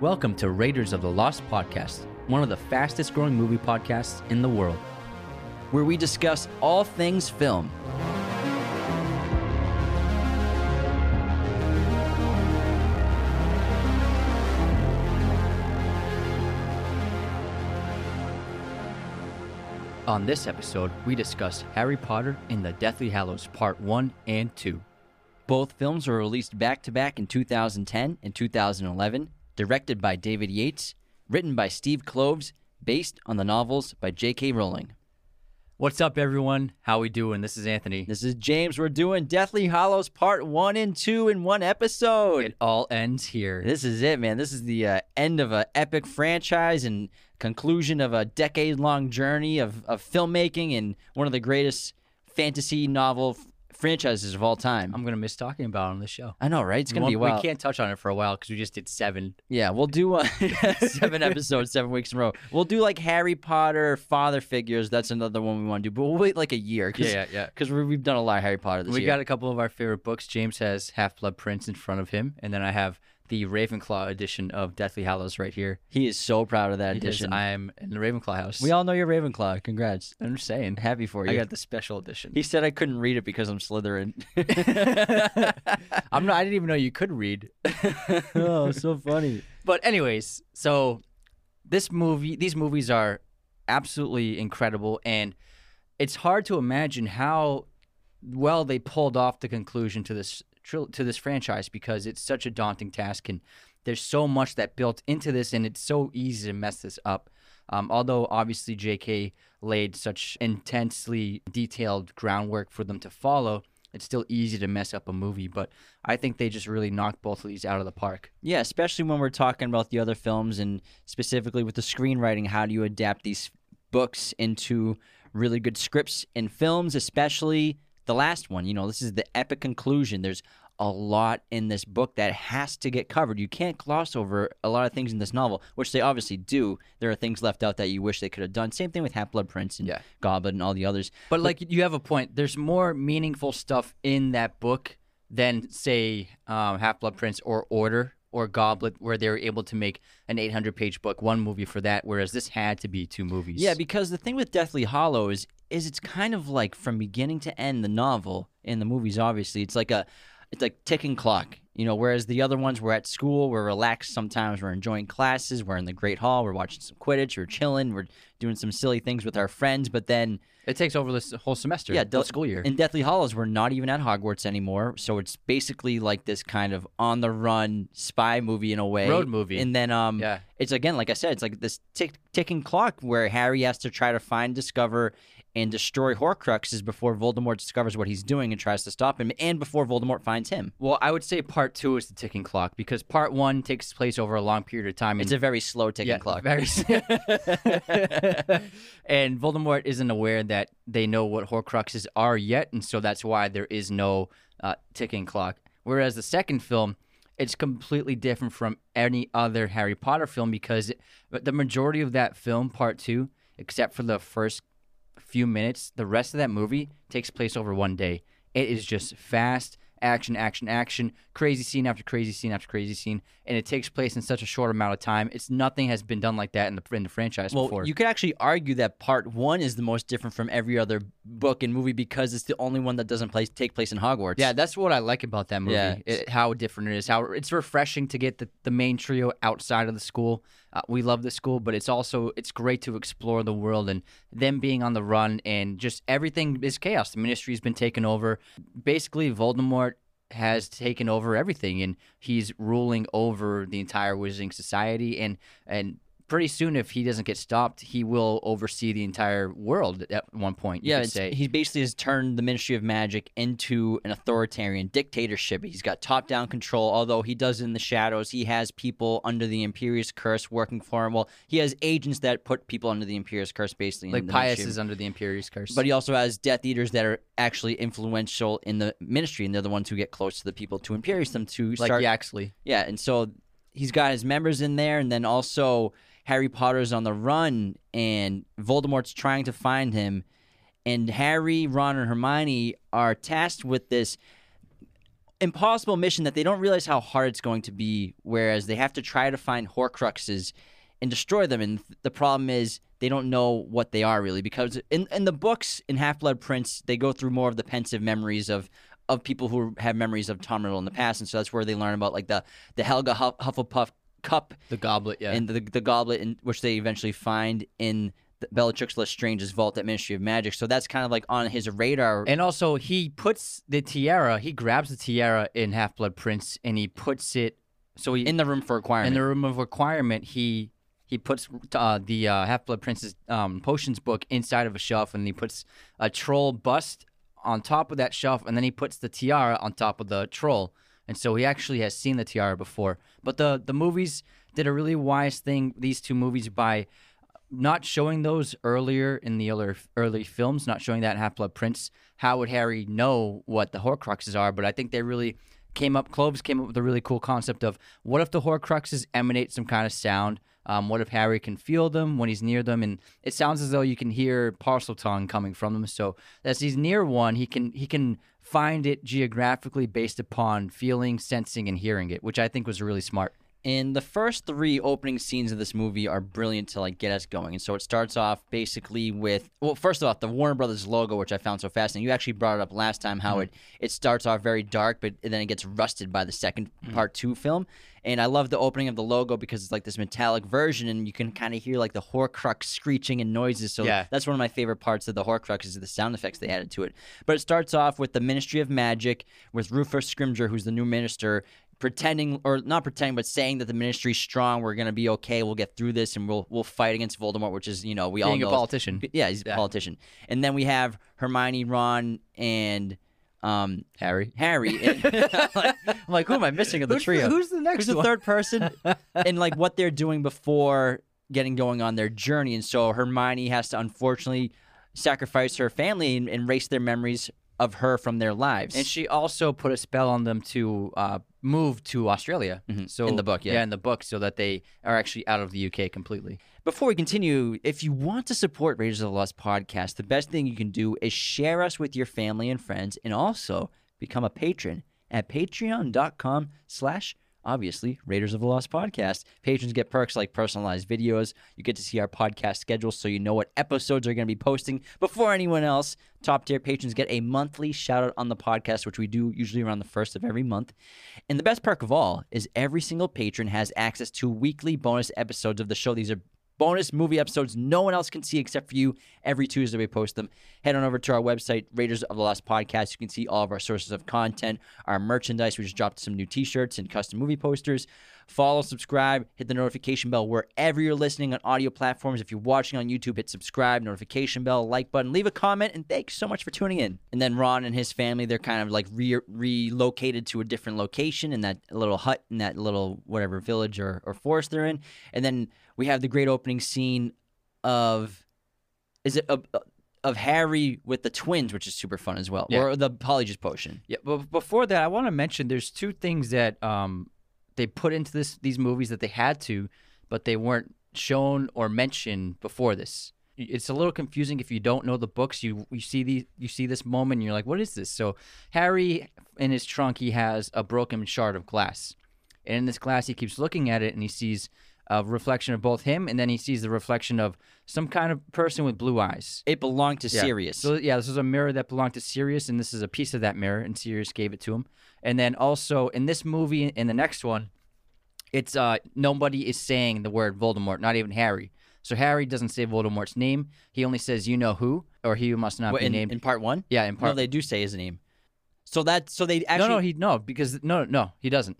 Welcome to Raiders of the Lost Podcast, one of the fastest growing movie podcasts in the world. where we discuss all things film. On this episode, we discuss Harry Potter and the Deathly Hallows Part 1 and 2. Both films were released back to back in 2010 and 2011, directed by David Yates, written by Steve Kloves, based on the novels by J.K. Rowling. What's up, everyone? How we doing? This is Anthony. This is James. We're doing Deathly Hallows Part 1 and 2 in one episode. It all ends here. This is it, man. This is the uh, end of an epic franchise and conclusion of a decade long journey of, of filmmaking and one of the greatest fantasy novel franchises of all time. I'm gonna miss talking about it on the show. I know, right? It's going to we be a while. We can't touch on it for a while because we just did seven. Yeah, we'll do uh, seven episodes, seven weeks in a row. We'll do like Harry Potter, father figures. That's another one we want to do, but we'll wait like a year. Cause, yeah. yeah, Because we've done a lot of Harry Potter this year. We year. got a couple of our favorite books. James has Half Blood Prince in front of him, and then I have the Ravenclaw edition of Deathly Hallows right here. he is so proud of that edition. I am in the Ravenclaw house. we all know you're Ravenclaw. Congrats. I'm just saying. Happy for you. I got the special edition. he said I couldn't read it because I'm Slytherin. I'm not. I didn't even know you could read. oh, so funny. But anyways, so this movie, these movies are absolutely incredible, and it's hard to imagine how well they pulled off the conclusion to this to this franchise because it's such a daunting task, and there's so much that built into this, and it's so easy to mess this up. Um, although obviously J.K. laid such intensely detailed groundwork for them to follow, it's still easy to mess up a movie. But I think they just really knocked both of these out of the park. Yeah, especially when we're talking about the other films and specifically with the screenwriting, how do you adapt these books into really good scripts and films, especially the last one. You know, this is the epic conclusion. There's a lot in this book that has to get covered. You can't gloss over a lot of things in this novel, which they obviously do. There are things left out that you wish they could have done. Same thing with Half Blood Prince and Yeah. Goblin and all the others. But like you have a point. There's more meaningful stuff in that book than say um, Half Blood Prince or Order or Goblet, where they were able to make an 800 page book, one movie for that, whereas this had to be two movies. Yeah, because the thing with Deathly Hallow is, is it's kind of like from beginning to end the novel and the movies. Obviously, it's like a it's like ticking clock. You know, whereas the other ones we're at school, we're relaxed. Sometimes we're enjoying classes. We're in the Great Hall. We're watching some Quidditch. We're chilling. We're doing some silly things with our friends. But then, it takes over this whole semester. Yeah, the school year. in Deathly Hallows, we're not even at Hogwarts anymore. So it's basically like this kind of on the run spy movie in a way, Road movie. And then, um, yeah, it's again like i said it's like this tick, ticking clock where harry has to try to find discover and destroy horcruxes before voldemort discovers what he's doing and tries to stop him and before voldemort finds him well, I would say part two is the ticking clock because part one takes place over a long period of time. it's a very slow ticking yeah, clock Very. and Voldemort isn't aware that they know what Horcruxes are yet, and so that's why there is no uh, ticking clock. Whereas the second film, it's completely different from any other Harry Potter film because the majority of that film, part two, except for the first few minutes, the rest of that movie takes place over one day. It is just fast action, action, action, crazy scene after crazy scene after crazy scene, and it takes place in such a short amount of time. It's nothing has been done like that in the in the franchise well before. you could actually argue that part one is the most different from every other book and movie because it's the only one that doesn't place, take place in hogwarts yeah, that's what I like about that movie. Yeah. It, how different it is. How it's refreshing to get the, the main trio outside of the school. Uh, we love the school, but it's also it's great to explore the world and them being on the run and just everything is chaos. The ministry's been taken over. Basically, Voldemort has taken over everything and he's ruling over the entire wizarding society and and pretty soon if he doesn't get stopped he will oversee the entire world at one point you yeah, it's, say he basically has turned the Ministry of Magic into an authoritarian dictatorship. He's got top-down control, although he does it in the shadows. He has people under the Imperius Curse working for him. Well, he has agents that put people under the Imperius Curse, basically. like Pius is under the imperius curse but he also has Death Eaters that are actually influential in the Ministry, and they're the ones who get close to the people to Imperius them to like start. Yaxley Yeah, and so he's got his members in there, and then also Harry Potter's on the run, and Voldemort's trying to find him. And Harry, Ron, and Hermione are tasked with this impossible mission that they don't realize how hard it's going to be. Whereas they have to try to find Horcruxes and destroy them. And th- the problem is they don't know what they are really because in in the books in Half Blood Prince they go through more of the Pensieve memories of of people who have memories of Tom Riddle in the past, and so that's where they learn about like the the Helga Hufflepuff cup The goblet, yeah. and the the goblet, in, which they eventually find in the Bellatrix Lestrange's vault at Ministry of Magic. So that's kind of like on his radar. And also, he puts the tiara. He grabs the tiara in Half Blood Prince, and he puts it. So he in the room for requirement. in the room of requirement. He he puts uh, the uh, Half Blood Prince's um, potions book inside of a shelf, and he puts a troll bust on top of that shelf, and then he puts the tiara on top of the troll. And so he actually has seen the tiara before. But the the movies did a really wise thing. These two movies by not showing those earlier in the early, early films, not showing that in Half Blood Prince, how would Harry know what the Horcruxes are? But I think they really came up, Kloves came up with a really cool concept of what if the Horcruxes emanate some kind of sound? Um, what if Harry can feel them when he's near them? And it sounds as though you can hear Parseltongue coming from them. So as he's near one, he can he can find it geographically based upon feeling, sensing, and hearing it, which I think was really smart. And the first three opening scenes of this movie are brilliant to like get us going. And so it starts off basically with well, first of all, the Warner Brothers logo, which I found so fascinating. You actually brought it up last time how mm-hmm. it it starts off very dark, but then it gets rusted by the 2nd mm-hmm. part two film. And I love the opening of the logo because it's like this metallic version, and you can kind of hear like the Horcrux screeching and noises. So Yeah. that's one of my favorite parts of the Horcrux is the sound effects they added to it. But it starts off with the Ministry of Magic with Rufus Scrimgeour, who's the new minister, pretending or not pretending, but saying that the ministry's strong. We're gonna be okay. We'll get through this, and we'll we'll fight against Voldemort, which is you know we all Being a politician. Yeah, he's a Yeah. politician. And then we have Hermione, Ron, and um, Harry. Harry. And- I'm like, who am I missing of the Who's trio? who's the next Who's the one? third person? and like what they're doing before getting going on their journey. And so Hermione has to unfortunately sacrifice her family and, and erase their memories of her from their lives. And she also put a spell on them to uh, move to Australia. Mhm. So In the book, yeah. in the book, so that they are actually out of the UK completely. Before we continue, if you want to support Raiders of the Lost podcast, the best thing you can do is share us with your family and friends and also become a patron at patreon.com slash obviously Raiders of the Lost podcast. Patrons get perks like personalized videos. You get to see our podcast schedule so you know what episodes are going to be posting before anyone else. Top tier patrons get a monthly shout out on the podcast, which we do usually around the first of every month. And the best perk of all is every single patron has access to weekly bonus episodes of the show. These are bonus movie episodes no one else can see except for you. Every Tuesday we post them. Head on over to our website, Raiders of the Lost Podcast. You can see all of our sources of content, our merchandise. We just dropped some new T-shirts and custom movie posters. Follow, subscribe, hit the notification bell wherever you're listening on audio platforms. If you're watching on YouTube, hit subscribe, notification bell, like button, leave a comment, and thanks so much for tuning in. And then Ron and his family, they're kind of like re- relocated to a different location in that little hut in that little whatever village or, or forest they're in. And then we have the great opening scene of is it of, of Harry with the twins, which is super fun as well, Yeah. or the Polyjuice potion. Yeah, but before that, I want to mention there's two things that um, they put into this these movies that they had to, but they weren't shown or mentioned before this. It's a little confusing if you don't know the books. You you see the you see this moment, and you're like, "What is this?" So Harry in his trunk, he has a broken shard of glass, and in this glass, he keeps looking at it, and he sees a reflection of both him, and then he sees the reflection of some kind of person with blue eyes. It belonged to Yeah. Sirius. So yeah, this was a mirror that belonged to Sirius, and this is a piece of that mirror, and Sirius gave it to him. And then also in this movie, in the next one, it's uh nobody is saying the word Voldemort, not even Harry. So Harry doesn't say Voldemort's name. He only says you know who, or he who must not What, be in, named. in part one? yeah, in part. no, they do say his name. So that so they actually no, no, he no because no, no, he doesn't.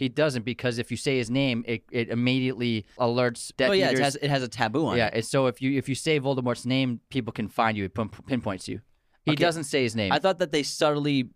He doesn't because if you say his name, it, it immediately alerts Death oh yeah, it has it has a taboo on yeah, it. so if you if you say Voldemort's name, people can find you. It pinpoints you. He Okay. doesn't say his name. I thought that they subtly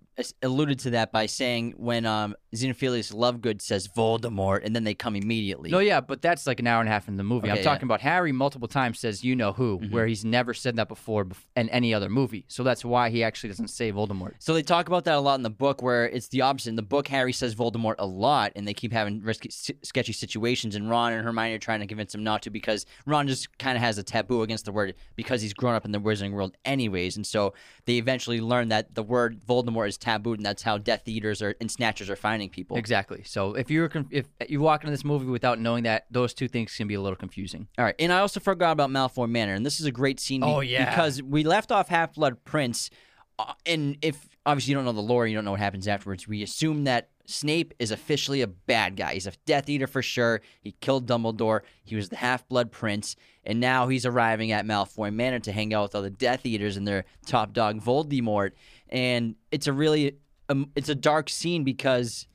alluded to that by saying when um Xenophilius Lovegood says Voldemort, and then they come immediately. No, yeah, but that's like an hour and a half in the movie. Okay, I'm talking about Harry multiple times says "you know who," Mhm. where he's never said that before in any other movie. So that's why he actually doesn't say Voldemort. So they talk about that a lot in the book, where it's the opposite. In the book, Harry says Voldemort a lot, and they keep having risky, s- sketchy situations. And Ron and Hermione are trying to convince him not to because Ron just kind of has a taboo against the word because he's grown up in the Wizarding world, anyways. And so they eventually learn that the word Voldemort is tabooed, and that's how Death Eaters are and Snatchers are finding people. Exactly. So if you're if you walk into this movie without knowing that, those two things can be a little confusing. All right, and I also forgot about Malfoy Manor, and this is a great scene. be- Oh, yeah. because we left off Half Blood Prince, uh, and if obviously you don't know the lore, you don't know what happens afterwards. We assume that Snape is officially a bad guy. He's a Death Eater for sure. He killed Dumbledore. He was the Half Blood Prince, and now he's arriving at Malfoy Manor to hang out with all the Death Eaters and their top dog Voldemort. And it's a really, um, it's a dark scene because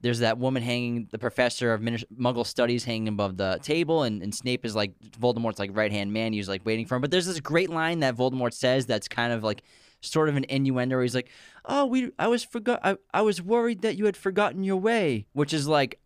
there's that woman hanging, the professor of Muggle studies hanging above the table, and, and Snape is like Voldemort's like right hand man. He's like waiting for him. But there's this great line that Voldemort says that's kind of like sort of an innuendo. Where he's like, "Oh, we, I was forgot, I, I was worried that you had forgotten your way," which is like,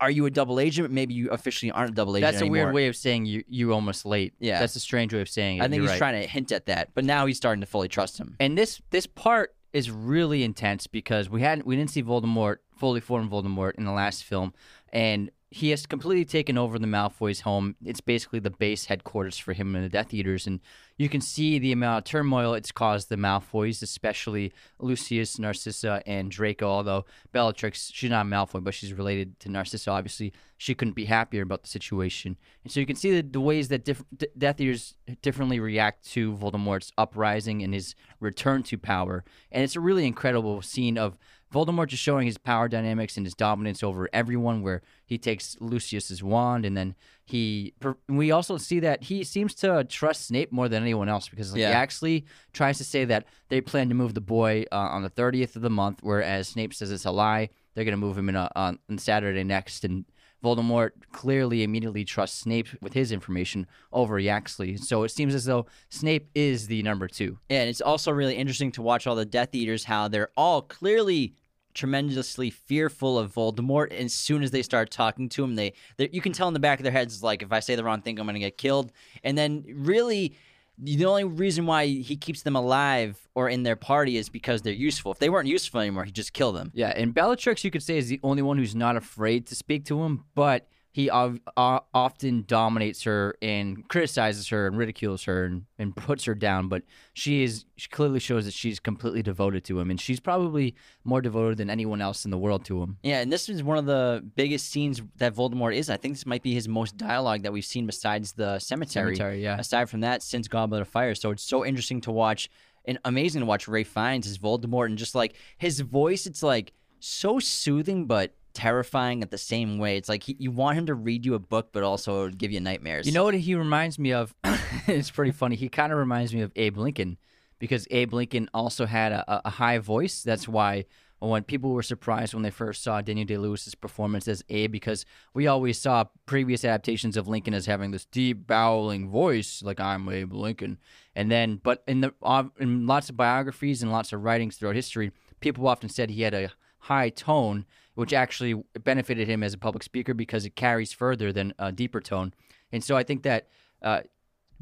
are you a double agent? Maybe you officially aren't a double agent. That's a anymore. weird way of saying you you almost late. Yeah. That's a strange way of saying it. I think You're he's right. trying to hint at that, but now he's starting to fully trust him. And this this part is really intense because we hadn't we didn't see Voldemort fully formed Voldemort in the last film, and he has completely taken over the Malfoy's home. It's basically the base headquarters for him and the Death Eaters, and you can see the amount of turmoil it's caused the Malfoys, especially Lucius, Narcissa, and Draco. Although Bellatrix, she's not a Malfoy, but she's related to Narcissa. Obviously, she couldn't be happier about the situation, and so you can see the, the ways that diff- D- Death Eaters differently react to Voldemort's uprising and his return to power. And it's a really incredible scene of Voldemort just showing his power dynamics and his dominance over everyone, where he takes Lucius's wand, and then he. We also see that he seems to trust Snape more than anyone else because like, Yeah. he actually tries to say that they plan to move the boy uh, on the 30th of the month, whereas Snape says it's a lie. They're going to move him in a, on, on Saturday next, and Voldemort clearly immediately trusts Snape with his information over Yaxley. So it seems as though Snape is the number two. And it's also really interesting to watch all the Death Eaters, how they're all clearly tremendously fearful of Voldemort. And as soon as they start talking to him, they they- you can tell in the back of their heads like, if I say the wrong thing, I'm going to get killed. And then really. The only reason why he keeps them alive or in their party is because they're useful. If they weren't useful anymore, he'd just kill them. Yeah, and Bellatrix, you could say, is the only one who's not afraid to speak to him, but he uh, often dominates her and criticizes her and ridicules her and, and puts her down. But she is she clearly shows that she's completely devoted to him, and she's probably more devoted than anyone else in the world to him. Yeah, and this is one of the biggest scenes that Voldemort is. I think this might be his most dialogue that we've seen besides the cemetery. Cemetery, yeah. Aside from that, since Goblet of Fire. So it's so interesting to watch and amazing to watch Ralph Fiennes as Voldemort and just like his voice, it's like so soothing but terrifying at the same way. It's like he, you want him to read you a book, but also give you nightmares. You know what he reminds me of? it's pretty funny. He kind of reminds me of Abe Lincoln because Abe Lincoln also had a, a- high voice. That's why when people were surprised when they first saw Daniel Day Lewis's performance as Abe, because we always saw previous adaptations of Lincoln as having this deep, bowling voice, like I'm Abe Lincoln. And then, but in the in lots of biographies and lots of writings throughout history, people often said he had a high tone, which actually benefited him as a public speaker because it carries further than a deeper tone. And so I think that uh,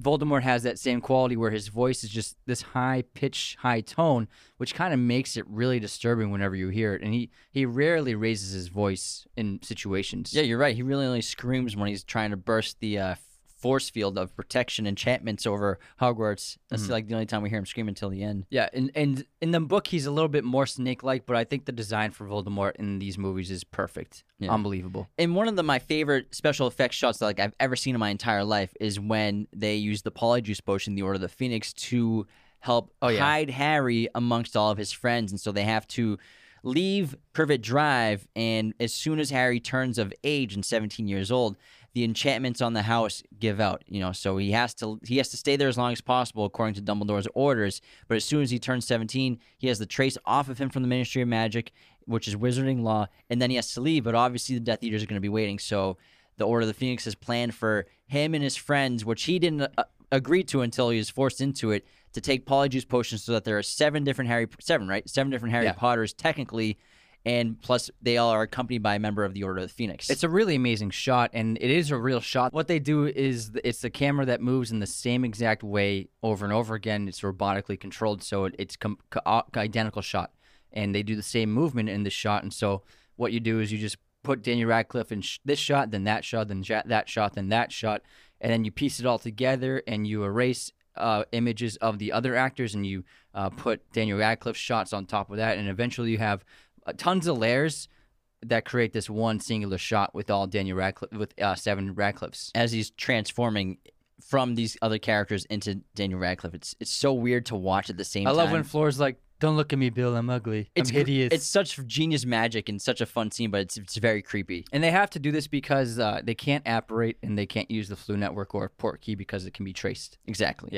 Voldemort has that same quality where his voice is just this high pitch, high tone, which kind of makes it really disturbing whenever you hear it. And he he rarely raises his voice in situations. Yeah, you're right. He really only screams when he's trying to burst the uh, force field of protection enchantments over Hogwarts. That's mm-hmm. like the only time we hear him scream until the end. Yeah, and and in the book he's a little bit more snake-like, but I think the design for Voldemort in these movies is perfect, Yeah. unbelievable. And one of the my favorite special effects shots that like I've ever seen in my entire life is when they use the Polyjuice potion, the Order of the Phoenix, to help Oh, yeah. hide Harry amongst all of his friends, and so they have to leave Privet Drive. And as soon as Harry turns of age and 17 years old, the enchantments on the house give out. You know, so he has to he has to stay there as long as possible according to Dumbledore's orders. But as soon as he turns 17, he has the trace off of him from the Ministry of Magic, which is wizarding law, and then he has to leave. But obviously, the Death Eaters are going to be waiting. So the Order of the Phoenix has planned for him and his friends, which he didn't uh, agree to until he was forced into it, to take Polyjuice potions so that there are seven different Harry seven right seven different Harry Yeah. Potters technically, and plus they all are accompanied by a member of the Order of the Phoenix. It's a really amazing shot, and it is a real shot. What they do is it's the camera that moves in the same exact way over and over again. It's robotically controlled, so it's com- co- identical shot, and they do the same movement in the shot. And so what you do is you just put Daniel Radcliffe in sh- this shot, then that shot, then ja- that shot, then that shot, and then you piece it all together, and you erase uh, images of the other actors and you uh, put Daniel Radcliffe shots on top of that, and eventually you have tons of layers that create this one singular shot with all Daniel Radcliffe with uh, seven Radcliffes. as he's transforming from these other characters into Daniel Radcliffe. It's it's so weird to watch at the same I time. love when Fleur's like, "Don't look at me, Bill. I'm ugly. it's I'm hideous." It's such genius magic and such a fun scene, but it's it's very creepy. and they have to do this because uh, they can't apparate and they can't use the Floo Network or Portkey because it can be traced. Exactly.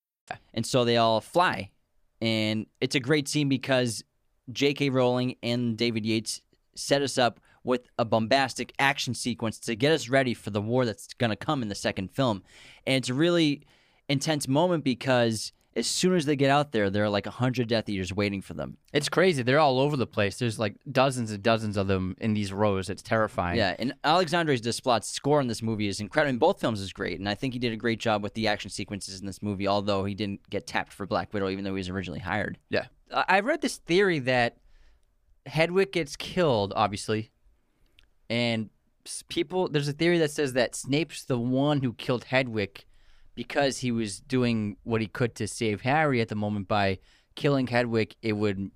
And so they all fly. And it's a great scene because J.K. Rowling and David Yates set us up with a bombastic action sequence to get us ready for the war that's going to come in the second film. And it's a really intense moment because as soon as they get out there, there are like 100 Death Eaters waiting for them. It's crazy. They're all over the place. There's like dozens and dozens of them in these rows. It's terrifying. Yeah, and Alexandre Desplat's score in this movie is incredible. In both films is great, and I think he did a great job with the action sequences in this movie. Although he didn't get tapped for Black Widow, even though he was originally hired. Yeah. I I read this theory that Hedwig gets killed, obviously, and people. There's a theory that says that Snape's the one who killed Hedwig because he was doing what he could to save Harry at the moment by killing Hedwig. It would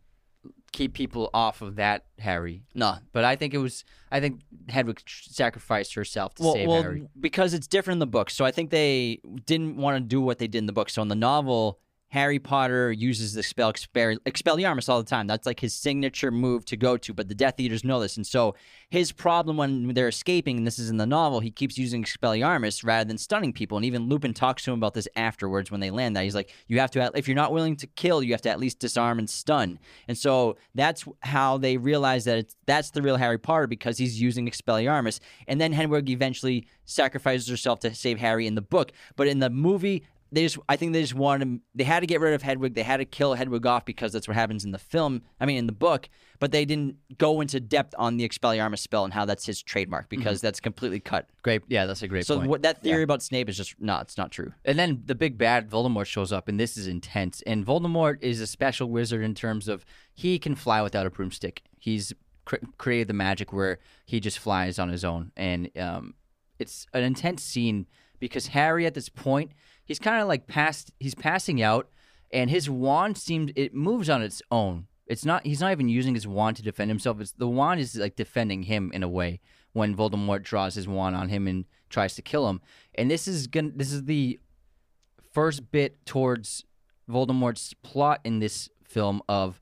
keep people off of that Harry. No, But I think it was. I think Hedwig sacrificed herself to well, save well, Harry. because it's different in the book. So I think they didn't want to do what they did in the book. So in the novel, Harry Potter uses the spell Expel- Expelliarmus all the time. That's like his signature move to go to. But the Death Eaters know this, and so his problem when they're escaping, and this is in the novel, he keeps using Expelliarmus rather than stunning people. And even Lupin talks to him about this afterwards when they land. That he's like, you have to, if you're not willing to kill, you have to at least disarm and stun. And so that's how they realize that it's, that's the real Harry Potter because he's using Expelliarmus. And then Hedwig eventually sacrifices herself to save Harry in the book. But in the movie, they just I think they just wanted they had to get rid of Hedwig. They had to kill Hedwig off because that's what happens in the film. I mean in the book, but they didn't go into depth on the Expelliarmus spell and how that's his trademark because that's completely cut. Great. Yeah, that's a great so point. what that theory about Snape is just not. it's not true. And then the big bad Voldemort shows up, and this is intense. And Voldemort is a special wizard in terms of he can fly without a broomstick. He's cr- created the magic where he just flies on his own, and um, it's an intense scene because Harry at this point he's kind of like past he's passing out, and his wand seems it moves on its own. It's not he's not even using his wand to defend himself. It's the wand is like defending him in a way when Voldemort draws his wand on him and tries to kill him. And this is gonna this is the first bit towards Voldemort's plot in this film of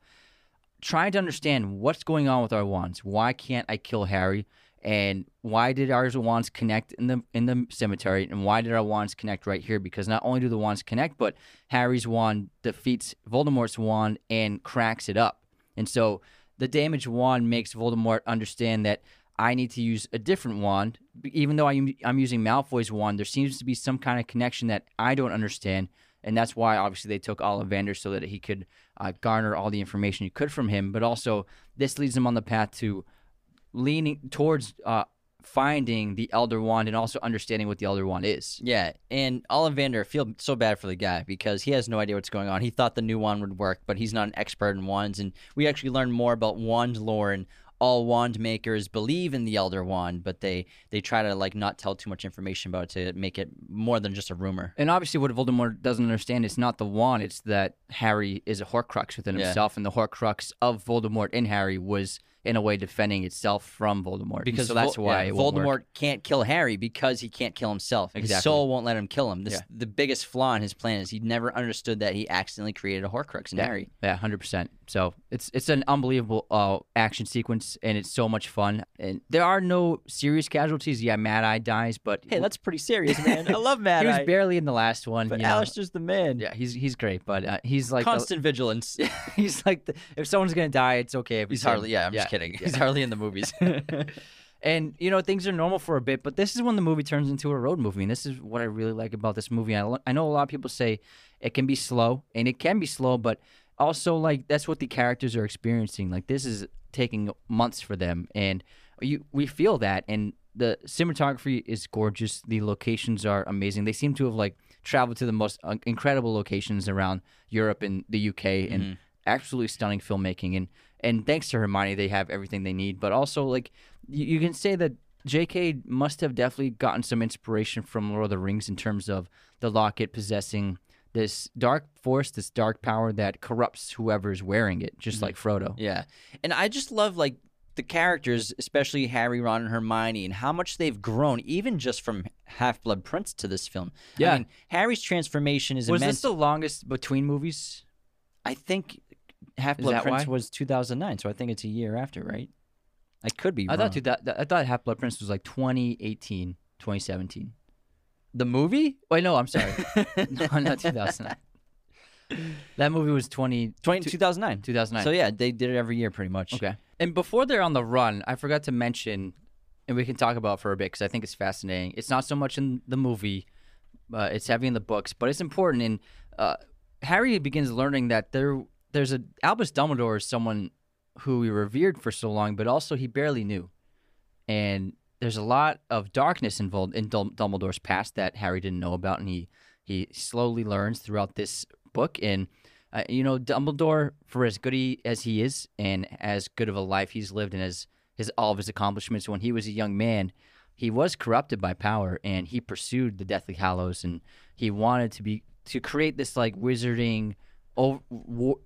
trying to understand what's going on with our wands. Why can't I kill Harry? And why did our wands connect in the in the cemetery? And why did our wands connect right here? Because not only do the wands connect, but Harry's wand defeats Voldemort's wand and cracks it up. And so the damaged wand makes Voldemort understand that I need to use a different wand. Even though I'm, using Malfoy's wand, there seems to be some kind of connection that I don't understand. And that's why, obviously, they took Ollivander so that he could uh, garner all the information he could from him. But also, this leads him on the path to leaning towards uh, finding the Elder Wand and also understanding what the Elder Wand is. Yeah, and Ollivander, I feel so bad for the guy because he has no idea what's going on. He thought the new wand would work, but he's not an expert in wands. And we actually learn more about wand lore and all wand makers believe in the Elder Wand, but they they try to like not tell too much information about it to make it more than just a rumor. And obviously, what Voldemort doesn't understand is not the wand; it's that Harry is a Horcrux within Yeah. himself, and the Horcrux of Voldemort in Harry was, in a way, defending itself from Voldemort. Because so that's why yeah, Voldemort work. can't kill Harry because he can't kill himself. Exactly. His soul won't let him kill him. This Yeah. the biggest flaw in his plan is he never understood that he accidentally created a Horcrux in Harry. Yeah, hundred percent. So it's it's an unbelievable uh, action sequence, and it's so much fun. And there are no serious casualties. Yeah, Mad Eye dies, but Hey, that's pretty serious, man. I love Mad Eye. he was barely in the last one. but you know. Alistair's the man. yeah, he's he's great, but uh, he's like the- Constant vigilance. he's like the, if someone's gonna die, it's okay. If He's him. hardly. Yeah, I'm just kidding. yeah. He's hardly in the movies. And you know things are normal for a bit, but this is when the movie turns into a road movie, and this is what I really like about this movie. I, I know a lot of people say it can be slow, and it can be slow, but also like that's what the characters are experiencing. Like this is taking months for them, and you we feel that. And the cinematography is gorgeous. The locations are amazing. They seem to have like traveled to the most uh, incredible locations around Europe and the UK, and absolutely stunning filmmaking. And and thanks to Hermione, they have everything they need. But also, like you, you can say that J.K. must have definitely gotten some inspiration from Lord of the Rings in terms of the locket possessing this dark force, this dark power that corrupts whoever's wearing it, just mm-hmm. like Frodo. Yeah. And I just love like the characters, especially Harry, Ron, and Hermione, and how much they've grown, even just from Half Blood Prince to this film. Yeah. I mean, Harry's transformation is Was immense. this the longest between movies? I think Half Blood Prince why? was 2009, so I think it's a year after, right? I could be wrong. I wrong. thought that- I thought Half Blood Prince was like 2018, 2017. The movie? Wait, no, I'm sorry. no, not 2009. That movie was 20, 20, 2009. 2009. So yeah, they did it every year pretty much. Okay. And before they're on the run, I forgot to mention, and we can talk about it for a bit because I think it's fascinating. It's not so much in the movie, uh, it's heavy in the books, but it's important. And uh, Harry begins learning that there, there's a Albus Dumbledore is someone who we revered for so long, but also he barely knew. And there's a lot of darkness involved in Dum- Dumbledore's past that Harry didn't know about, and he he slowly learns throughout this book. And uh, you know, Dumbledore, for as good he, as he is, and as good of a life he's lived, and as his all of his accomplishments, when he was a young man, he was corrupted by power, and he pursued the Deathly Hallows, and he wanted to be to create this like wizarding, oh, war,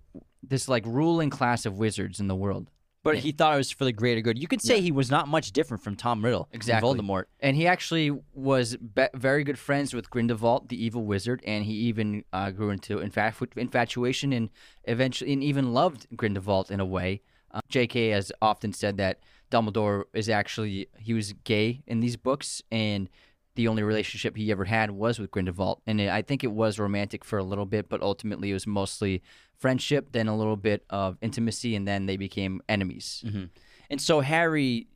this like ruling class of wizards in the world. But he thought it was for the greater good. You could say he was not much different from Tom Riddle, and Exactly. Voldemort. And he actually was be- very good friends with Grindelwald, the evil wizard, and he even uh, grew into infatu- infatuation and eventually and even loved Grindelwald in a way. Uh, J.K. has often said that Dumbledore is actually he was gay in these books, and the only relationship he ever had was with Grindelwald. And I think it was romantic for a little bit, but ultimately it was mostly friendship, then a little bit of intimacy, and then they became enemies. Mm-hmm. And so Harry,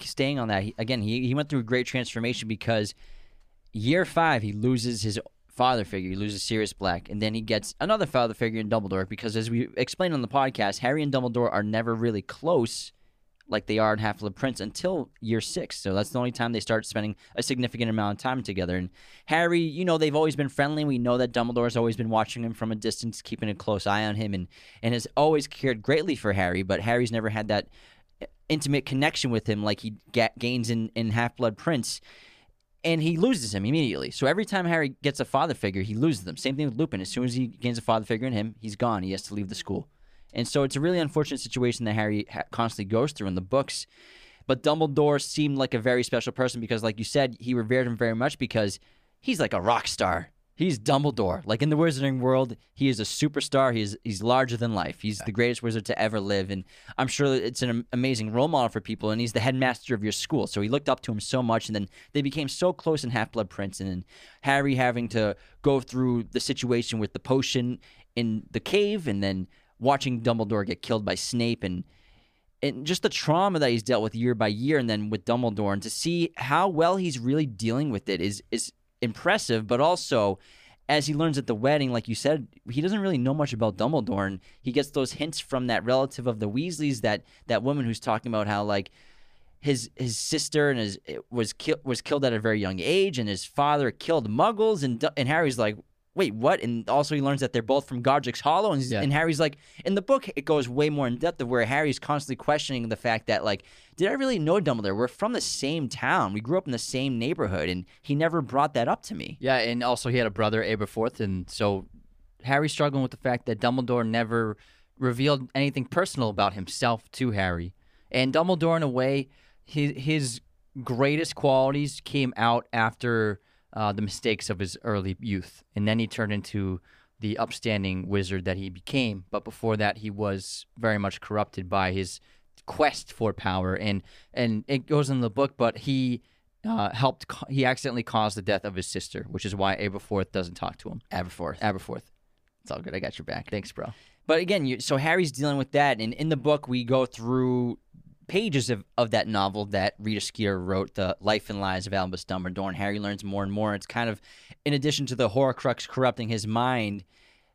staying on that he, again, he he went through a great transformation because year five he loses his father figure, he loses Sirius Black, and then he gets another father figure in Dumbledore. Because as we explained on the podcast, Harry and Dumbledore are never really close. Like they are in Half Blood Prince until year six. So that's the only time they start spending a significant amount of time together. And Harry, you know, they've always been friendly. We know that Dumbledore's always been watching him from a distance, keeping a close eye on him, and, and has always cared greatly for Harry. But Harry's never had that uh, intimate connection with him like he ga- gains in, in Half Blood Prince. And he loses him immediately. So every time Harry gets a father figure, he loses them. Same thing with Lupin. As soon as he gains a father figure in him, he's gone. He has to leave the school. And so it's a really unfortunate situation that Harry ha- constantly goes through in the books. But Dumbledore seemed like a very special person because, like you said, he revered him very much because he's like a rock star. He's Dumbledore. Like in the wizarding world, he is a superstar. He's he's larger than life. He's the greatest wizard to ever live, and I'm sure it's an amazing role model for people. And he's the headmaster of your school, so he looked up to him so much. And then they became so close in Half Blood Prince, and then Harry having to go through the situation with the potion in the cave, and then watching Dumbledore get killed by Snape, and and just the trauma that he's dealt with year by year, and then with Dumbledore, and to see how well he's really dealing with it is is impressive. But also, as he learns at the wedding, like you said, he doesn't really know much about Dumbledore, and he gets those hints from that relative of the Weasleys, that that woman who's talking about how like his his sister and his was ki- was killed at a very young age, and his father killed Muggles, and and Harry's like. Wait, what? And also, he learns that they're both from Godric's Hollow, and, Yeah. and Harry's like, in the book, it goes way more in depth of where Harry's constantly questioning the fact that, like, did I really know Dumbledore? We're from the same town, we grew up in the same neighborhood, and he never brought that up to me. Yeah, and also he had a brother, Aberforth, and so Harry's struggling with the fact that Dumbledore never revealed anything personal about himself to Harry. And Dumbledore, in a way, his, his greatest qualities came out after uh, the mistakes of his early youth. And then he turned into the upstanding wizard that he became. But before that, he was very much corrupted by his quest for power. And, and it goes in the book, but he uh, helped. He accidentally caused the death of his sister, which is why Aberforth doesn't talk to him. Aberforth. Aberforth. It's all good. I got your back. Thanks, bro. But again, you, so Harry's dealing with that, and in the book we go through pages of, of that novel that Rita Skeeter wrote, The Life and Lies of Albus Dumbledore, and Harry learns more and more. It's kind of, in addition to the Horcrux corrupting his mind,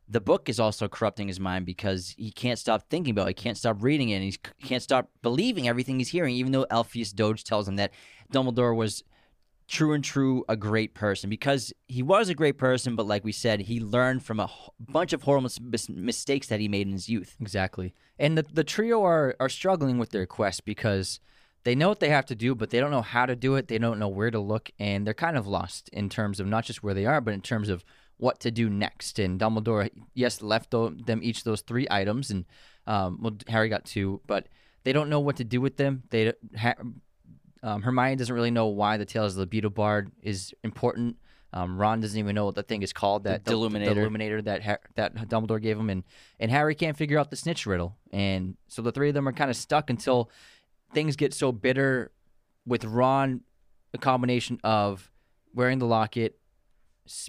the book is also corrupting his mind because he can't stop thinking about it. He can't stop reading it. And he can't stop believing everything he's hearing, even though Elphias Doge tells him that Dumbledore was true and true a great person because he was a great person, but like we said, he learned from a h- bunch of horrible mis- mistakes that he made in his youth. Exactly. And the the trio are are struggling with their quest because they know what they have to do, but they don't know how to do it. They don't know where to look, and they're kind of lost in terms of not just where they are, but in terms of what to do next. And Dumbledore, yes, left them each those three items, and um, well, Harry got two, but they don't know what to do with them. They ha- um, Hermione doesn't really know why the Tales of the Beedle Bard is important. Um, Ron doesn't even know what the thing is called that The Deluminator. the Illuminator that Har- that Dumbledore gave him, and and Harry can't figure out the snitch riddle, and so the three of them are kind of stuck until things get so bitter with Ron, a combination of wearing the locket,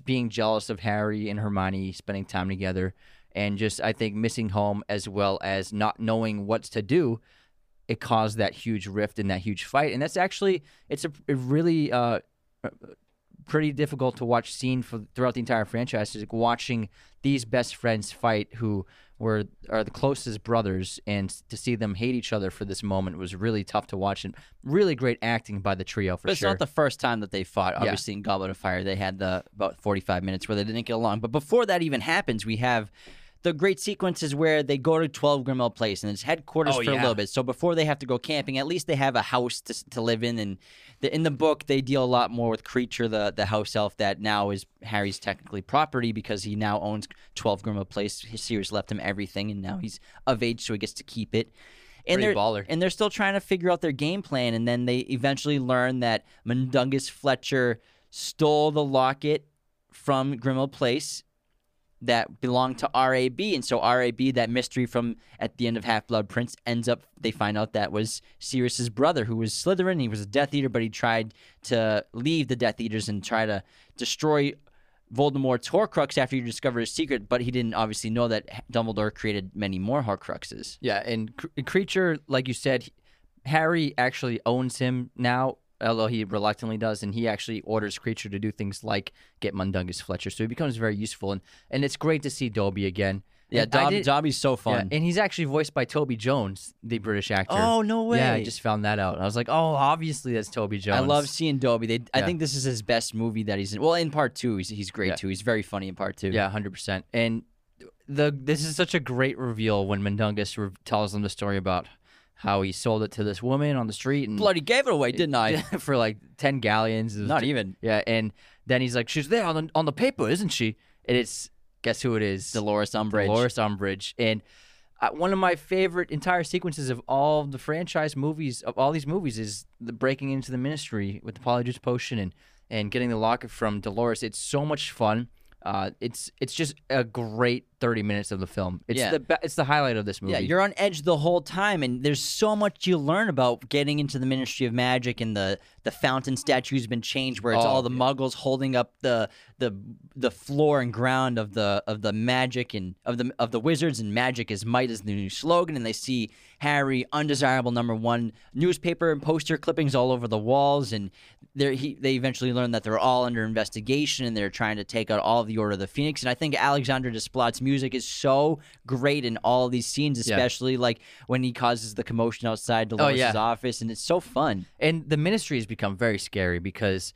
being jealous of Harry and Hermione spending time together, and just I think missing home as well as not knowing what's to do. It caused that huge rift and that huge fight, and that's actually it's a, a really uh, pretty difficult to watch scene for throughout the entire franchise. Is like watching these best friends fight who were are the closest brothers, and to see them hate each other for this moment was really tough to watch, and really great acting by the trio for But it's sure. not the first time that they fought. Obviously, in Goblet of Fire, they had the about 45 minutes where they didn't get along. But before that even happens, we have the great sequence is where they go to 12 Grimmauld Place and it's headquarters Oh, for a little bit. So before they have to go camping, at least they have a house to, to live in. And the, in the book, they deal a lot more with Kreacher, the, the house elf that now is Harry's technically property because he now owns 12 Grimmauld Place. Sirius left him everything, and now he's of age, so he gets to keep it. And Pretty they're, baller. and they're still trying to figure out their game plan. And then they eventually learn that Mundungus Fletcher stole the locket from Grimmauld Place that belonged to RAB. And so RAB, that mystery from at the end of Half Blood Prince, ends up, they find out that was Sirius's brother, who was Slytherin. He was a Death Eater, but he tried to leave the Death Eaters and try to destroy Voldemort's Horcrux after he discovered his secret, but he didn't obviously know that Dumbledore created many more Horcruxes. Yeah, and Cr- Kreacher, like you said, Harry actually owns him now, although he reluctantly does, and he actually orders Kreacher to do things like get Mundungus Fletcher, so he becomes very useful, and and it's great to see Dobby again. Yeah, Dob- did- Dobby's so yeah, fun. and he's actually voiced by Toby Jones, the British actor. Oh, no way. Yeah, I just found that out. I was like, oh, obviously that's Toby Jones. I love seeing Dobby. They, I think this is his best movie that he's in. Well, in part two, he's, he's great Yeah. too. He's very funny in part two. Yeah, hundred percent. And the this is such a great reveal when Mundungus re- tells them the story about how he sold it to this woman on the street and Bloody gave it away, didn't I? for like ten galleons. Not even. Yeah, and then he's like, "She's there on the on the paper, isn't she?" And it's guess who it is? Dolores Umbridge. Dolores Umbridge. And uh, one of my favorite entire sequences of all the franchise movies of all these movies is the breaking into the Ministry with the Polyjuice potion and and getting the locket from Dolores. It's so much fun. Uh, it's it's just a great thirty minutes of the film. It's Yeah. the be- it's the highlight of this movie. Yeah, you're on edge the whole time, and there's so much you learn about getting into the Ministry of Magic, and the the fountain statue's been changed, where it's Oh, all the yeah. Muggles holding up the the the floor and ground of the of the magic and of the of the wizards, and magic is might is the new slogan, and they see Harry undesirable number one newspaper and poster clippings all over the walls, and they he they eventually learn that they're all under investigation, and they're trying to take out all of the Order of the Phoenix, and I think Alexander Desplat's music is so great in all of these scenes, Yeah. especially like when he causes the commotion outside Dolores' yeah. office, and it's so fun. And the ministry has become very scary because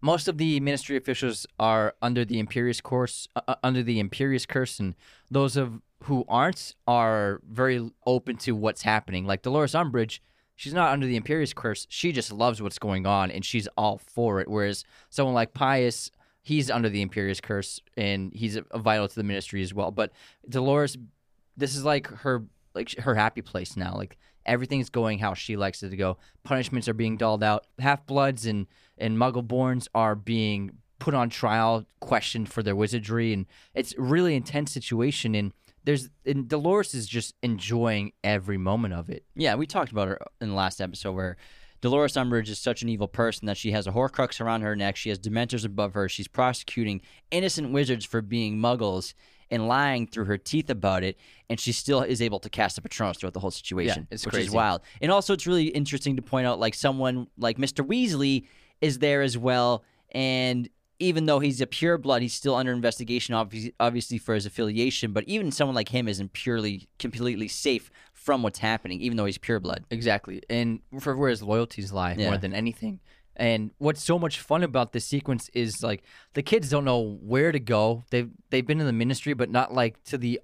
most of the ministry officials are under the Imperius course, uh, uh, under the Imperius curse, and those of who aren't are very open to what's happening. Like Dolores Umbridge, she's not under the Imperius curse. She just loves what's going on, and she's all for it. Whereas someone like Pius, he's under the Imperius curse, and he's a, vital to the ministry as well. But Dolores, this is like her like her happy place now. Like everything's going how she likes it to go. Punishments are being doled out. Half bloods and and Muggleborns are being put on trial, questioned for their wizardry, and it's really intense situation. And there's and Dolores is just enjoying every moment of it. Yeah, we talked about her in the last episode where Dolores Umbridge is such an evil person that she has a Horcrux around her neck. She has Dementors above her. She's prosecuting innocent wizards for being Muggles, and lying through her teeth about it, and she still is able to cast a Patronus throughout the whole situation, it's which is wild. And also, it's really interesting to point out like someone like Mr. Weasley is there as well, and even though he's a pure blood, he's still under investigation, obviously, obviously for his affiliation. But even someone like him isn't purely, completely safe from what's happening, even though he's pure blood. Exactly. And for where his loyalties lie Yeah. more than anything. And what's so much fun about this sequence is like the kids don't know where to go. They've they've been in the ministry, but not like to the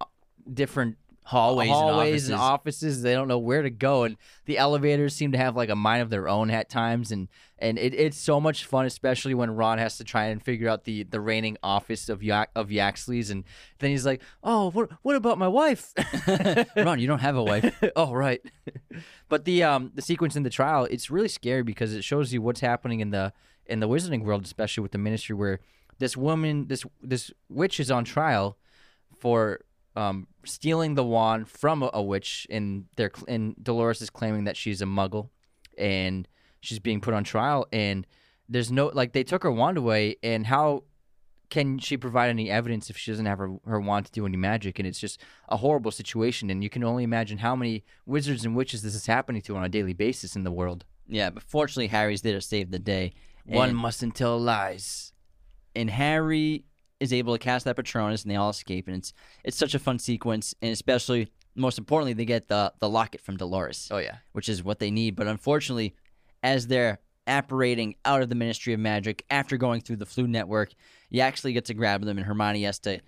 different Hallways and hallways and offices. offices. They don't know where to go, and the elevators seem to have like a mind of their own at times. And and it, it's so much fun, especially when Ron has to try and figure out the the raining office of of Yaxley's, and then he's like, "Oh, what what about my wife?" Ron, you don't have a wife. oh right. but the um the sequence in the trial, it's really scary because it shows you what's happening in the in the wizarding world, especially with the ministry, where this woman, this this witch is on trial for um stealing the wand from a, a witch, and they're and Dolores is claiming that she's a Muggle, and she's being put on trial, and there's no like they took her wand away, and how can she provide any evidence if she doesn't have her, her wand to do any magic? And it's just a horrible situation. And you can only imagine how many wizards and witches this is happening to on a daily basis in the world. yeah, but fortunately, Harry's there to save the day. One And- mustn't tell lies. and Harry is able to cast that Patronus, and they all escape, and it's it's such a fun sequence, and especially most importantly, they get the the locket from Dolores, Oh yeah, which is what they need. But unfortunately, as they're apparating out of the Ministry of Magic after going through the Floo Network, you actually get to grab them, and Hermione has to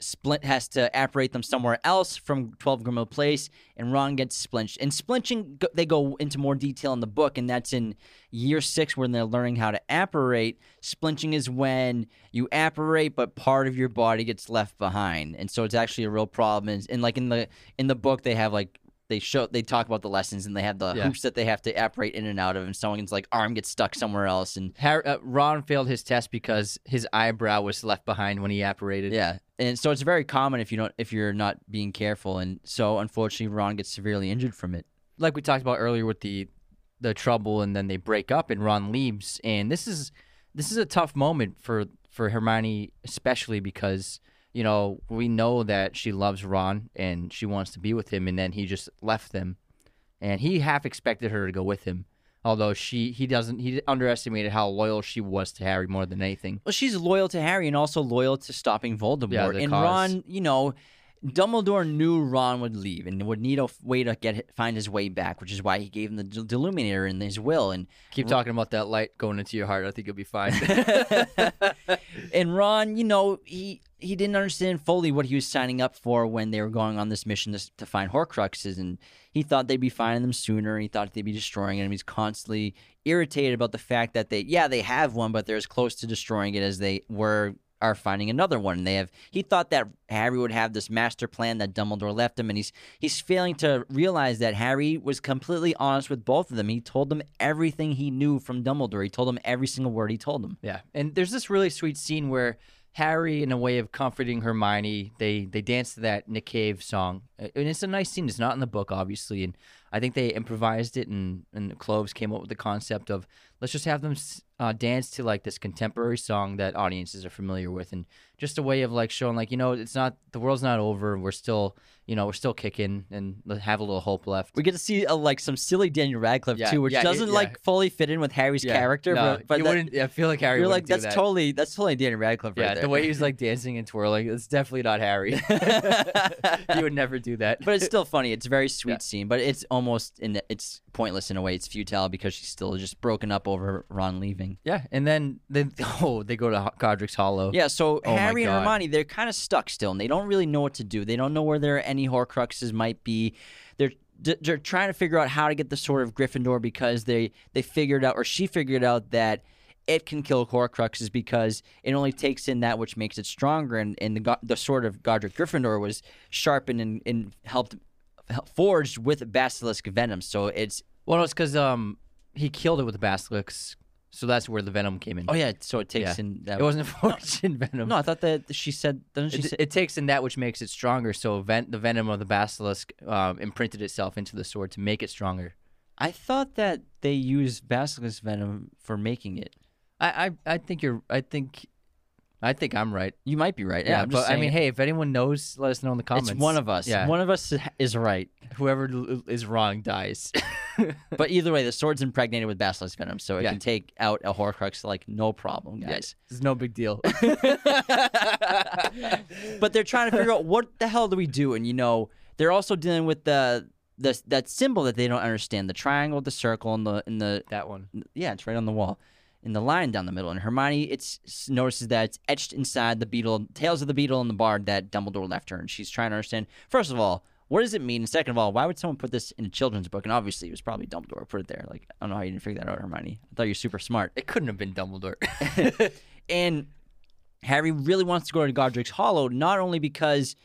splint has to apparate them somewhere else from 12 Grimmauld Place, and Ron gets splinched. And splinching, they go into more detail in the book, and that's in year six when they're learning how to apparate. Splinching is when you apparate, but part of your body gets left behind, and so it's actually a real problem. And, and like in the in the book, they have like they show they talk about the lessons, and they have the Yeah. hoops that they have to apparate in and out of, and someone's like arm gets stuck somewhere else, and uh, Ron failed his test because his eyebrow was left behind when he apparated. Yeah, and so it's very common if you don't if you're not being careful, and so unfortunately Ron gets severely injured from it. like we talked about earlier with the the trouble and then they break up and Ron leaves and this is this is a tough moment for for Hermione especially because you know we know that she loves Ron and she wants to be with him and then he just left them and he half expected her to go with him although she he doesn't he underestimated how loyal she was to Harry more than anything Well, she's loyal to Harry and also loyal to stopping Voldemort. Yeah, and cause. Ron, you know, Dumbledore knew Ron would leave and would need a way to get find his way back, which is why he gave him the Deluminator in his will. And keep talking about that light going into your heart I think you'll be fine and Ron, you know, he he didn't understand fully what he was signing up for when they were going on this mission to, to find Horcruxes, and he thought they'd be finding them sooner. And he thought they'd be destroying them. He's constantly irritated about the fact that they, yeah, they have one, but they're as close to destroying it as they were are finding another one. And they have. He thought that Harry would have this master plan that Dumbledore left him, and he's he's failing to realize that Harry was completely honest with both of them. He told them everything he knew from Dumbledore. He told them every single word he told them. Yeah, and there's this really sweet scene where Harry, in a way of comforting Hermione, they they dance to that Nick Cave song, and it's a nice scene. It's not in the book, obviously, and I think they improvised it, and and Kloves came up with the concept of let's just have them uh, dance to like this contemporary song that audiences are familiar with, and just a way of like showing like you know it's not the world's not over. We're still you know we're still kicking, and have a little hope left. We get to see uh, like some silly Daniel Radcliffe Yeah, too, which yeah, doesn't yeah. like fully fit in with Harry's Yeah, character. no, but but you that- wouldn't. I feel like Harry. you're wouldn't like do that's that. totally that's totally Daniel Radcliffe. Yeah, right there. the way he was like dancing and twirling, it's definitely not Harry. he would never do that. but it's still funny. It's a very sweet Yeah. scene, but it's almost in it's pointless in a way. It's futile because she's still just broken up over Ron leaving. yeah, and then then oh, they go to Ho- Godric's Hollow. Yeah, so Oh my Harry and. Hermione, they're kind of stuck still, and they don't really know what to do. They don't know where there any Horcruxes might be. They're they're trying to figure out how to get the sword of Gryffindor because they they figured out, or she figured out that it can kill Horcruxes because it only takes in that which makes it stronger. And, and the the sword of Godric Gryffindor was sharpened and, and helped forged with basilisk venom. So it's Well, no, it's because um he killed it with the basilisk, so that's where the venom came in. oh yeah, so it takes Yeah. in that. it wasn't in venom. no, I thought that she said. Doesn't she It, say? it takes in that which makes it stronger. So ven- the venom of the basilisk um, imprinted itself into the sword to make it stronger. I thought that they used basilisk venom for making it. I, I, I think you're. I think I think I'm right. You might be right. Yeah, I'm just but I mean, hey, if anyone knows, let us know in the comments. it's one of us. Yeah. One of us is right. Whoever l- is wrong dies. But either way, the sword's impregnated with basilisk venom, so it Yeah. can take out a Horcrux like no problem, guys. it's no big deal. but they're trying to figure out what the hell do we do, and you know they're also dealing with the the that symbol that they don't understand: the triangle, the circle, and the and the that one. yeah, it's right on the wall. In the line down the middle, and Hermione it's notices that it's etched inside the Beedle, tales of the Beedle and the bard that Dumbledore left her, and she's trying to understand. First of all, what does it mean? And second of all, why would someone put this in a children's book? And obviously, it was probably Dumbledore who put it there. Like, I don't know how you didn't figure that out, Hermione. I thought you were super smart. It couldn't have been Dumbledore. And Harry really wants to go to Godric's Hollow, not only because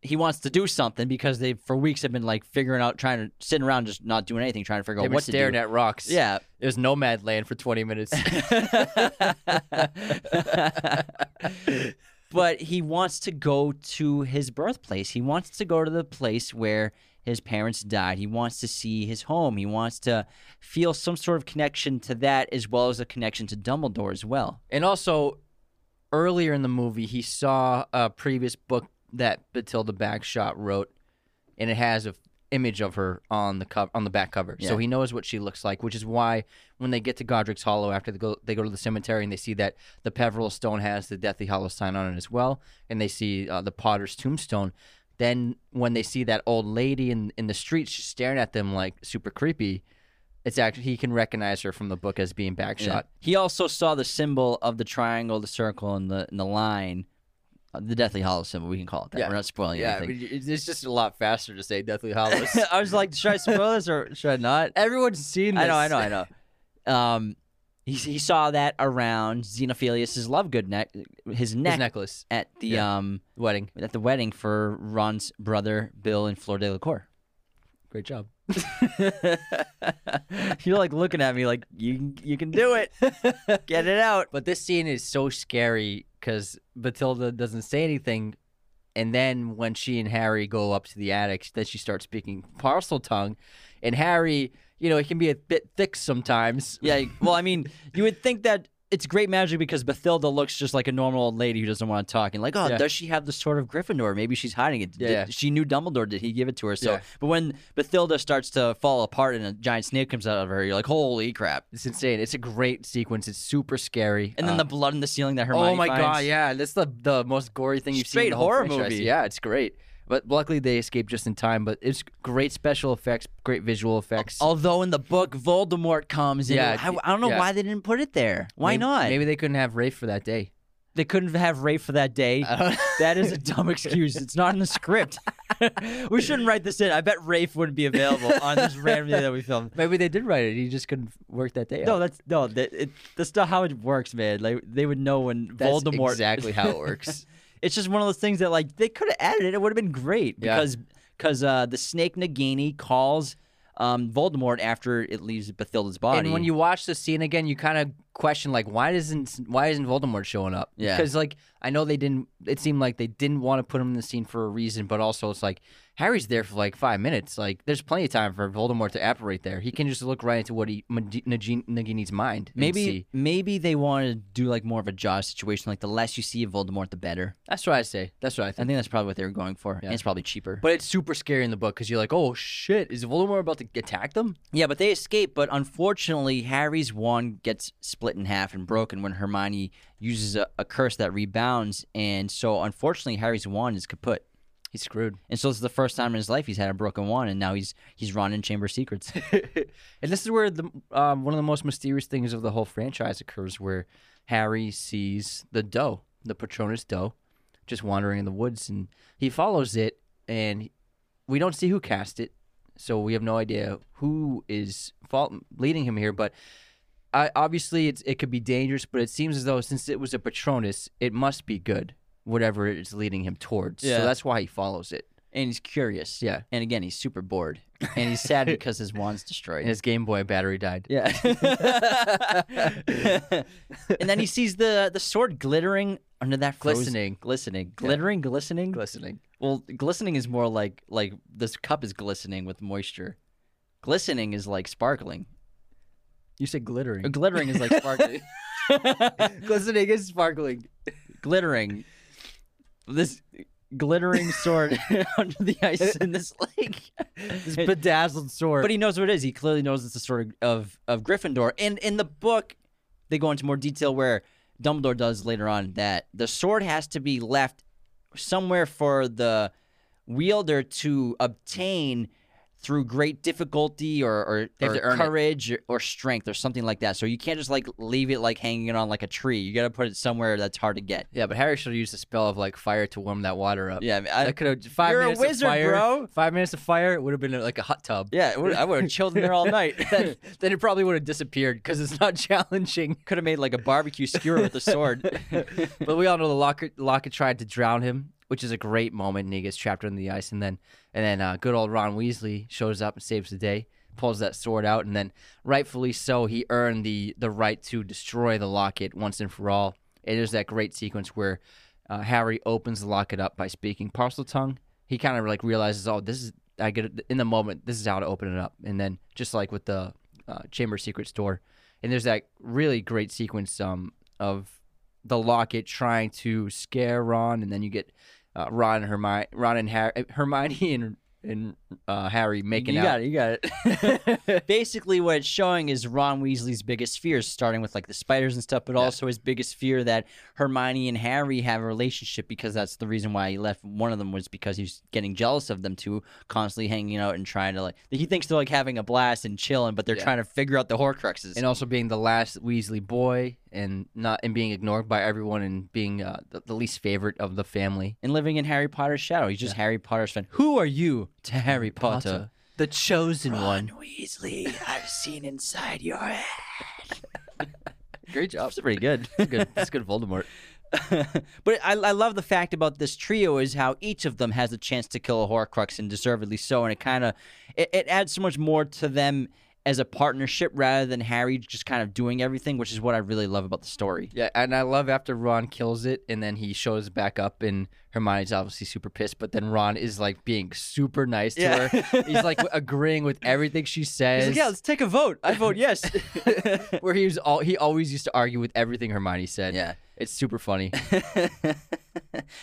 he wants to do something, because they for weeks have been like figuring out, trying to sitting around, just not doing anything, trying to figure out what to staring at rocks. Yeah. It was Nomadland for 20 minutes. but he wants to go to his birthplace. He wants to go to the place where his parents died. He wants to see his home. He wants to feel some sort of connection to that as well as a connection to Dumbledore as well. and also, earlier in the movie, he saw a previous book that Bathilda Bagshot wrote, and it has a image of her on the cover on the back cover. So Yeah. he knows what she looks like, which is why when they get to Godric's Hollow after they go they go to the cemetery and they see that the Peverell stone has the Deathly Hallow sign on it as well, and they see uh, the Potter's tombstone. Then when they see that old lady in in the street she's staring at them like super creepy, it's actually he can recognize her from the book as being Bagshot. He also saw the symbol of the triangle, the circle, and the and the line, the Deathly Hallow symbol. We can call it that. Yeah. We're not spoiling Yeah, anything. mean, it's just a lot faster to say Deathly Hallows. I was like, should I spoil this or should I not? Everyone's seen this. I know, I know, I know. Um, he, he saw that around Xenophilius's Lovegood neck, his His necklace, at the Yeah. um wedding. at the wedding for Ron's brother Bill and Fleur Delacour. Great job. You're like looking at me like you you can do it. Get it out. But this scene is so scary because Bathilda doesn't say anything, and then when she and Harry go up to the attic, then she starts speaking Parseltongue, and Harry, you know, it can be a bit thick sometimes. Yeah, well, I mean, you would think that it's great magic because Bathilda looks just like a normal old lady who doesn't want to talk. And like, oh, Yeah. does she have the sword of Gryffindor? Maybe she's hiding it. Yeah, Did- yeah. She knew Dumbledore. Did he give it to her? So, Yeah. but when Bathilda starts to fall apart and a giant snake comes out of her, you're like, holy crap! It's insane. It's a great sequence. It's super scary. And then Uh, the blood in the ceiling that Hermione oh my god, yeah, that's the the most gory thing you've seen. Straight in the whole horror movie. Yeah, it's great. But luckily they escaped just in time. But it's great special effects, great visual effects. Although in the book, Voldemort comes in. Yeah, I, I don't know yeah. why they didn't put it there. Why maybe, not? Maybe they couldn't have Rafe for that day. they couldn't have Rafe for that day. That is a dumb excuse. It's not in the script. we shouldn't write this in. I bet Rafe wouldn't be available on this random day that we filmed. Maybe they did write it. He just couldn't work that day. No, out. that's no. That, it, that's not how it works, man. Like they would know when That's Voldemort. exactly how it works. It's just one of those things that like they could have added it. It would have been great because because uh, the snake Nagini calls um, Voldemort after it leaves Bathilda's body. and when you watch the scene again, you kind of question like, why doesn't why isn't Voldemort showing up? Yeah. because like I know they didn't. It seemed like they didn't want to put him in the scene for a reason, but also it's like Harry's there for like five minutes. Like there's plenty of time for Voldemort to apparate there. He can just look right into what he Magi- Nagi- Nagini's mind. maybe maybe they wanted to do like more of a Jaws situation. Like the less you see of Voldemort, the better. that's what I say. That's what I think. I think. that's probably what they were going for, Yeah. and it's probably cheaper. But it's super scary in the book because you're like, oh shit, is Voldemort about to attack them? Yeah, but they escape. But unfortunately, Harry's wand gets split in half and broken when Hermione uses a, a curse that rebounds, and so unfortunately, Harry's wand is kaput. He's screwed. And so this is the first time in his life he's had a broken wand, and now he's he's Ron in Chamber of Secrets. and this is where the um, one of the most mysterious things of the whole franchise occurs, where Harry sees the doe, the Patronus doe, just wandering in the woods, and he follows it, and we don't see who cast it, so we have no idea who is fault leading him here. But I, obviously, it's it could be dangerous, but it seems as though since it was a Patronus, it must be good, whatever it's leading him towards. Yeah. So that's why he follows it. and he's curious. Yeah. And again, he's super bored, and he's sad because his wand's destroyed. And his Game Boy battery died. Yeah. and then he sees the the sword glittering under that frozen- Glistening. glistening, glittering, glistening. Glistening. well, glistening is more like like this cup is glistening with moisture. Glistening is like sparkling. You said glittering. Glittering is like sparkling. Glistening is sparkling. glittering. This glittering sword under the ice in this lake. This bedazzled sword. But he knows what it is. He clearly knows it's the sword of, of Gryffindor. And in the book, they go into more detail where Dumbledore does later on that the sword has to be left somewhere for the wielder to obtain through great difficulty or, or, or to earn it. courage or, or strength or something like that. So you can't just like leave it like hanging on like a tree. You got to put it somewhere that's hard to get. yeah, but Harry should have used the spell of like fire to warm that water up. Yeah, I mean, I- that could have five You're a minutes wizard, of fire. bro. Five minutes of fire it would have been like a hot tub. yeah, would- I would have chilled in there all night. then, then it probably would have disappeared because it's not challenging. Could have made like a barbecue skewer with a sword. but we all know the Locket Locket tried to drown him, which is a great moment, and he gets trapped in the ice. And then and then uh, good old Ron Weasley shows up and saves the day, pulls that sword out, and then rightfully so, he earned the the right to destroy the Locket once and for all. It is that great sequence where uh, Harry opens the Locket up by speaking Parseltongue. He kind of like realizes, oh, this is I get it in the moment. This is how to open it up, and then just like with the uh, Chamber of Secrets door, and there's that really great sequence um, of the locket trying to scare Ron, and then you get uh, Ron and Hermione, Ron and Harry, Hermione and and uh, Harry making you out. got it. You got it. Basically, what it's showing is Ron Weasley's biggest fears, starting with like the spiders and stuff, but also his biggest fear that Hermione and Harry have a relationship because that's the reason why he left. One of them was because he's getting jealous of them two, constantly hanging out and trying to like. He thinks they're like having a blast and chilling, but they're Yeah. trying to figure out the Horcruxes. And also being the last Weasley boy, and not and being ignored by everyone, and being uh, the, the least favorite of the family. and living in Harry Potter's shadow. He's just Harry Potter's friend. Who are you to Harry Potter? the chosen one. Weasley, I've seen inside your head. Great job. That's pretty good. That's good. That's good, Voldemort. but I, I love the fact about this trio is how each of them has a chance to kill a Horcrux and deservedly so, and it kind of it, it adds so much more to them as a partnership rather than Harry just kind of doing everything, which is what I really love about the story. Yeah, and I love after Ron kills it, and then he shows back up, and Hermione's obviously super pissed, but then Ron is like being super nice to Yeah. her. He's like agreeing with everything she says. He's like, yeah, let's take a vote. I vote yes. where he was all he always used to argue with everything Hermione said. Yeah. it's super funny.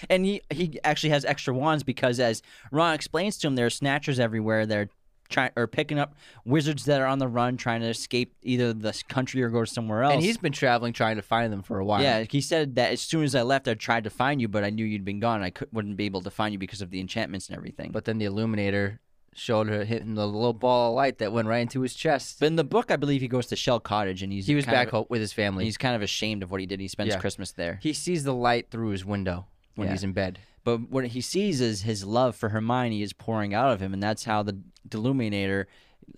and he he actually has extra wands because as Ron explains to him, there are snatchers everywhere. They're trying or picking up wizards that are on the run, trying to escape either the country or go somewhere else. and he's been traveling trying to find them for a while. Yeah, he said that as soon as I left, I tried to find you, but I knew you'd been gone. I could, wouldn't be able to find you because of the enchantments and everything. But, then the Deluminator showed her hitting the little ball of light that went right into his chest. But in the book, I believe he goes to Shell Cottage, and he's he was back home with his family. He's kind of ashamed of what he did. He spends Yeah. Christmas there. he sees the light through his window when Yeah. he's in bed. But what he sees is his love for Hermione is pouring out of him, and that's how the Deluminator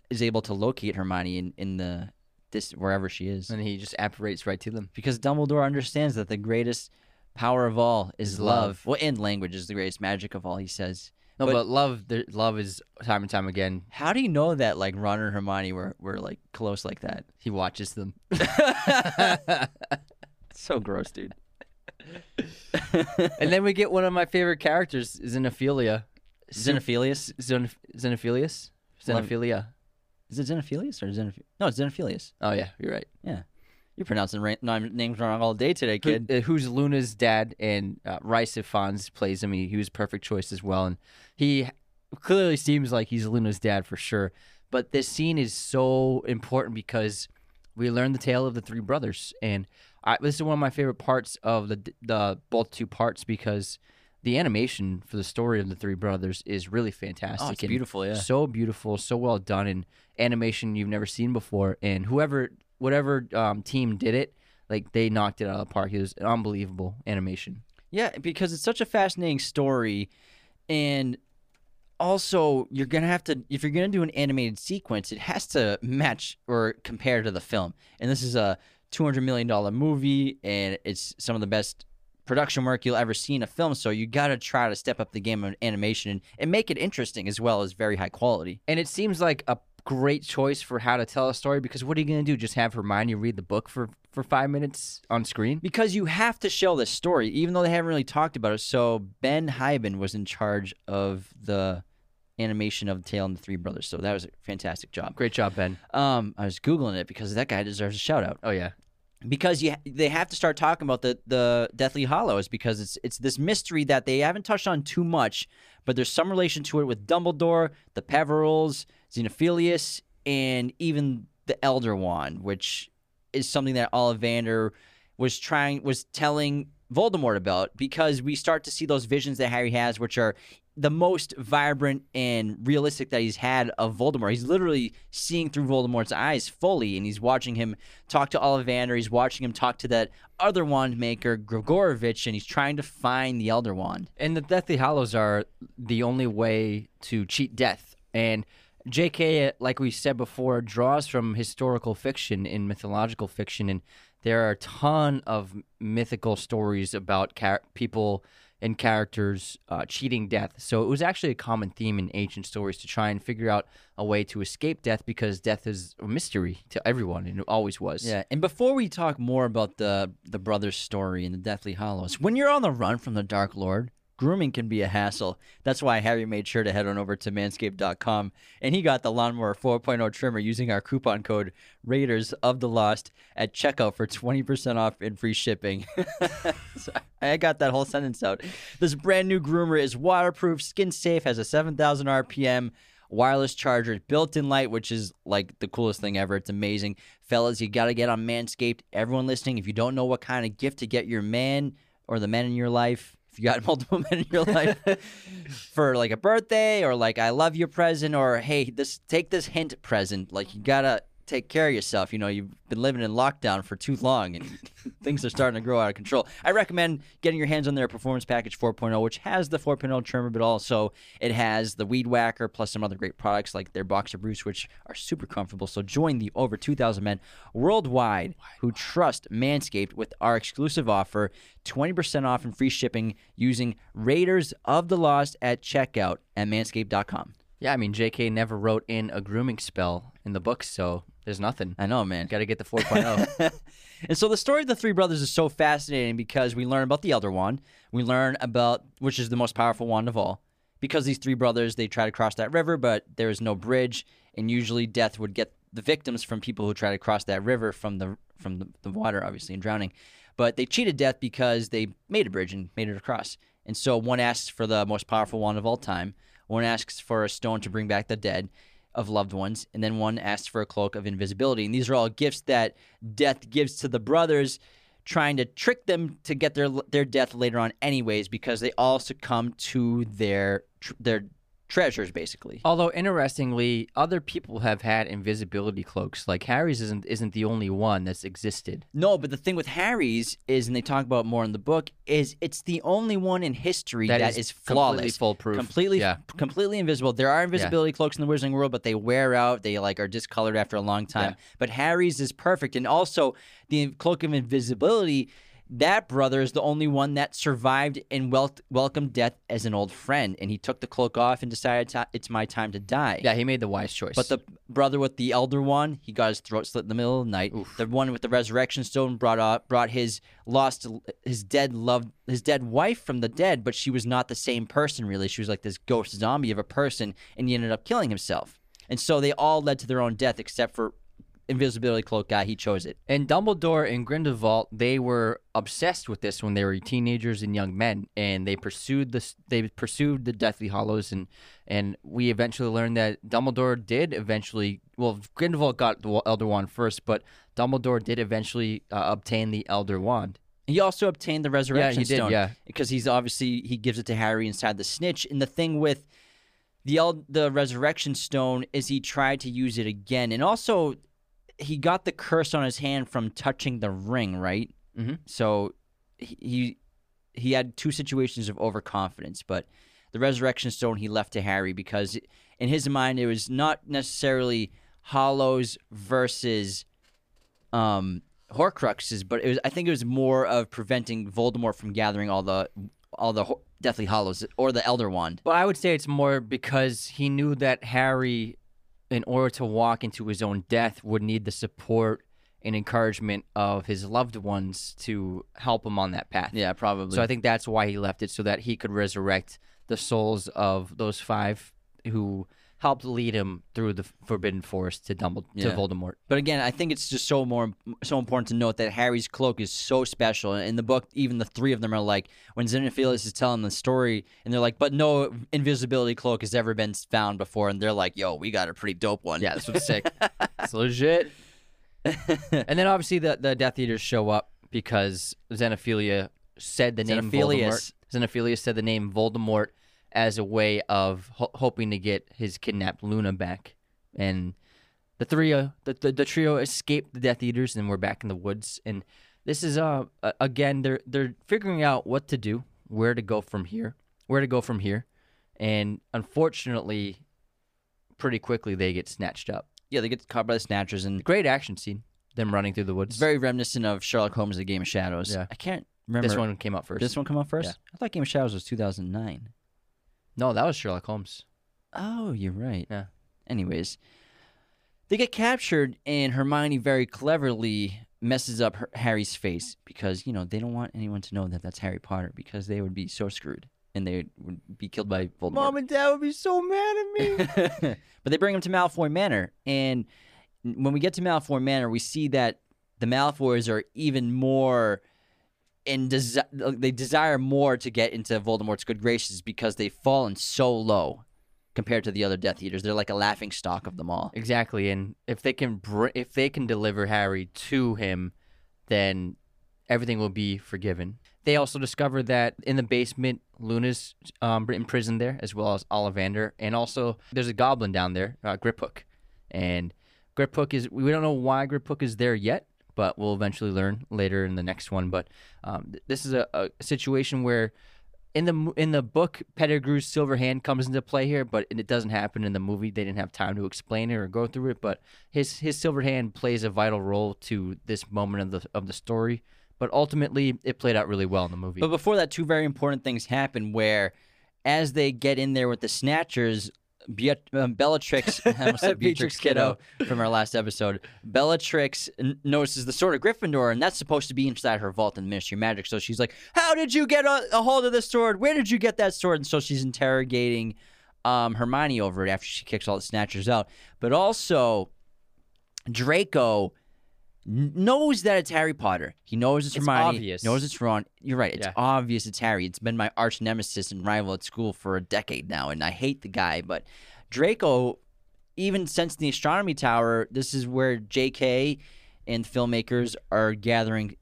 is able to locate Hermione in, in the this wherever she is. And he just apparates right to them. Because Dumbledore understands that the greatest power of all is love. love. Well, and language is the greatest magic of all. He says. No, But- but, love, there, love is time and time again. How do you know that like Ron and Hermione were, were like close like that? He watches them. So gross, dude. And then we get one of my favorite characters, Xenophilia. Xenophilius? Xen- Xenophilius? Xenophilia. Is it Xenophilius or Xenoph? No, it's Xenophilius. Oh yeah, you're right. Yeah. You're pronouncing ra- nam- names wrong all day today, Who- kid. uh, who's Luna's dad, and uh, Rhys Ifans plays him. He, he was a perfect choice as well, and he clearly seems like he's Luna's dad for sure. But this scene is so important because we learn the tale of the three brothers, and I, this is one of my favorite parts of the the both two parts because the animation for the story of the three brothers is really fantastic. Oh, it's beautiful, yeah. so beautiful, so well done, and animation you've never seen before. And whoever, whatever um, team did it, like they knocked it out of the park. It was unbelievable animation. Yeah, because it's such a fascinating story, and also you're gonna have to if you're gonna do an animated sequence, it has to match or compare to the film. And this is a two hundred million dollar movie, and it's some of the best production work you'll ever see in a film. So you got to try to step up the game of animation and, and make it interesting as well as very high quality. And it seems like a great choice for how to tell a story because what are you going to do? Just have Hermione read the book for for five minutes on screen? because you have to show this story, even though they haven't really talked about it. So Ben Hibon was in charge of the animation of the Tale and the Three Brothers. So that was a fantastic job. Great job, Ben. Um, I was googling it because that guy deserves a shout out. Oh yeah, because you they have to start talking about the the Deathly Hallows because it's it's this mystery that they haven't touched on too much, but there's some relation to it with Dumbledore, the Peverells, Xenophilius, and even the Elder Wand, which is something that Ollivander was trying was telling Voldemort about because we start to see those visions that Harry has, which are the most vibrant and realistic that he's had of Voldemort. He's literally seeing through Voldemort's eyes fully, and he's watching him talk to Ollivander. He's watching him talk to that other wand maker, Gregorovitch, and he's trying to find the Elder Wand. And the Deathly Hallows are the only way to cheat death. And J.K., like we said before, draws from historical fiction and mythological fiction, and there are a ton of mythical stories about char- people and characters uh, cheating death. So it was actually a common theme in ancient stories to try and figure out a way to escape death because death is a mystery to everyone, and it always was. Yeah, and before we talk more about the the brothers' story and the Deathly Hallows, when you're on the run from the Dark Lord, grooming can be a hassle. That's why Harry made sure to head on over to manscaped.com and he got the Lawnmower 4.0 trimmer using our coupon code Raiders of the Lost at checkout for 20% off and free shipping. I got that whole sentence out. This brand new groomer is waterproof, skin safe, has a 7,000 RPM wireless charger, built-in light, which is like the coolest thing ever. It's amazing, fellas. You got to get on Manscaped. Everyone listening, if you don't know what kind of gift to get your man or the men in your life, if you got multiple men in your life for like a birthday or like I love you present or hey, this take this hint present. Like you gotta take care of yourself. You know, you've been living in lockdown for too long and things are starting to grow out of control. I recommend getting your hands on their Performance Package 4.0, which has the 4.0 trimmer, but also it has the Weed Whacker plus some other great products like their Boxer Briefs, which are super comfortable. So join the over 2,000 men worldwide who trust Manscaped with our exclusive offer 20% off and free shipping using Raiders of the Lost at checkout at manscaped.com. Yeah, I mean, J.K. never wrote in a grooming spell in the book, so there's nothing. I know, man. Got to get the 4.0. and so the story of the three brothers is so fascinating because we learn about the Elder Wand. We learn about which is the most powerful wand of all. Because these three brothers, they try to cross that river, but there is no bridge, and usually death would get the victims from people who try to cross that river from the from the, the water, obviously, and drowning. But they cheated death because they made a bridge and made it across. And so one asks for the most powerful wand of all time. One asks for a stone to bring back the dead of loved ones, and then one asks for a cloak of invisibility. And these are all gifts that death gives to the brothers, trying to trick them to get their their death later on, anyways, because they all succumb to their their treasures, basically. Although interestingly, other people have had invisibility cloaks. Like Harry's isn't isn't the only one that's existed. No, but the thing with Harry's is, and they talk about more in the book, is it's the only one in history That that is is, completely flawless, foolproof. completely, Yeah. completely invisible. There are invisibility cloaks in the Wizarding world, but they wear out. They like are discolored after a long time. But Harry's is perfect, and also the cloak of invisibility. That brother is the only one that survived and wel- welcomed death as an old friend, and he took the cloak off and decided to, it's my time to die. Yeah, he made the wise choice. But the brother with the elder wand, he got his throat slit in the middle of the night. The one with the resurrection stone brought up brought his lost his dead loved his dead wife from the dead, but she was not the same person really. She was like this ghost zombie of a person, and he ended up killing himself. And so they all led to their own death, except for invisibility cloak guy. He chose it. And Dumbledore and Grindelwald, they were obsessed with this when they were teenagers and young men, and they pursued this. They pursued the Deathly Hallows, and and we eventually learned that Dumbledore did eventually. Well, Grindelwald got the Elder Wand first, but Dumbledore did eventually uh, obtain the Elder Wand. He also obtained the resurrection he did, stone. yeah. because he's obviously he gives it to Harry inside the snitch. And the thing with the the resurrection stone is he tried to use it again, and also he got the curse on his hand from touching the ring, right? Mhm. So he he- he had two situations of overconfidence, but the resurrection stone he left to Harry because in his mind it was not necessarily hallows versus um horcruxes but it was i think it was more of preventing voldemort from gathering all the all the deathly hallows or the elder wand But I would say it's more because he knew that Harry, in order to walk into his own death, would need the support and encouragement of his loved ones to help him on that path. yeah probably So I think that's why he left it so that he could resurrect the souls of those five who helped lead him through the Forbidden Forest to Dumbledore Yeah. to Voldemort. But again, I think it's just so more so important to note that Harry's cloak is so special. In the book, even the three of them are like when Xenophilius is telling the story, and they're like, "But no invisibility cloak has ever been found before," and they're like, "Yo, we got a pretty dope one." Yeah, this one's sick. it's legit. and then obviously the the Death Eaters show up because Xenophilia said the name Voldemort. Xenophilius. Xenophilius said the name Voldemort as a way of ho- hoping to get his kidnapped Luna back. And the three, uh, the, the the trio escaped the Death Eaters, and we're back in the woods. And this is uh again they're they're figuring out what to do, where to go from here, where to go from here, and unfortunately, pretty quickly they get snatched up. yeah, they get caught by the Snatchers, and Great action scene, them running through the woods. very reminiscent of Sherlock Holmes: The Game of Shadows. Yeah. I can't remember this one came out first. This one came out first. Yeah. I thought Game of Shadows was 2009. No, that was Sherlock Holmes. Oh, you're right. Yeah. Anyways, they get captured, and Hermione very cleverly messes up her, Harry's face because you know they don't want anyone to know that that's Harry Potter because they would be so screwed and they would be killed by Voldemort. Mom and Dad would be so mad at me. but they bring him to Malfoy Manor, and when we get to Malfoy Manor, we see that the Malfoys are even more in desi- they desire more to get into Voldemort's good graces because they've fallen so low compared to the other Death Eaters. They're like a laughing stock of them all. exactly, and if they can br- if they can deliver Harry to him, then everything will be forgiven. They also discover that in the basement, Luna's um, imprisoned there, as well as Ollivander, and also there's a goblin down there, uh, Griphook, and Griphook is we don't know why Griphook is there yet, but we'll eventually learn later in the next one. But um, th- this is a, a situation where in the in the book, Pettigrew's silver hand comes into play here, but it doesn't happen in the movie. They didn't have time to explain it or go through it. But his his silver hand plays a vital role to this moment of the of the story. But ultimately, it played out really well in the movie. But before that, two very important things happen where as they get in there with the Snatchers, Beat- um, Bellatrix, almost said Beatrix Beatrix Kiddo from our last episode, Bellatrix n- notices the sword of Gryffindor, and that's supposed to be inside her vault in the Ministry of Magic. So she's like, How did you get a, a hold of this sword? Where did you get that sword? And so she's interrogating um, Hermione over it after she kicks all the Snatchers out. But also, Draco knows that it's Harry Potter. He knows it's, It's Hermione. obvious. Knows it's Ron. You're right. It's Yeah. obvious it's Harry. It's been my arch nemesis and rival at school for a decade now, and I hate the guy. But Draco, even since the astronomy tower, this is where J.K. and filmmakers are gathering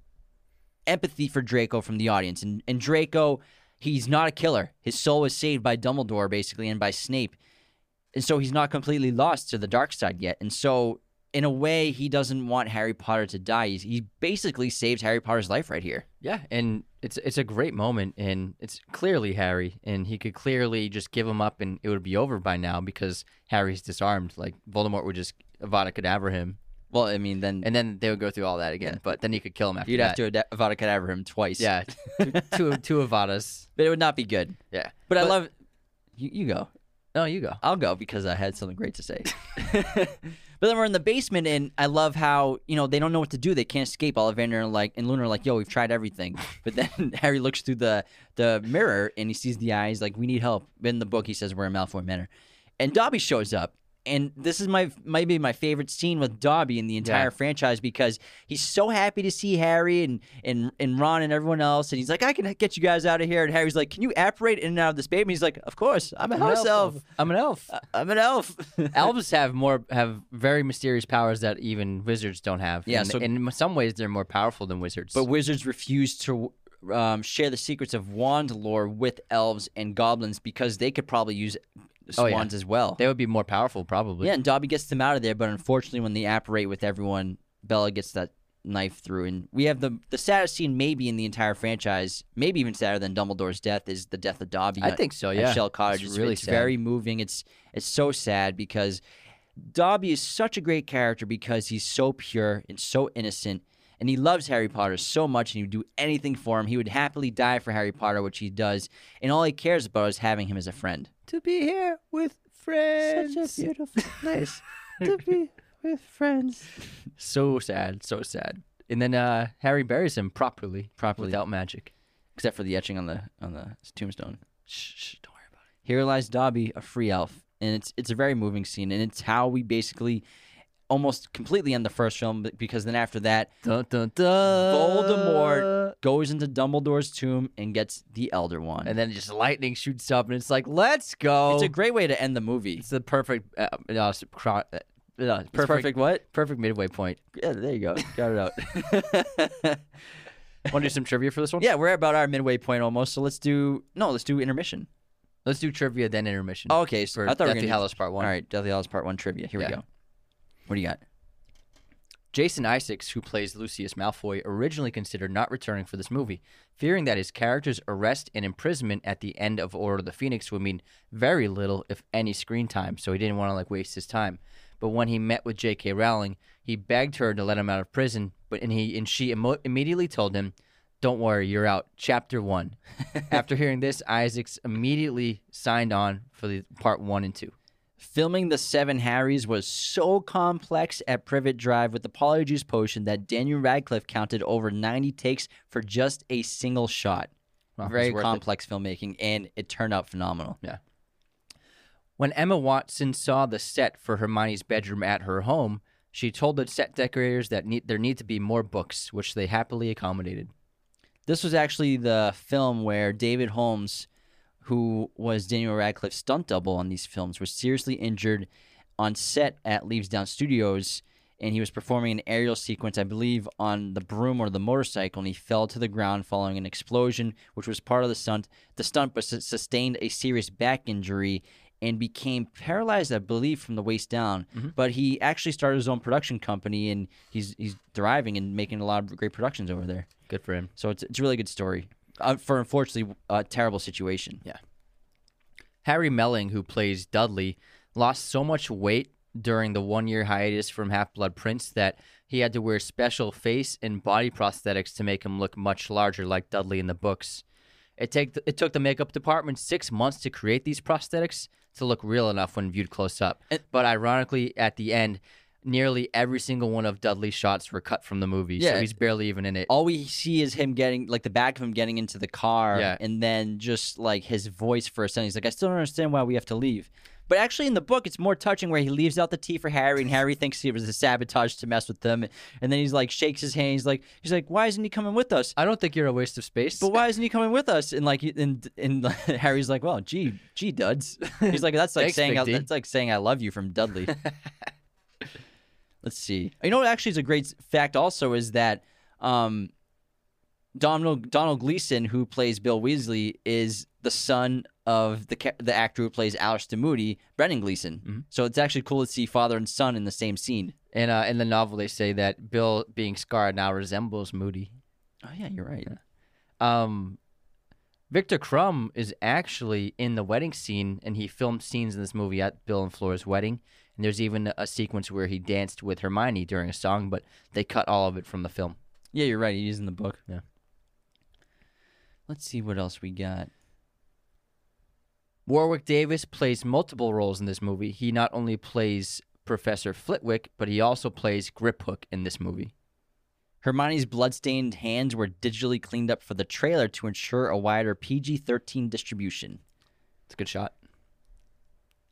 empathy for Draco from the audience. And, and Draco, he's not a killer. His soul was saved by Dumbledore, basically, and by Snape. And so he's not completely lost to the dark side yet. And so, in a way, he doesn't want Harry Potter to die. He's, he basically saves Harry Potter's life right here. Yeah, and it's it's a great moment, and it's clearly Harry, and he could clearly just give him up, and it would be over by now because Harry's disarmed. Like Voldemort would just Avada Kedavra him, Well, I mean, then and then they would go through all that again. But then he could kill him after you'd have to ad- Avada Kedavra him twice. Yeah, two, two two Avadas. But it would not be good. Yeah, But, I love. You, you go. No, you go. I'll go because I had something great to say. but then we're in the basement, and I love how you know they don't know what to do. They can't escape. Ollivander and like and Luna are like, "Yo, we've tried everything." But then Harry looks through the the mirror and he sees the eyes. Like, we need help. In the book, he says we're in Malfoy Manor, and Dobby shows up. And this is my maybe my favorite scene with Dobby in the entire Yeah. franchise because he's so happy to see Harry and, and and Ron and everyone else, and he's like, "I can get you guys out of here." And Harry's like, "Can you apparate in and out of this basement?" He's like, "Of course, I'm a I'm an house elf. I'm an elf. I'm an elf." Elves have more have very mysterious powers that even wizards don't have. Yeah, and, so- and in some ways they're more powerful than wizards. But wizards refuse to um, share the secrets of wand lore with elves and goblins because they could probably use Oh, yeah. as well. they would be more powerful, probably. yeah, and Dobby gets them out of there, but unfortunately, when they apparate with everyone, Bella gets that knife through, and we have the the saddest scene maybe in the entire franchise, maybe even sadder than Dumbledore's death is the death of Dobby. I at- think so. Yeah, Shell Cottage. It's It's, really it's very moving. It's it's so sad because Dobby is such a great character because he's so pure and so innocent. And he loves Harry Potter so much, and he would do anything for him. He would happily die for Harry Potter, which he does. And all he cares about is having him as a friend. To be here with friends. Such a beautiful place to be with friends. So sad, so sad. And then uh, Harry buries him properly, Properly. without magic. Except for the etching on the on the tombstone. Shh, shh, don't worry about it. Here lies Dobby, a free elf, and it's it's a very moving scene, and it's how we basically almost completely end the first film because then after that, Dun, dun, dun. Voldemort goes into Dumbledore's tomb and gets the Elder Wand, and then just lightning shoots up, and it's like, let's go. it's a great way to end the movie. It's the perfect, uh, uh, cro- uh, uh, it's Perfect, what? perfect midway point. Yeah, there you go. Got it out. Want to do some trivia for this one? yeah, we're about our midway point almost. So let's do no, let's do intermission. Let's do trivia then intermission. Oh, okay, so I thought we were gonna do- Hallows Part One. All right, Deathly Hallows Part One trivia. Here Yeah. we go. What do you got? Jason Isaacs, who plays Lucius Malfoy, originally considered not returning for this movie, fearing that his character's arrest and imprisonment at the end of Order of the Phoenix would mean very little, if any, screen time. So he didn't want to like waste his time. But when he met with J.K. Rowling, he begged her to let him out of prison. But and he and she emo- immediately told him, "Don't worry, you're out." Chapter one. After hearing this, Isaacs immediately signed on for the part one and two. Filming the Seven Harrys was so complex at Privet Drive with the Polyjuice Potion that Daniel Radcliffe counted over 90 takes for just a single shot. Well, Very worth it. complex filmmaking, and it turned out phenomenal. Yeah. When Emma Watson saw the set for Hermione's bedroom at her home, she told the set decorators that need, there need to be more books, which they happily accommodated. This was actually the film where David Holmes, who was Daniel Radcliffe's stunt double on these films, was seriously injured on set at Leaves Down Studios, and he was performing an aerial sequence, I believe, on the broom or the motorcycle, and he fell to the ground following an explosion, which was part of the stunt. The stunt but sustained a serious back injury and became paralyzed, I believe, from the waist down. Mm-hmm. But he actually started his own production company, and he's he's thriving and making a lot of great productions over there. Good for him. So it's it's a really good story uh, for unfortunately a terrible situation. Yeah. Harry Melling, who plays Dudley, lost so much weight during the one year hiatus from Half Blood Prince that he had to wear special face and body prosthetics to make him look much larger like Dudley in the books. It, take, it took the makeup department six months to create these prosthetics to look real enough when viewed close up. but ironically, at the end, nearly every single one of Dudley's shots were cut from the movie, so Yeah. he's barely even in it. All we see is him getting like the back of him getting into the car, Yeah. and then just like his voice for a second. He's like, "I still don't understand why we have to leave." But actually, in the book, it's more touching where he leaves out the tea for Harry, and Harry thinks it was a sabotage to mess with them, and then he's like shakes his hand. He's like, he's like, "Why isn't he coming with us?" I don't think you're a waste of space. But why isn't he coming with us? And like, and and Harry's like, "Well, gee, gee, duds." He's like, "That's like Thanks, saying I, that's like saying I love you from Dudley." Let's see. You know what actually is a great fact also is that um, Domhnall Domhnall Gleeson, who plays Bill Weasley, is the son of the the actor who plays Alastor Moody, Brendan Gleeson. Mm-hmm. So it's actually cool to see father and son in the same scene. And uh, in the novel, they say that Bill, being scarred, now resembles Moody. Oh yeah, you're right. Um, Viktor Krum is actually in the wedding scene, and he filmed scenes in this movie at Bill and Flora's wedding. And there's even a sequence where he danced with Hermione during a song, but they cut all of it from the film. Yeah, you're right. He's in the book. Yeah. Let's see what else we got. Warwick Davis plays multiple roles in this movie. He not only plays Professor Flitwick, but he also plays Griphook in this movie. Hermione's bloodstained hands were digitally cleaned up for the trailer to ensure a wider PG 13 distribution. It's a good shot.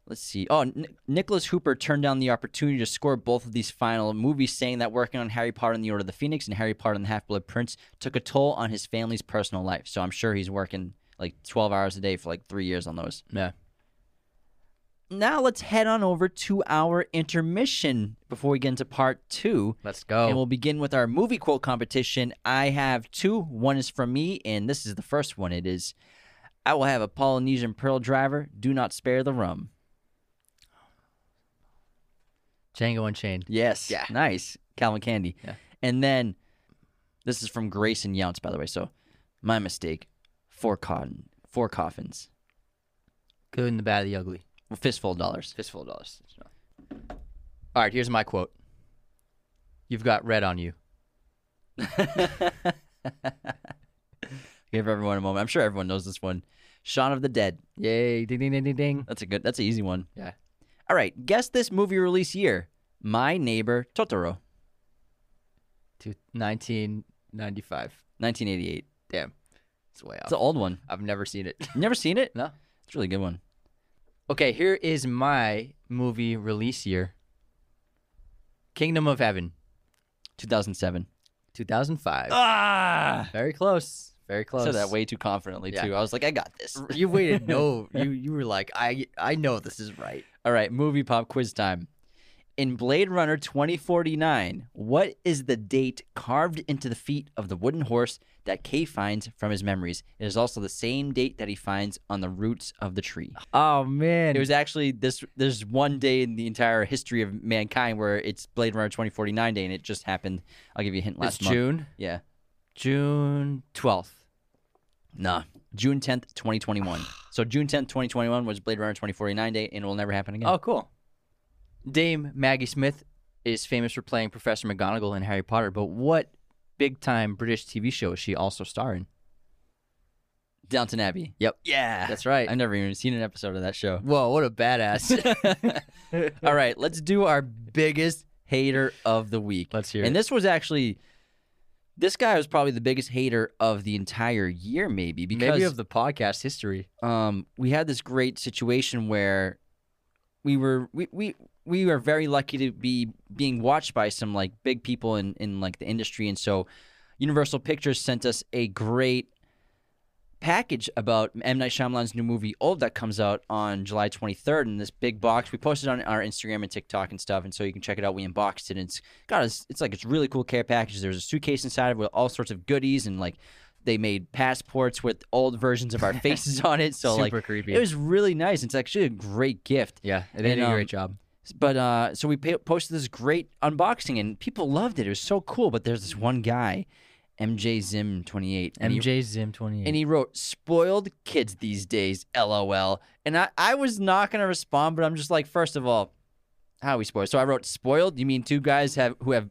Let's see. Oh, N- Nicholas Hooper turned down the opportunity to score both of these final movies, saying that working on Harry Potter and the Order of the Phoenix and Harry Potter and the Half Blood Prince took a toll on his family's personal life. So I'm sure he's working like 12 hours a day for like three years on those. Yeah. Now let's head on over to our intermission before we get into part two. Let's go. And we'll begin with our movie quote competition. I have two. One is from me, and this is the first one. It is I will have a Polynesian pearl diver. Do not spare the rum. Django Unchained. Yes. Yeah. Nice. Calvin Candie. Yeah. And then this is from Grayson Younts, by the way. So my mistake. Four cotton. Four coffins. Good and the bad, the ugly. Well, fistful of dollars. Fistful of dollars. All right, here's my quote. You've got red on you. Give everyone a moment. I'm sure everyone knows this one. Shaun of the Dead. Yay! Ding ding ding ding ding. That's a good. That's an easy one. Yeah. All right. Guess this movie release year. My Neighbor Totoro. To 1995. 1988. Damn, it's way off. It's an old one. I've never seen it. Never seen it? no. It's a really good one. Okay, here is my movie release year. Kingdom of Heaven, 2007. 2005. Ah! Very close. Very close. Said that way too confidently Yeah. too. I was like, I got this. You waited. No, you you were like, I I know this is right. All right, movie pop quiz time. In Blade Runner 2049, what is the date carved into the feet of the wooden horse that Kay finds from his memories? It is also the same date that he finds on the roots of the tree. Oh man, It was actually this. There's one day in the entire history of mankind where it's Blade Runner 2049 day, and it just happened. I'll give you a hint. Last it's month. June Yeah. June twelfth. Nah. June 10th, 2021. so June 10th, 2021 was Blade Runner 2049 day, and it will never happen again. Oh, cool. Dame Maggie Smith is famous for playing Professor McGonagall in Harry Potter, but what big time British TV show is she also starring? Downton Abbey. Yep. Yeah. That's right. I've never even seen an episode of that show. Whoa, what a badass. All right, let's do our biggest hater of the week. Let's hear And it. this was actually this guy was probably the biggest hater of the entire year, maybe because Maybe of the podcast history. um, we had this great situation where we were we, we we were very lucky to be being watched by some like big people in in like the industry, and so Universal Pictures sent us a great package about M Night Shyamalan's new movie Old that comes out on July 23rd in this big box. We posted on our Instagram and TikTok and stuff, and so you can check it out. We unboxed it. And it's got us. It's like it's really cool care package. There's a suitcase inside of it with all sorts of goodies and like. They made passports with old versions of our faces on it, so like creepy. it was really nice. It's actually a great gift. yeah, they did And, a um, great job. But uh, so we posted this great unboxing, and people loved it. It was so cool. But there's this one guy, MJ Zim twenty eight, and he, MJ Zim 28. and he wrote "spoiled kids these days." LOL. And I I was not gonna respond, but I'm just like, first of all, how are we spoiled? So I wrote "spoiled." You mean two guys have who have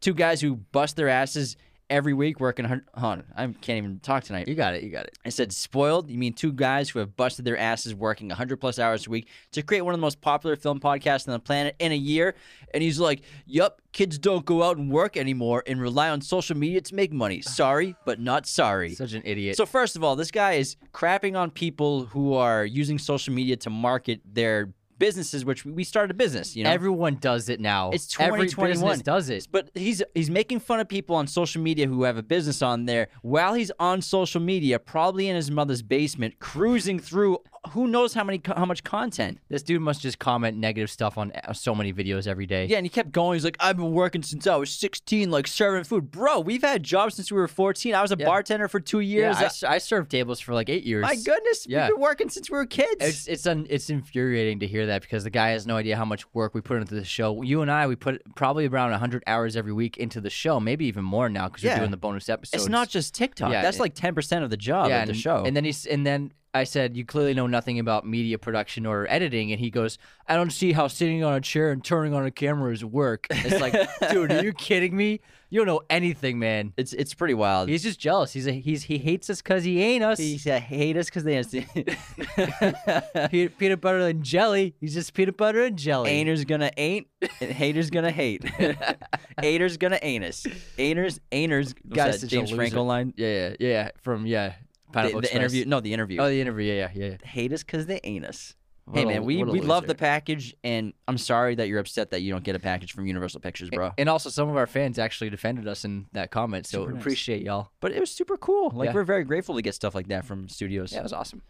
two guys who bust their asses every week working? Hold on, I can't even talk tonight. you got it. You got it. I said spoiled. You mean two guys who have busted their asses working 100 plus hours a week to create one of the most popular film podcasts on the planet in a year? And he's like, Yup, kids don't go out and work anymore and rely on social media to make money. Sorry, but not sorry. Such an idiot. So, first of all, this guy is crapping on people who are using social media to market their businesses, which we started a business, you know? Everyone does it now. It's Every 2021. business does it. But he's he's making fun of people on social media who have a business on there while he's on social media, probably in his mother's basement, cruising through who knows how many how much content. This dude must just comment negative stuff on uh, so many videos every day. Yeah, and he kept going. He's like, I've been working since I was 16, like serving food. Bro, we've had jobs since we were 14. I was a Yeah. bartender for two Yeah, years. I, served tables for like eight years. My goodness, Yeah. we've been working since we were kids. It's it's un, it's infuriating to hear that because the guy has no idea how much work we put into the show. You and I, we put probably around hundred hours every week into the show, maybe even more now because Yeah. we're doing the bonus episodes. it's not just TikTok. Yeah, That's it- like 10% of the job yeah, of the and, show. And then he's and then I said, "You clearly know nothing about media production or editing," and he goes, "I don't see how sitting on a chair and turning on a camera is work." It's like, dude, are you kidding me? You don't know anything, man. it's it's pretty wild. He's just jealous. He's a, he's he hates us because he ain't us. He said, hate us because they Pe- peanut butter and jelly. He's just peanut butter and jelly. Ainers gonna ain't, and haters gonna hate. Haters gonna anus. Ainers, ainers. What's Guy's that such a James. Franco line. Yeah, yeah, yeah. From yeah, Pineapple the Express. interview. No, the interview. Oh, the interview. Yeah, yeah, yeah. hate us because they ain't us. What hey a- man, we, we love the package, and I'm sorry that you're upset that you don't get a package from Universal Pictures, bro. And also, some of our fans actually defended us in that comment, so nice. appreciate y'all. But it was super cool. Like Yeah. we're very grateful to get stuff like that from studios. Yeah, it was awesome.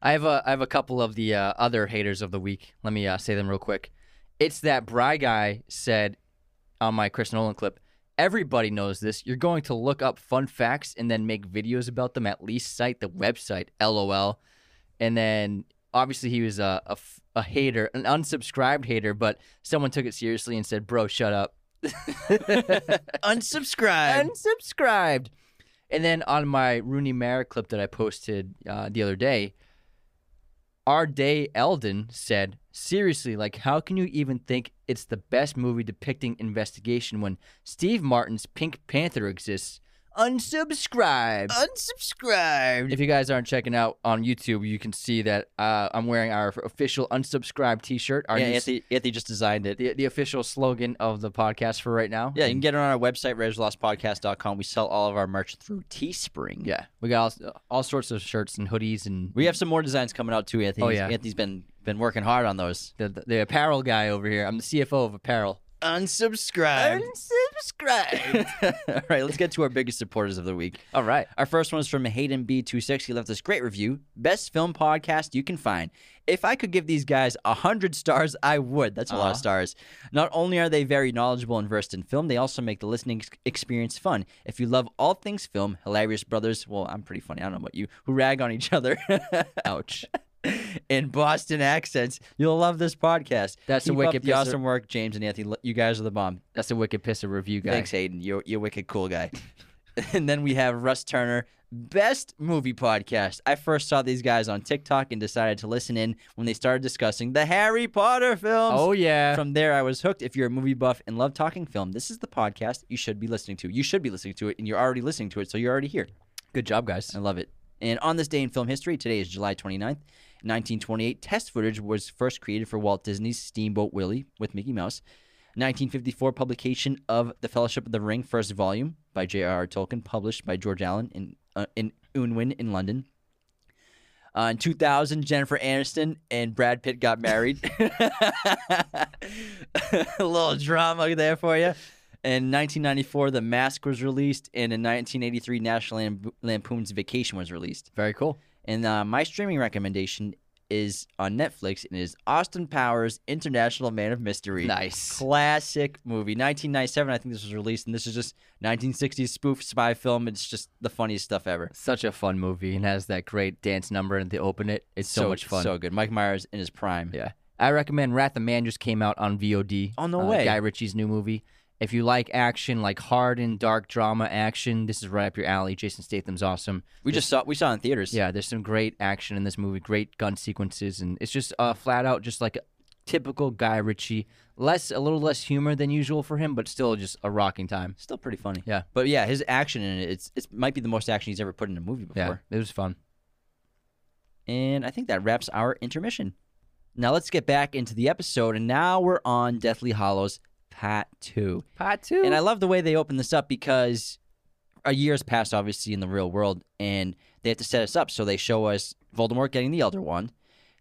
I have a I have a couple of the uh, other haters of the week. Let me uh, say them real quick. It's that Bry guy said on my Chris Nolan clip. Everybody knows this. You're going to look up fun facts and then make videos about them. At least cite the website. LOL. And then obviously he was a a hater, an unsubscribed hater, but someone took it seriously and said, "Bro, shut up." Unsubscribe. unsubscribed. And then on my Rooney Mara clip that I posted uh, the other day, our day Eldon said, "Seriously, like, how can you even think it's the best movie depicting investigation when Steve Martin's Pink Panther exists?" Unsubscribe. Unsubscribed. If you guys aren't checking out on YouTube, you can see that uh, I'm wearing our official unsubscribe T-shirt. Our yeah, new, Anthony, Anthony just designed it. the, the official slogan of the podcast for right now. Yeah, you can get it on our website, RegLostPodcast.com. We sell all of our merch through Teespring. Yeah, we got all, all sorts of shirts and hoodies and We have some more designs coming out too, Anthony. Oh, yeah. Anthony's been Been working hard on those. The, the, the apparel guy over here. I'm the CFO of apparel. Unsubscribe. Unsubscribe. All right, let's get to our biggest supporters of the week. All right. Our first one is from Hayden B26. He left us great review. Best film podcast you can find. If I could give these guys a hundred stars, I would. That's a lot of uh-huh. stars. Not only are they very knowledgeable and versed in film, they also make the listening ex- experience fun. If you love all things film, hilarious brothers. Well, I'm pretty funny. I don't know about you. Who rag on each other. Ouch. In Boston accents, you'll love this podcast. That's a wicked the pisser. awesome work, James and Anthony. You guys are the bomb. That's a wicked piss of review guy. Thanks, Hayden. You're you're a wicked cool guy. and then we have Russ Turner, best movie podcast. I first saw these guys on TikTok and decided to listen in when they started discussing the Harry Potter films. Oh yeah. From there, I was hooked. If you're a movie buff and love talking film, this is the podcast you should be listening to. You should be listening to it, and you're already listening to it, so you're already here. Good job, guys. I love it. And on this day in film history, today is July 29th. 1928, test footage was first created for Walt Disney's Steamboat Willie with Mickey Mouse. 1954, publication of The Fellowship of the Ring, first volume by J.R.R. Tolkien, published by George Allen in, uh, in Unwin in London. Uh, in 2000, Jennifer Aniston and Brad Pitt got married. A little drama there for you. In 1994, The Mask was released, and in 1983, National Lamp- Lampoon's Vacation was released. Very cool. And uh, my streaming recommendation is on Netflix, and it is Austin Powers International Man of Mystery. Nice. Classic movie. 1997, I think this was released, and this is just 1960s spoof spy film. It's just the funniest stuff ever. Such a fun movie and has that great dance number and they open it. It's so, much fun. So good. Mike Myers in his prime. Yeah. I recommend Wrath of Man just came out on VOD. Oh, no uh, way. Guy Ritchie's new movie. If you like action, like hard and dark drama action, this is right up your alley. Jason Statham's awesome. We just saw we saw it in theaters. Yeah, there's some great action in this movie, great gun sequences, and it's just uh, flat out just like a typical Guy Ritchie. Less, a little less humor than usual for him, but still just a rocking time. Still pretty funny. Yeah. But yeah, his action in it, it's it might be the most action he's ever put in a movie before. Yeah, it was fun. And I think that wraps our intermission. Now let's get back into the episode, and now we're on Deathly Hallows Part Two. Part two. And I love the way they open this up because a year's passed, obviously, in the real world, and they have to set us up. So they show us Voldemort getting the Elder Wand.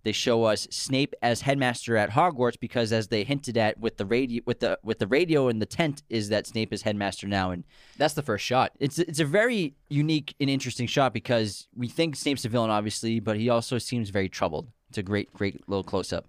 They show us Snape as headmaster at Hogwarts because, as they hinted at with the radio, with the with the radio in the tent, is that Snape is headmaster now, and That's the first shot. it's it's a very unique and interesting shot because we think Snape's a villain, obviously, but he also seems very troubled. It's a great, great little close up,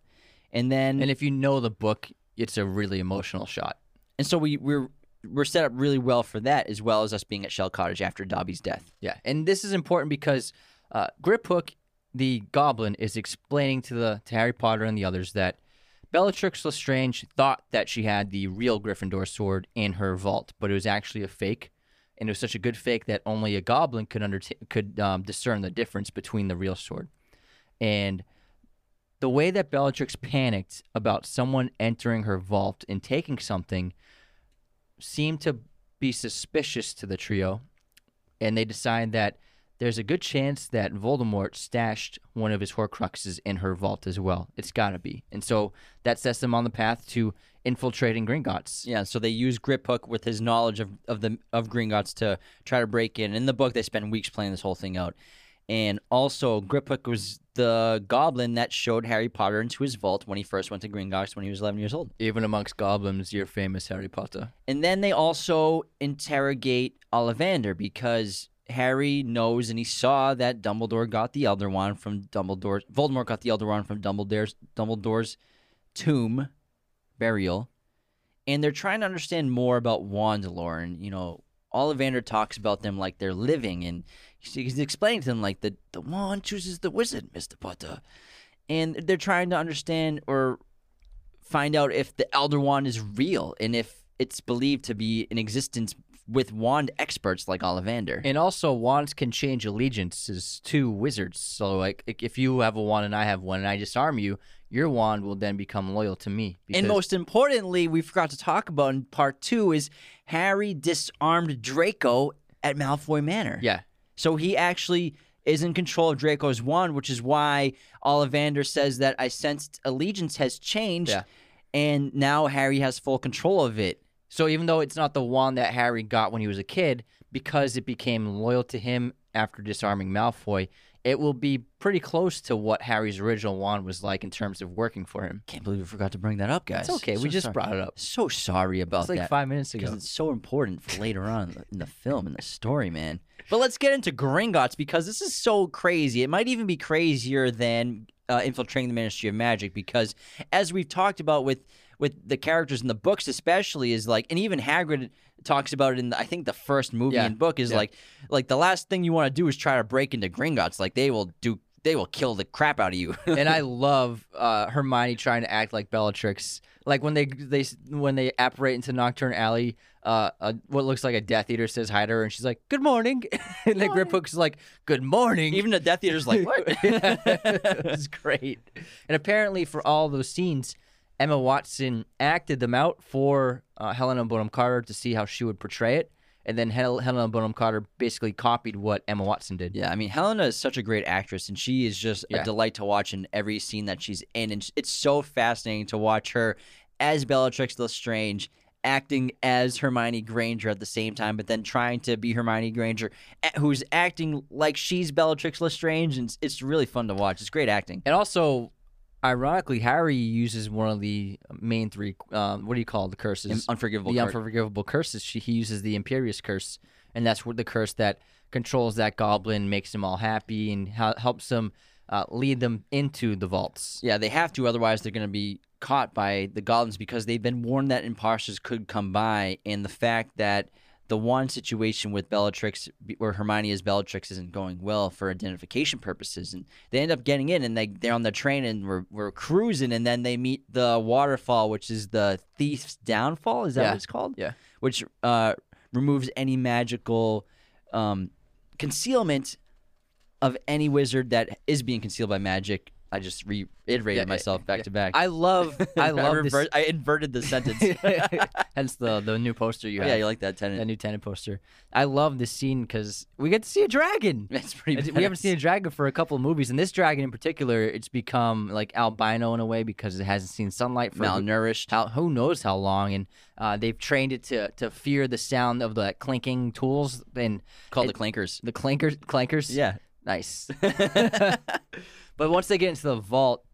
and then And if you know the book, it's a really emotional shot. and so we we're we're set up really well for that, as well as us being at Shell Cottage after Dobby's death. Yeah, and this is important because uh, Griphook, the Goblin, is explaining to the to Harry Potter and the others that Bellatrix Lestrange thought that she had the real Gryffindor sword in her vault, but it was actually a fake, and it was such a good fake that only a Goblin could underta- could um, discern the difference between the real sword, and the way that Bellatrix panicked about someone entering her vault and taking something seemed to be suspicious to the trio and they decide that there's a good chance that Voldemort stashed one of his Horcruxes in her vault as well. It's got to be. And so that sets them on the path to infiltrating Gringotts. Yeah, so they use Griphook with his knowledge of, of the of Gringotts to try to break in. In the book, they spend weeks playing this whole thing out. And also, Grip was the goblin that showed Harry Potter into his vault when he first went to Gringotts when he was 11 years old. Even amongst goblins, you're famous Harry Potter. And then they also interrogate Ollivander because Harry knows and he saw that Dumbledore got the Elder Wand from Dumbledore. Voldemort got the Elder Wand from Dumbledore's Dumbledore's tomb burial, and they're trying to understand more about wand lore. And you know, Ollivander talks about them like they're living, and he's, explaining to them like the the wand chooses the wizard, Mister Potter, and they're trying to understand or find out if the Elder Wand is real and if it's believed to be in existence with wand experts like Ollivander. And also, wands can change allegiances to wizards. So, like, if you have a wand and I have one, and I disarm you, your wand will then become loyal to me. and most importantly, we forgot to talk about in part two is Harry disarmed Draco at Malfoy Manor. yeah, So he actually is in control of Draco's wand, which is why Ollivander says that I sensed allegiance has changed, Yeah. and now Harry has full control of it. So even though it's not the wand that Harry got when he was a kid, because it became loyal to him after disarming Malfoy, it will be pretty close to what Harry's original wand was like in terms of working for him. Can't believe we forgot to bring that up, guys. It's okay. So we just sorry. brought it up. So sorry about It's like that. five minutes ago. because it's so important for later on in the, in the film and the story, man. But let's get into Gringotts because this is so crazy. It might even be crazier than uh, infiltrating the Ministry of Magic because, as we've talked about with with the characters in the books, especially, is like, and even Hagrid talks about it in the, I think the first movie Yeah, and book is yeah. like like the last thing you want to do is try to break into Gringotts. Like they will do. They will kill the crap out of you. and I love uh, Hermione trying to act like Bellatrix. Like when they they when they apparate into Knockturn Alley, uh, uh, what looks like a Death Eater says hi to her, and she's like, "Good morning," and like Griphook's like, "Good morning." even the Death Eater's like, what? it was great. And apparently, for all those scenes, Emma Watson acted them out for uh, Helena Bonham Carter to see how she would portray it. And then Hel- Helena Bonham Carter basically copied what Emma Watson did. Yeah, I mean Helena is such a great actress, and she is just Yeah. a delight to watch in every scene that she's in, and it's so fascinating to watch her as Bellatrix Lestrange acting as Hermione Granger at the same time, but then trying to be Hermione Granger, who's acting like she's Bellatrix Lestrange, and it's, it's really fun to watch. It's great acting. And also, ironically, Harry uses one of the main three. Um, what do you call the curses? Unforgivable. the card. unforgivable curses. She, he uses the Imperius curse, and that's the curse that controls that goblin, makes them all happy, and ha- helps them uh, lead them into the vaults. Yeah, they have to, otherwise they're going to be caught by the goblins because they've been warned that imposters could come by, and the fact that the one situation with Bellatrix, where Hermione is Bellatrix, isn't going well for identification purposes, and they end up getting in, and they they're on the train and we're, we're cruising, and then they meet the waterfall, which is the thief's downfall. Is that Yeah. what it's called? Yeah. Which uh, removes any magical um, concealment of any wizard that is being concealed by magic. I just reiterated Yeah, myself back to back. I love, I love this. rever- I inverted the sentence. Hence the the new poster you have. yeah, you like that that new tenant poster. I love this scene because we get to see a dragon. That's pretty. We haven't seen a dragon for a couple of movies, and this dragon in particular, it's become like albino in a way because it hasn't seen sunlight for malnourished. how who knows how long, and uh, they've trained it to to fear the sound of the clinking tools and called it- the clankers. the clankers. Clankers, Yeah, nice. but once they get into the vault,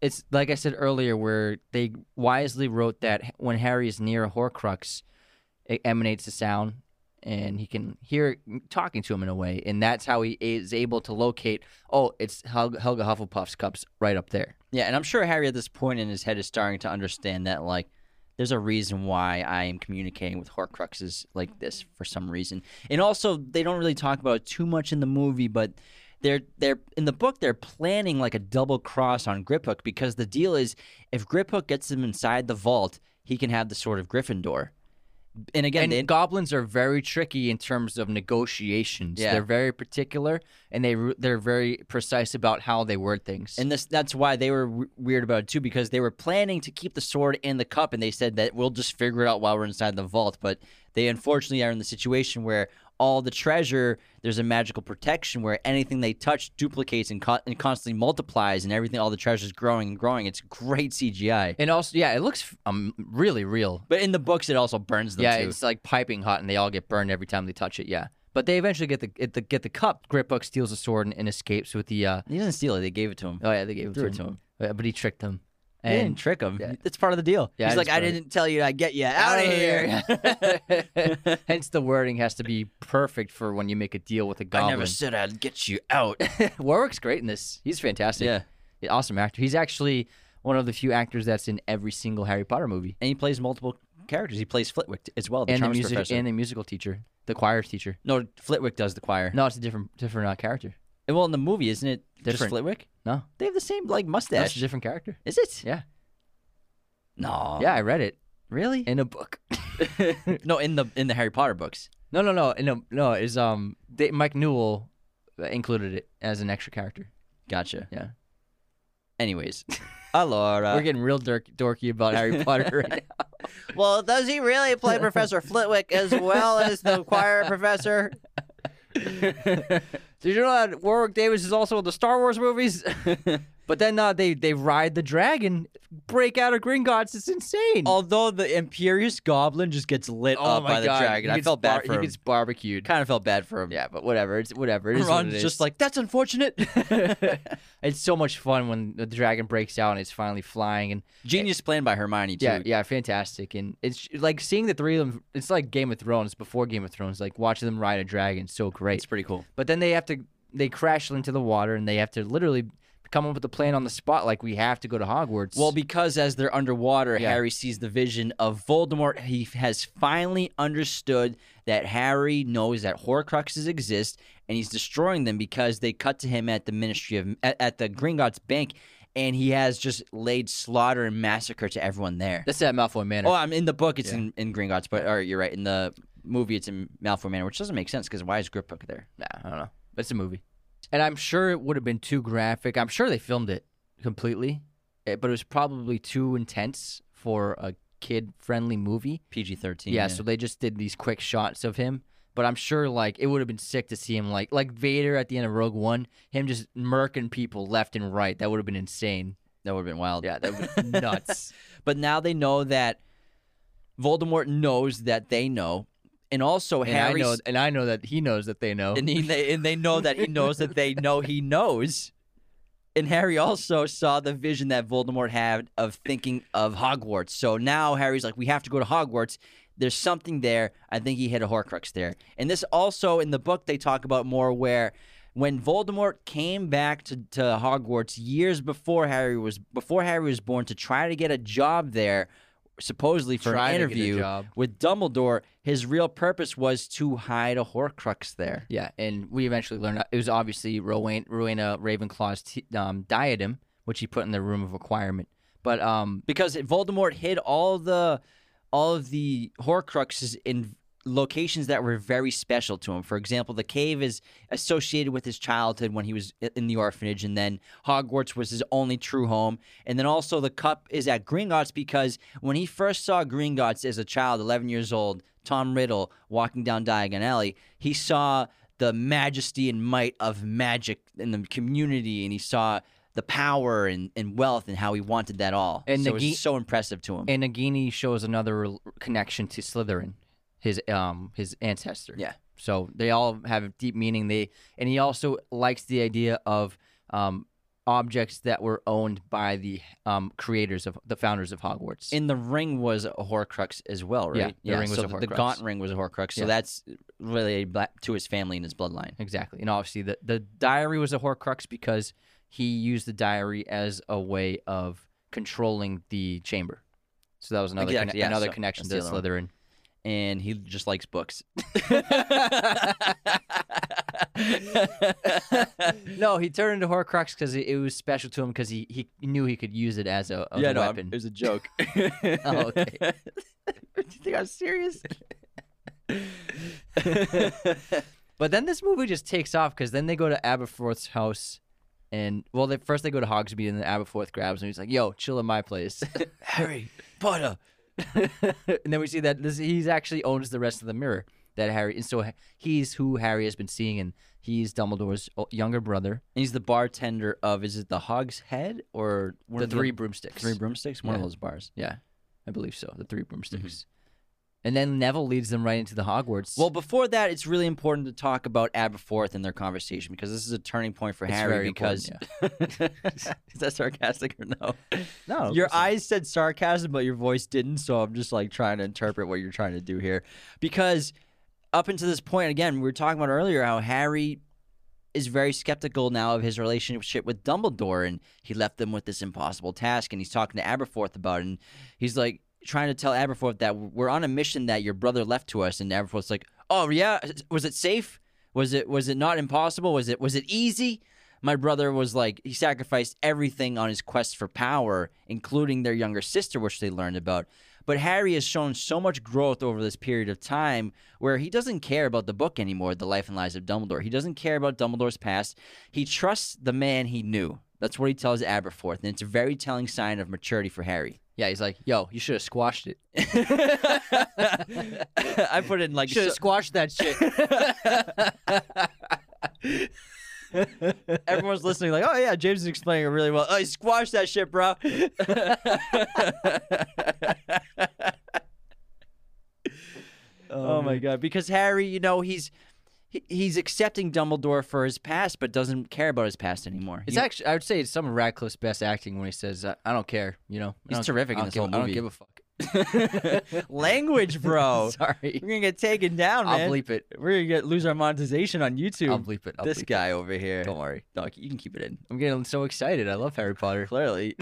it's like I said earlier, where they wisely wrote that when Harry is near a Horcrux, it emanates a sound, and he can hear talking to him in a way, and that's how he is able to locate. Oh, it's Helga, Helga Hufflepuff's cups right up there. yeah, and I'm sure Harry at this point in his head is starting to understand that like. There's a reason why I am communicating with Horcruxes like this mm-hmm. for some reason, and also they don't really talk about it too much in the movie, but they're they're in the book they're planning like a double cross on Griphook because the deal is if Griphook gets him inside the vault, he can have the sword of Gryffindor. And again, and goblins are very tricky in terms of negotiations. Yeah. They're very particular, and they they're very precise about how they word things. And this that's why they were w- weird about it too because they were planning to keep the sword in the cup and they said that we'll just figure it out while we're inside the vault, but they unfortunately are in the situation where all the treasure there's a magical protection where anything they touch duplicates and, co- and constantly multiplies and everything all the treasure is growing and growing. It's great CGI. and also, yeah, it looks um really real. But in the books it also burns them yeah, too. it's like piping hot, and they all get burned every time they touch it. Yeah, but they eventually get the get the, get the cup. Griphook steals the sword and, and escapes with the. uh He doesn't steal it, they gave it to him. Oh yeah, they gave it to it him. to him. But he tricked them. And trick him. yeah. It's part of the deal. Yeah, He's like, I didn't tell you I'd get you out of here. Hence, the wording has to be perfect for when you make a deal with a goblin. I never said I'd get you out. Warwick's great in this. He's fantastic. yeah. Yeah, awesome actor. He's actually one of the few actors that's in every single Harry Potter movie. And he plays multiple characters. He plays Flitwick as well, the and the music and the musical teacher, the choir teacher. no, Flitwick does the choir. No, it's a different different uh, character. Well, in the movie, isn't it just Different. Flitwick? No, They have the same like mustache. that's mustache. a different character. Is it? Yeah, No. yeah, I read it Really? in a book. no, in the in the Harry Potter books. no, no, no, no, no. Is um they, Mike Newell uh, included it as an extra character. Gotcha. Yeah, Anyways, Alora. we're getting real dork, dorky about Harry Potter right now. well, does he really play Professor Flitwick as well as the choir professor? Did you know that Warwick Davis is also in the Star Wars movies? But then uh, they they ride the dragon, break out of Gringotts. It's insane. Although the Imperius Goblin just gets lit oh up my by the God. dragon, He I gets felt bad bar- for He him. gets barbecued. Kind of felt bad for him. Yeah, but whatever. It's whatever. It is what Ron's it just like that's unfortunate. it's so much fun when the dragon breaks out and it's finally flying and Genius plan by Hermione too. yeah, yeah, fantastic. And it's like seeing the three of them. It's like Game of Thrones before Game of Thrones. Like watching them ride a dragon, so great. it's pretty cool. But then they have to they crash into the water and they have to literally come up with a plan on the spot. Like we have to go to Hogwarts. Well, because as they're underwater, Yeah. Harry sees the vision of Voldemort. He has finally understood that Harry knows that Horcruxes exist, and he's destroying them because they cut to him at the Ministry of at, at the Gringotts Bank, and he has just laid slaughter and massacre to everyone there. that's at Malfoy Manor. Oh, I'm in the book. It's Yeah. in, in Gringotts, but or you're right. In the movie, it's in Malfoy Manor, which doesn't make sense because why is Griphook there? Nah, I don't know. It's a movie. And I'm sure it would have been too graphic. I'm sure they filmed it completely, eh, but it was probably too intense for a kid friendly movie. PG-13. Yeah, so they just did these quick shots of him. But I'm sure like it would have been sick to see him like like Vader at the end of Rogue One, him just murking people left and right. That would have been insane. that would have been wild. Yeah, that would have been nuts. But now they know that Voldemort knows that they know, and also And Harry I know and I know that he knows that they know. and, he, they, and they know that he knows that they know he knows. And Harry also saw the vision that Voldemort had of thinking of Hogwarts. So now Harry's like, we have to go to Hogwarts. There's something there. I think he hit a Horcrux there. And this also in the book they talk about more where when Voldemort came back to, to Hogwarts years before Harry was before Harry was born to try to get a job there, supposedly for an to get a interview job. with Dumbledore, his real purpose was to hide a Horcrux there. Yeah, and we eventually learned it was obviously Rowena, Rowena Ravenclaw's t- um, diadem, which he put in the room of requirement. But um, because Voldemort hid all the all of the Horcruxes in locations that were very special to him. For example, the cave is associated with his childhood when he was in the orphanage, and then Hogwarts was his only true home. And then also the cup is at Gringotts because when he first saw Gringotts as a child, 11 years old, Tom Riddle walking down Diagon Alley, he saw the majesty and might of magic in the community, and he saw the power and, and wealth and how he wanted that all. And so it was Nagi- so impressive to him. and Nagini shows another connection to Slytherin, his um his ancestor. Yeah. So they all have deep meaning. They and he also likes the idea of um objects that were owned by the um creators of the founders of Hogwarts. In the ring was a Horcrux as well, right? Yeah, the ring was so a the- The Gaunt ring was a Horcrux, so Yeah. that's related back to his family and his bloodline. Exactly. And obviously the, the diary was a Horcrux because he used the diary as a way of controlling the chamber. So that was another Exactly, conne- yeah, another so connection to Slytherin. And he just likes books. no, he turned into Horcrux because it, was special to him because he, he knew he could use it as a, as a weapon. it was a joke. Oh, okay. Do you think I was serious? But then this movie just takes off because then they go to Aberforth's house, and well, they, first they go to Hogsmeade, and then Aberforth grabs him. He's like, "Yo, chill in my place." Harry Potter. and then we see that this he's actually owns the rest of the mirror that Harry, and so he's who Harry has been seeing, and he's Dumbledore's uh, younger brother. And He's the bartender of is it the Hog's Head or one the three broomsticks. three broomsticks? One of those bars. yeah, I believe so. The three mm-hmm. broomsticks. And then Neville leads them right into the Hogwarts. Well, before that, it's really important to talk about Aberforth and their conversation because this is a turning point for It's Harry. very because is that sarcastic or no? no, Your eyes said sarcasm, but your voice didn't. So I'm just like trying to interpret what you're trying to do here, because up until this point, again, we were talking about earlier how Harry is very skeptical now of his relationship with Dumbledore, and he left them with this impossible task, and he's talking to Aberforth about it, and he's like trying to tell Aberforth that we're on a mission that your brother left to us, and Aberforth's like, "Oh yeah, was it safe? Was it was it not impossible? Was it was it easy?" My brother was like he sacrificed everything on his quest for power, including their younger sister, which they learned about. But Harry has shown so much growth over this period of time where he doesn't care about the book anymore, The Life and Lives of Dumbledore. He doesn't care about Dumbledore's past. He trusts the man he knew. That's what he tells Aberforth, and it's a very telling sign of maturity for Harry. Yeah, he's like, "Yo, you should have squashed it. I put it in like Should have so- squashed that shit." Everyone's listening, like, oh yeah, James is explaining it really well. Oh, squash that shit, bro. oh my um, god! Because Harry, you know, he's he, he's accepting Dumbledore for his past, but doesn't care about his past anymore. It's You- actually, I would say, it's some of Radcliffe's best acting when he says, "I, I don't care," you know. I He's don't- terrific I in don't this give, whole I don't movie. give a fuck. language, bro. Sorry, We're gonna get taken down, man. I'll bleep it. We're gonna get lose our monetization on YouTube. I'll bleep it. I'll this bleep guy over here. Don't worry. No, you can keep it in. I'm getting so excited. I love Harry Potter. Clearly,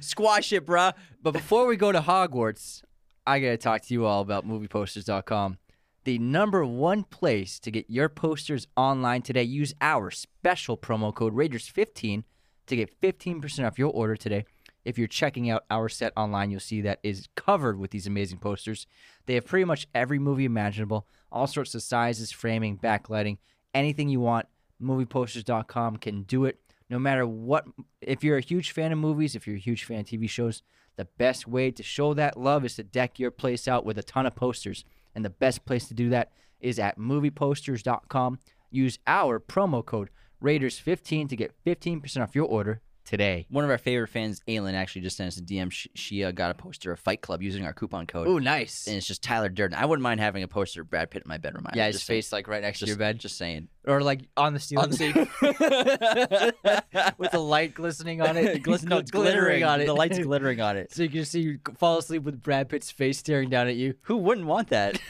squash it, bruh. But before we go to Hogwarts, I got to talk to you all about movieposters.com. The number one place to get your posters online today. Use our special promo code Raiders15 to get 15% off your order today. If you're checking out our set online, you'll see that is covered with these amazing posters. They have pretty much every movie imaginable, all sorts of sizes, framing, backlighting, anything you want. Movieposters.com can do it. No matter what, if you're a huge fan of movies, if you're a huge fan of TV shows, the best way to show that love is to deck your place out with a ton of posters. And the best place to do that is at movieposters.com. Use our promo code Raiders15 to get 15% off your order today. One of our favorite fans, Aylin, actually just sent us a DM. She, she uh, got a poster of Fight Club using our coupon code. Oh, nice. And it's just Tyler Durden. I wouldn't mind having a poster of Brad Pitt in my bedroom. either. Yeah, his just saying. face like right next Just, to your bed, Just saying. or like on the ceiling On the- with the light glistening on it, no, it's glittering on it. The light's glittering on it. so you can see you fall asleep with Brad Pitt's face staring down at you. Who wouldn't want that?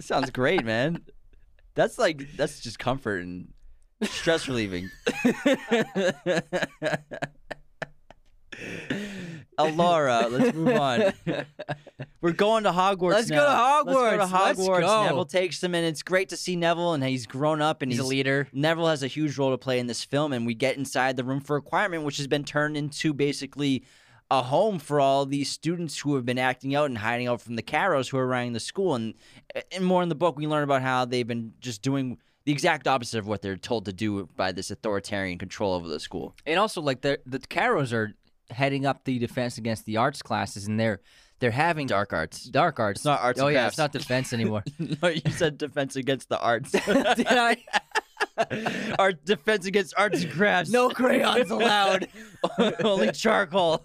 Sounds great, man. That's like that's just comfort and stress relieving. Alora, let's move on. We're going to Hogwarts. Let's go now. to Let's go to Hogwarts. Let's go. Neville takes him, and it's great to see Neville, and he's grown up, and He's he's, a leader. Neville has a huge role to play in this film, and we get inside the room for requirement, which has been turned into basically a home for all these students who have been acting out and hiding out from the Carrows who are running the school. And, and more in the book, we learn about how they've been just doing the exact opposite of what they're told to do by this authoritarian control over the school. And also, like the the Carrows are heading up the defense against the arts classes, and they're they're having Dark arts. dark arts. It's not arts Oh and yeah, crafts. it's not defense anymore. no, you said defense against the arts. Did I? Our defense against arts and crafts. No crayons allowed. Only charcoal.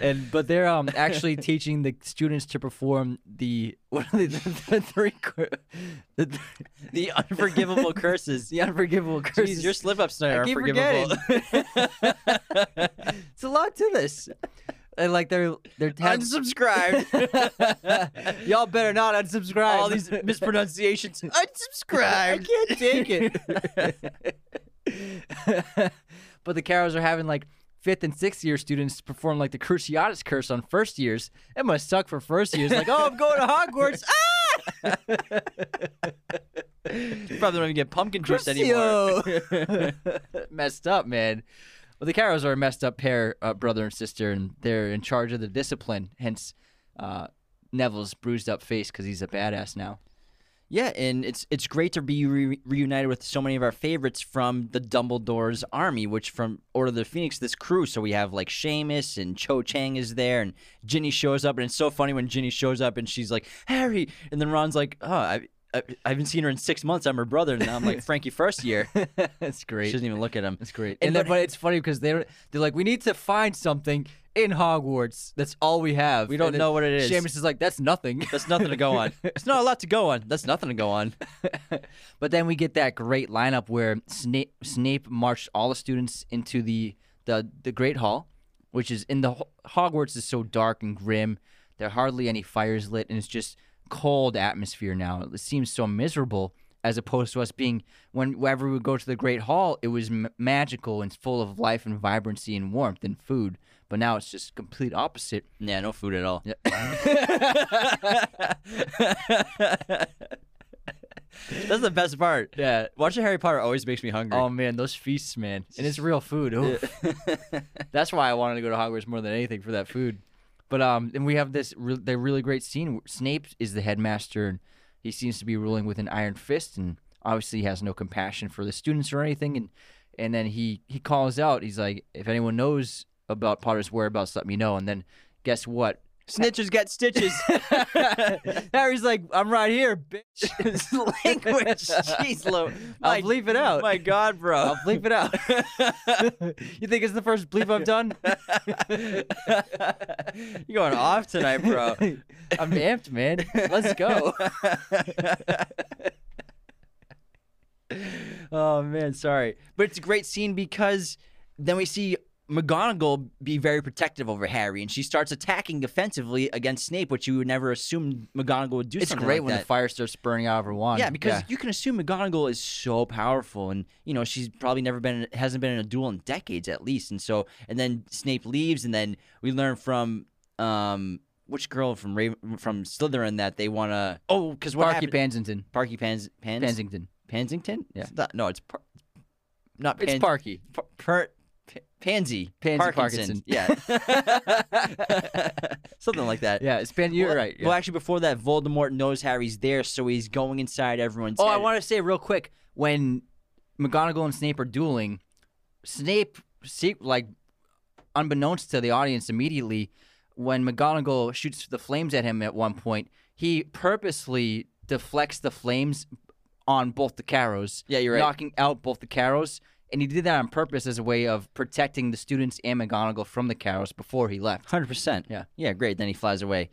And but they're um actually teaching the students to perform the what are they the, the three the, the unforgivable curses. the unforgivable curses. Jeez, your slip ups tonight are unforgivable. it's a lot to this. And like they're they're have- Unsubscribe. Y'all better not unsubscribe. All these mispronunciations. Unsubscribe. I can't take it. but the Carrows are having like fifth and sixth year students perform like the Cruciatus curse on first years. It must suck for first years. Like, oh, I'm going to Hogwarts. ah! Probably don't even get pumpkin juice anymore. Messed up, man. Well, the Carrows are a messed up pair, uh, brother and sister, and they're in charge of the discipline. Hence, uh, Neville's bruised up face because he's a badass now. Yeah, and it's it's great to be re- reunited with so many of our favorites from the Dumbledore's army, which from Order of the Phoenix, this crew. So we have like Seamus and Cho Chang is there, and Ginny shows up, and it's so funny when Ginny shows up and she's like Harry, and then Ron's like, oh, I. I, haven't seen her in six months. I'm her brother, and now I'm like Frankie first year. That's great. She doesn't even look at him. That's great. And And, then, but- but it's funny because they're they're like, we need to find something in Hogwarts. That's all we have. We don't And know what it is. Seamus is like, that's nothing. That's nothing to go on. It's not a lot to go on. That's nothing to go on. but then we get that great lineup where Snape Snape marched all the students into the the the Great Hall, which is in the Hogwarts is so dark and grim. There are hardly any fires lit, and it's just cold atmosphere now. It seems so miserable as opposed to us being whenever we would go to the Great Hall, it was m- magical and full of life and vibrancy and warmth and food. But now it's just complete opposite. Yeah, no food at all. That's the best part. Yeah. Watching Harry Potter always makes me hungry. Oh man, those feasts, man, and it's real food. That's why I wanted to go to Hogwarts more than anything for that food. But um, and we have this re- the really great scene. Snape is the headmaster, and he seems to be ruling with an iron fist, and obviously he has no compassion for the students or anything. And and then he he calls out. He's like, if anyone knows about Potter's whereabouts, let me know. And then guess what? Snitches get stitches. Harry's like, I'm right here, bitch. It's language. Jeez, Lo. I'll bleep it out. Oh my God, bro. I'll bleep it out. you think it's the first bleep I've done? You're going off tonight, bro. I'm amped, man. Let's go. oh man, sorry, but it's a great scene because then we see McGonagall be very protective over Harry, and she starts attacking defensively against Snape, which you would never assume McGonagall would do. It's great like when that. the fire starts burning out of her wand. Yeah, because you can assume McGonagall is so powerful, and you know she's probably never been hasn't been in a duel in decades at least, and so and then Snape leaves, and then we learn from um which girl from Raven, from Slytherin that they want to oh because what Parky happened Pansington. Parky Pans Pans Pansington. Pansington Yeah. It's not- no it's par- not It's Parky. par- per- Pansy Pansy Parkinson. Parkinson. yeah something like that Yeah, it's Pan. You're well, right. yeah. Well, actually, before that, Voldemort knows Harry's there, so he's going inside everyone's. Oh, head. I want to say real quick when McGonagall and Snape are dueling, Snape, see, like, unbeknownst to the audience, immediately when McGonagall shoots the flames at him at one point, he purposely deflects the flames on both the Carrows. Yeah, you're right. knocking out both the Carrows. And he did that on purpose as a way of protecting the students and McGonagall from the Carrows before he left. Hundred percent. Yeah. Yeah. Great. Then he flies away.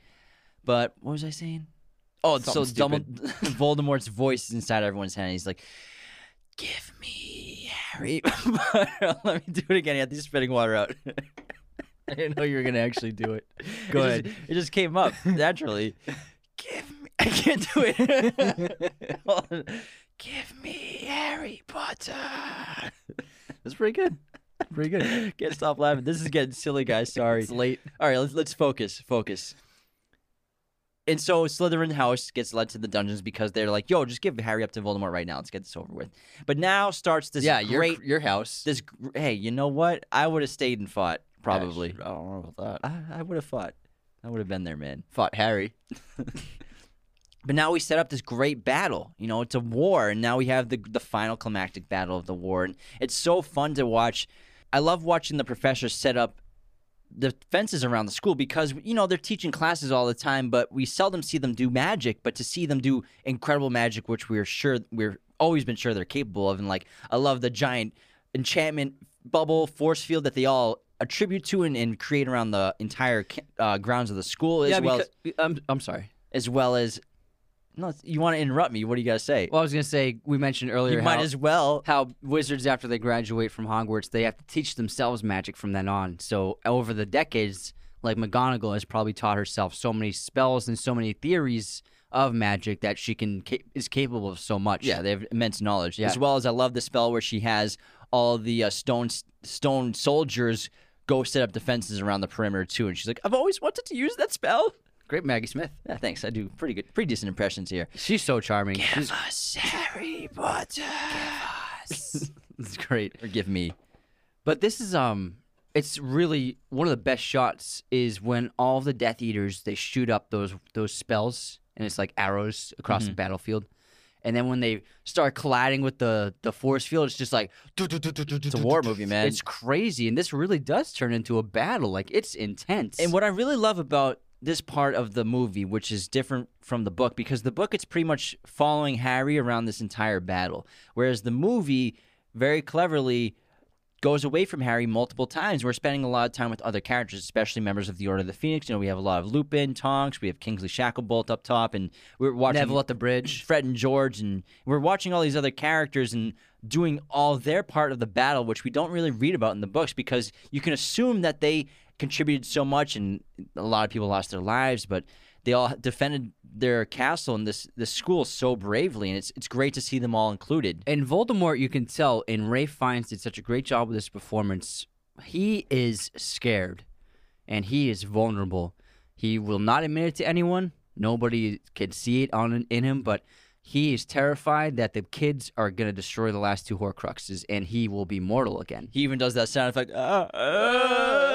But what was I saying? Oh, so Something Dumbledore, Voldemort's voice is inside everyone's head. He's like, "Give me Harry." Let me do it again. I had these spitting water out. I didn't know you were going to actually do it. Go it ahead. Just, it just came up naturally. Give me. I can't do it. Give me Harry Potter. That's pretty good. Pretty good. Can't stop laughing. This is getting silly, guys. Sorry. It's late. All right, let's let's focus. Focus. And so Slytherin house gets led to the dungeons because they're like, "Yo, just give Harry up to Voldemort right now. Let's get this over with." But now starts this yeah, your great. your house. This gr- hey, you know what? I would have stayed and fought probably. I don't know about that. I, I would have fought. I would have been there, man. Fought Harry. But now we set up this great battle. You know, it's a war, and now we have the the final climactic battle of the war, and it's so fun to watch. I love watching the professors set up the fences around the school because you know they're teaching classes all the time, but we seldom see them do magic. But to see them do incredible magic, which we're sure we're always been sure they're capable of, and like I love the giant enchantment bubble force field that they all attribute to and, and create around the entire uh, grounds of the school, as yeah, well as, because, I'm I'm sorry. as well as. No, you want to interrupt me? What do you got to say? Well, I was gonna say we mentioned earlier you might as well. how wizards after they graduate from Hogwarts they have to teach themselves magic from then on. So over the decades, like McGonagall has probably taught herself so many spells and so many theories of magic that she can is capable of so much. Yeah, they have immense knowledge. Yeah. As well as I love the spell where she has all the uh, stone stone soldiers go set up defenses around the perimeter too, and she's like, "I've always wanted to use that spell." Great Maggie Smith. Yeah, thanks. I do pretty good, pretty decent impressions here. She's so charming. She's, us Harry Potter. it's great. Forgive me. But this is um it's really one of the best shots is when all the Death Eaters they shoot up those those spells and it's like arrows across Mm-hmm. the battlefield. And then when they start colliding with the the force field, it's just like It's a war movie, man. It's crazy, and this really does turn into a battle. Like it's intense. And what I really love about this part of the movie, which is different from the book, because the book it's pretty much following Harry around this entire battle, whereas the movie very cleverly goes away from Harry multiple times. We're spending a lot of time with other characters, especially members of the Order of the Phoenix. You know, we have a lot of Lupin, Tonks, we have Kingsley Shacklebolt up top, and we're watching Neville at the bridge. Fred and George, and we're watching all these other characters and doing all their part of the battle, which we don't really read about in the books because you can assume that they contributed so much, and a lot of people lost their lives, but they all defended their castle and this this school so bravely, and it's it's great to see them all included. And Voldemort, you can tell, and Ralph Fiennes did such a great job with this performance. He is scared, and he is vulnerable. He will not admit it to anyone. Nobody can see it on in him, but he is terrified that the kids are going to destroy the last two Horcruxes, and he will be mortal again. He even does that sound effect "Ah, ah,"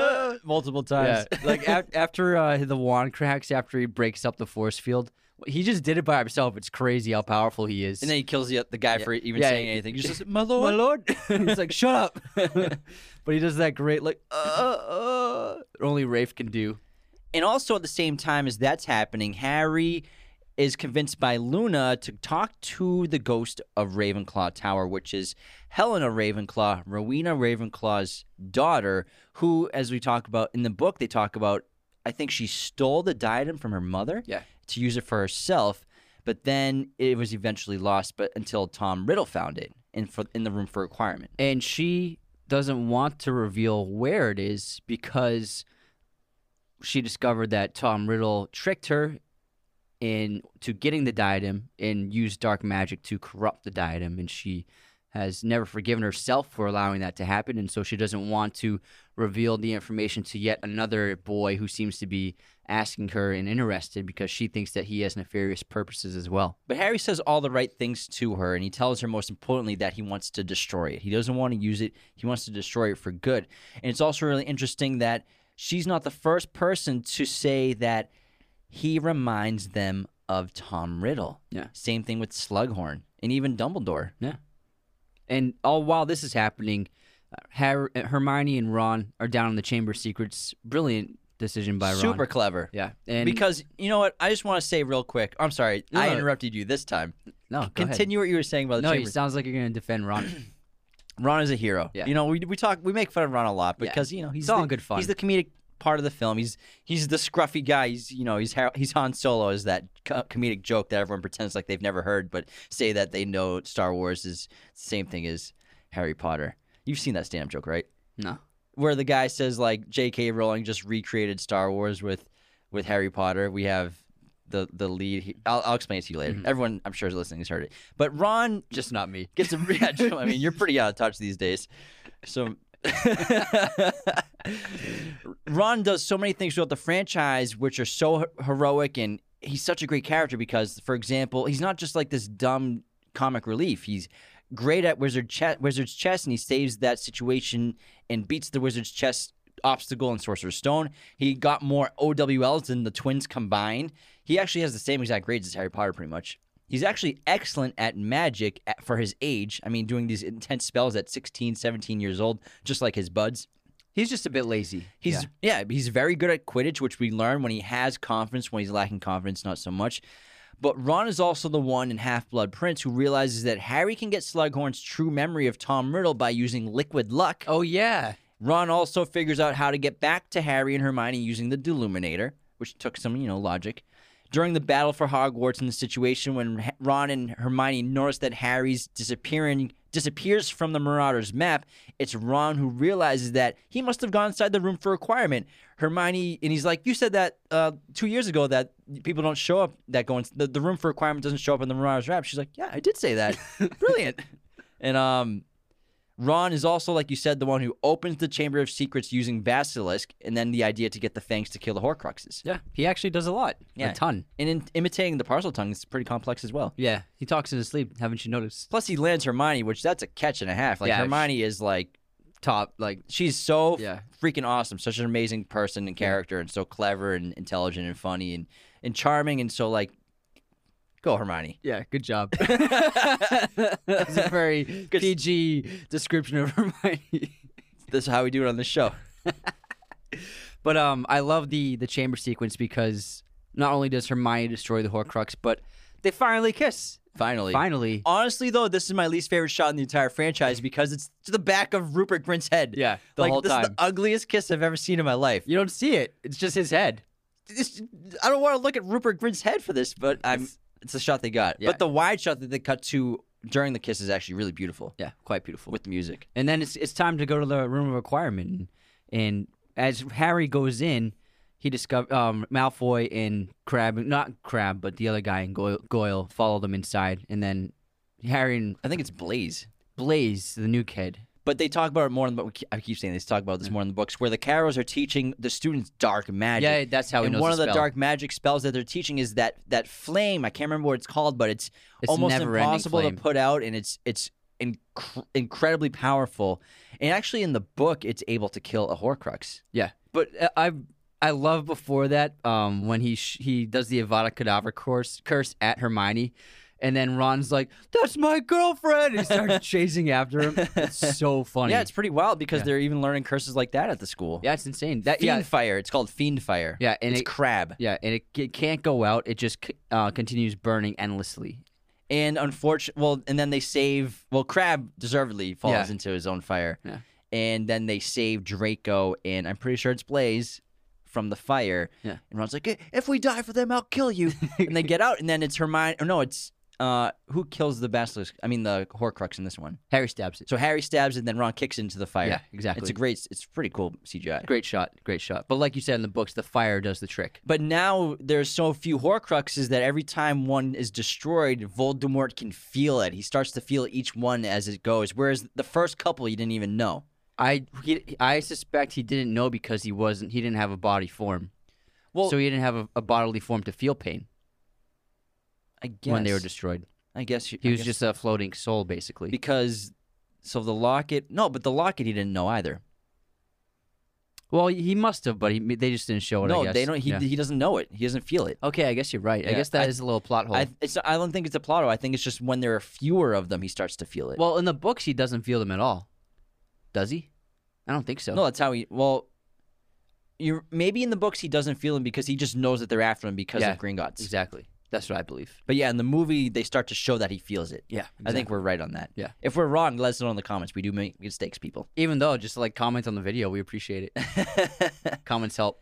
multiple times. Yeah, like af- after uh, the wand cracks, after he breaks up the force field, he just did it by himself. It's crazy how powerful he is. And then he kills the, the guy for even Yeah, saying anything. He just says, "My lord." my lord. He's like, shut up. but he does that great, like, uh, uh, only Rafe can do. And also at the same time as that's happening, Harry is convinced by Luna to talk to the ghost of Ravenclaw Tower, which is Helena Ravenclaw, Rowena Ravenclaw's daughter, who, as we talk about in the book, they talk about, I think she stole the diadem from her mother Yeah. to use it for herself, but then it was eventually lost, but until Tom Riddle found it in, for, in the room for requirement. and she doesn't want to reveal where it is because she discovered that Tom Riddle tricked her into getting the diadem and used dark magic to corrupt the diadem and she has never forgiven herself for allowing that to happen and so she doesn't want to reveal the information to yet another boy who seems to be asking her and interested because she thinks that he has nefarious purposes as well. But Harry says all the right things to her, and he tells her most importantly that he wants to destroy it. He doesn't want to use it, he wants to destroy it for good. And it's also really interesting that she's not the first person to say that he reminds them of Tom Riddle. Yeah. Same thing with Slughorn and even Dumbledore. Yeah. And all while this is happening, uh, Harry, uh, Hermione and Ron are down in the Chamber of Secrets. Brilliant decision by Ron. Super clever. Yeah, and because you know what? I just want to say real quick. I'm sorry, No, I no. interrupted you this time. no, go ahead. Continue what you were saying about the No, it sounds like you're going to defend Ron. Ron is a hero. Yeah. You know, we we talk we make fun of Ron a lot Yeah. because you know he's It's all the, in good fun. He's the comedic part of the film. He's he's the scruffy guy. He's you know he's he's Han Solo is that co- comedic joke that everyone pretends like they've never heard, but say that they know Star Wars is the same thing as Harry Potter. You've seen that stand-up joke, right? no, Where the guy says like J.K. Rowling just recreated Star Wars with with Harry Potter. We have. The, the lead. I'll, I'll explain it to you later. Mm-hmm. Everyone, I'm sure, is listening has heard it. But Ron just not me. gets a yeah, I mean, you're pretty out of touch these days. So Ron does so many things throughout the franchise which are so heroic and he's such a great character because for example, he's not just like this dumb comic relief. He's great at wizard che- wizard's chess and he saves that situation and beats the wizard's chess obstacle in Sorcerer's Stone. He got more OWLs than the twins combined. He actually has the same exact grades as Harry Potter pretty much. He's actually excellent at magic at, for his age. I mean, doing these intense spells at 16, 17 years old, just like his buds. He's just a bit lazy. He's yeah. he's very good at Quidditch, which we learn when he has confidence. When he's lacking confidence, not so much. But Ron is also the one in Half Blood Prince who realizes that Harry can get Slughorn's true memory of Tom Riddle by using liquid luck. oh yeah, Ron also figures out how to get back to Harry and Hermione using the Deluminator, which took some, you know, logic. During the battle for Hogwarts in the situation when Ron and Hermione notice that Harry's disappearing disappears from the Marauders map, it's Ron who realizes that he must have gone inside the room for requirement. Hermione and he's like, "You said that uh, two years ago that people don't show up that go in, the, the room for requirement doesn't show up in the Marauders map." She's like, "Yeah, I did say that. Brilliant." And um, Ron is also, like you said, the one who opens the Chamber of Secrets using Basilisk, and then the idea to get the Fangs to kill the Horcruxes. yeah. He actually does a lot. Yeah. a ton. And in, imitating the Parseltongue is pretty complex as well. Yeah, he talks in his sleep. Haven't you noticed? Plus, he lands Hermione, which that's a catch and a half. Like Yeah, Hermione is like Top like she's so Yeah. freaking awesome, such an amazing person and character, and so clever and intelligent and funny and and charming, and so like, go Hermione. yeah. Good job. That's a very good. PG description of Hermione. This is how we do it on this show. But um, I love the the chamber sequence because not only does Hermione destroy the Horcrux, but they finally kiss. Finally, Finally, Honestly, though, this is my least favorite shot in the entire franchise because it's to the back of Rupert Grint's head. Yeah, the like, whole this is the ugliest kiss I've ever seen in my life. you don't see it. It's just his head. This- I don't want to look at Rupert Grint's head for this, but I'm. It's the shot they got. Yeah. But the wide shot that they cut to during the kiss is actually really beautiful Yeah, quite beautiful. with the music. And then it's it's time to go to the room of requirement. And, and as Harry goes in, he discover um, Malfoy and Crabbe, not Crabbe, but the other guy and Goyle, Goyle follow them inside. And then Harry and I think it's Blaise. Blaise, the new kid. But they talk about it more in the book. I keep saying they talk about this more in the books, where the Carrows are teaching the students dark magic. Yeah, that's how he and knows one the of the spell. dark magic spells that they're teaching is that that flame. I can't remember what it's called, but it's, It's almost never-ending impossible flame. to put out, and it's it's inc- incredibly powerful. And actually, in the book, it's able to kill a Horcrux. Yeah, but uh, I I love before that um, when he sh- he does the Avada Kedavra course curse at Hermione, And then Ron's like, "That's my girlfriend." And he starts chasing after him. It's so funny. Yeah, it's pretty wild because Yeah. they're even learning curses like that at the school. yeah, it's insane. That Fiend yeah, fire. It's called Fiendfyre. yeah, and it's it, Crabbe. yeah, and it, it can't go out. It just c- uh, continues burning endlessly. And unfortunately, well, and then they save. Well, Crabbe deservedly falls Yeah. into his own fire. Yeah. And then they save Draco, and I'm pretty sure it's Blaise from the fire. Yeah. And Ron's like, "If we die for them, I'll kill you." and they get out, and then it's Hermione. Or no, it's uh, who kills the basilisk? I mean, the Horcrux in this one. Harry stabs it. So Harry stabs it, and then Ron kicks into the fire. Yeah, exactly. It's a great. It's pretty cool CGI. Great shot, great shot. But like you said in the books, the fire does the trick. But now there's so few Horcruxes that every time one is destroyed, Voldemort can feel it. He starts to feel each one as it goes. Whereas the first couple, he didn't even know. I he, I suspect he didn't know because he wasn't he didn't have a body form. Well, so he didn't have a, a bodily form to feel pain I guess when they were destroyed. I guess you- He I was guess- just a floating soul, basically. because. So the locket, no, but the locket he didn't know either. well, he must have, but he, they just didn't show it. I no, guess. they don't. He, Yeah. he doesn't know it. He doesn't feel it. Okay, I guess you're right. I Yeah, guess that is a little plot hole. I, it's, I don't think it's a plot hole. I think it's just when there are fewer of them, he starts to feel it. well, in the books, he doesn't feel them at all. Does he? I don't think so. no, that's how he. Well, you maybe in the books he doesn't feel them because he just knows that they're after him because Yeah, of Gringotts. exactly. That's what I believe. But yeah, in the movie they start to show that he feels it. Yeah, I think we're right on that. Yeah. If we're wrong, let us know in the comments. We do make mistakes, people. even though just like comment on the video, we appreciate it. Comments help.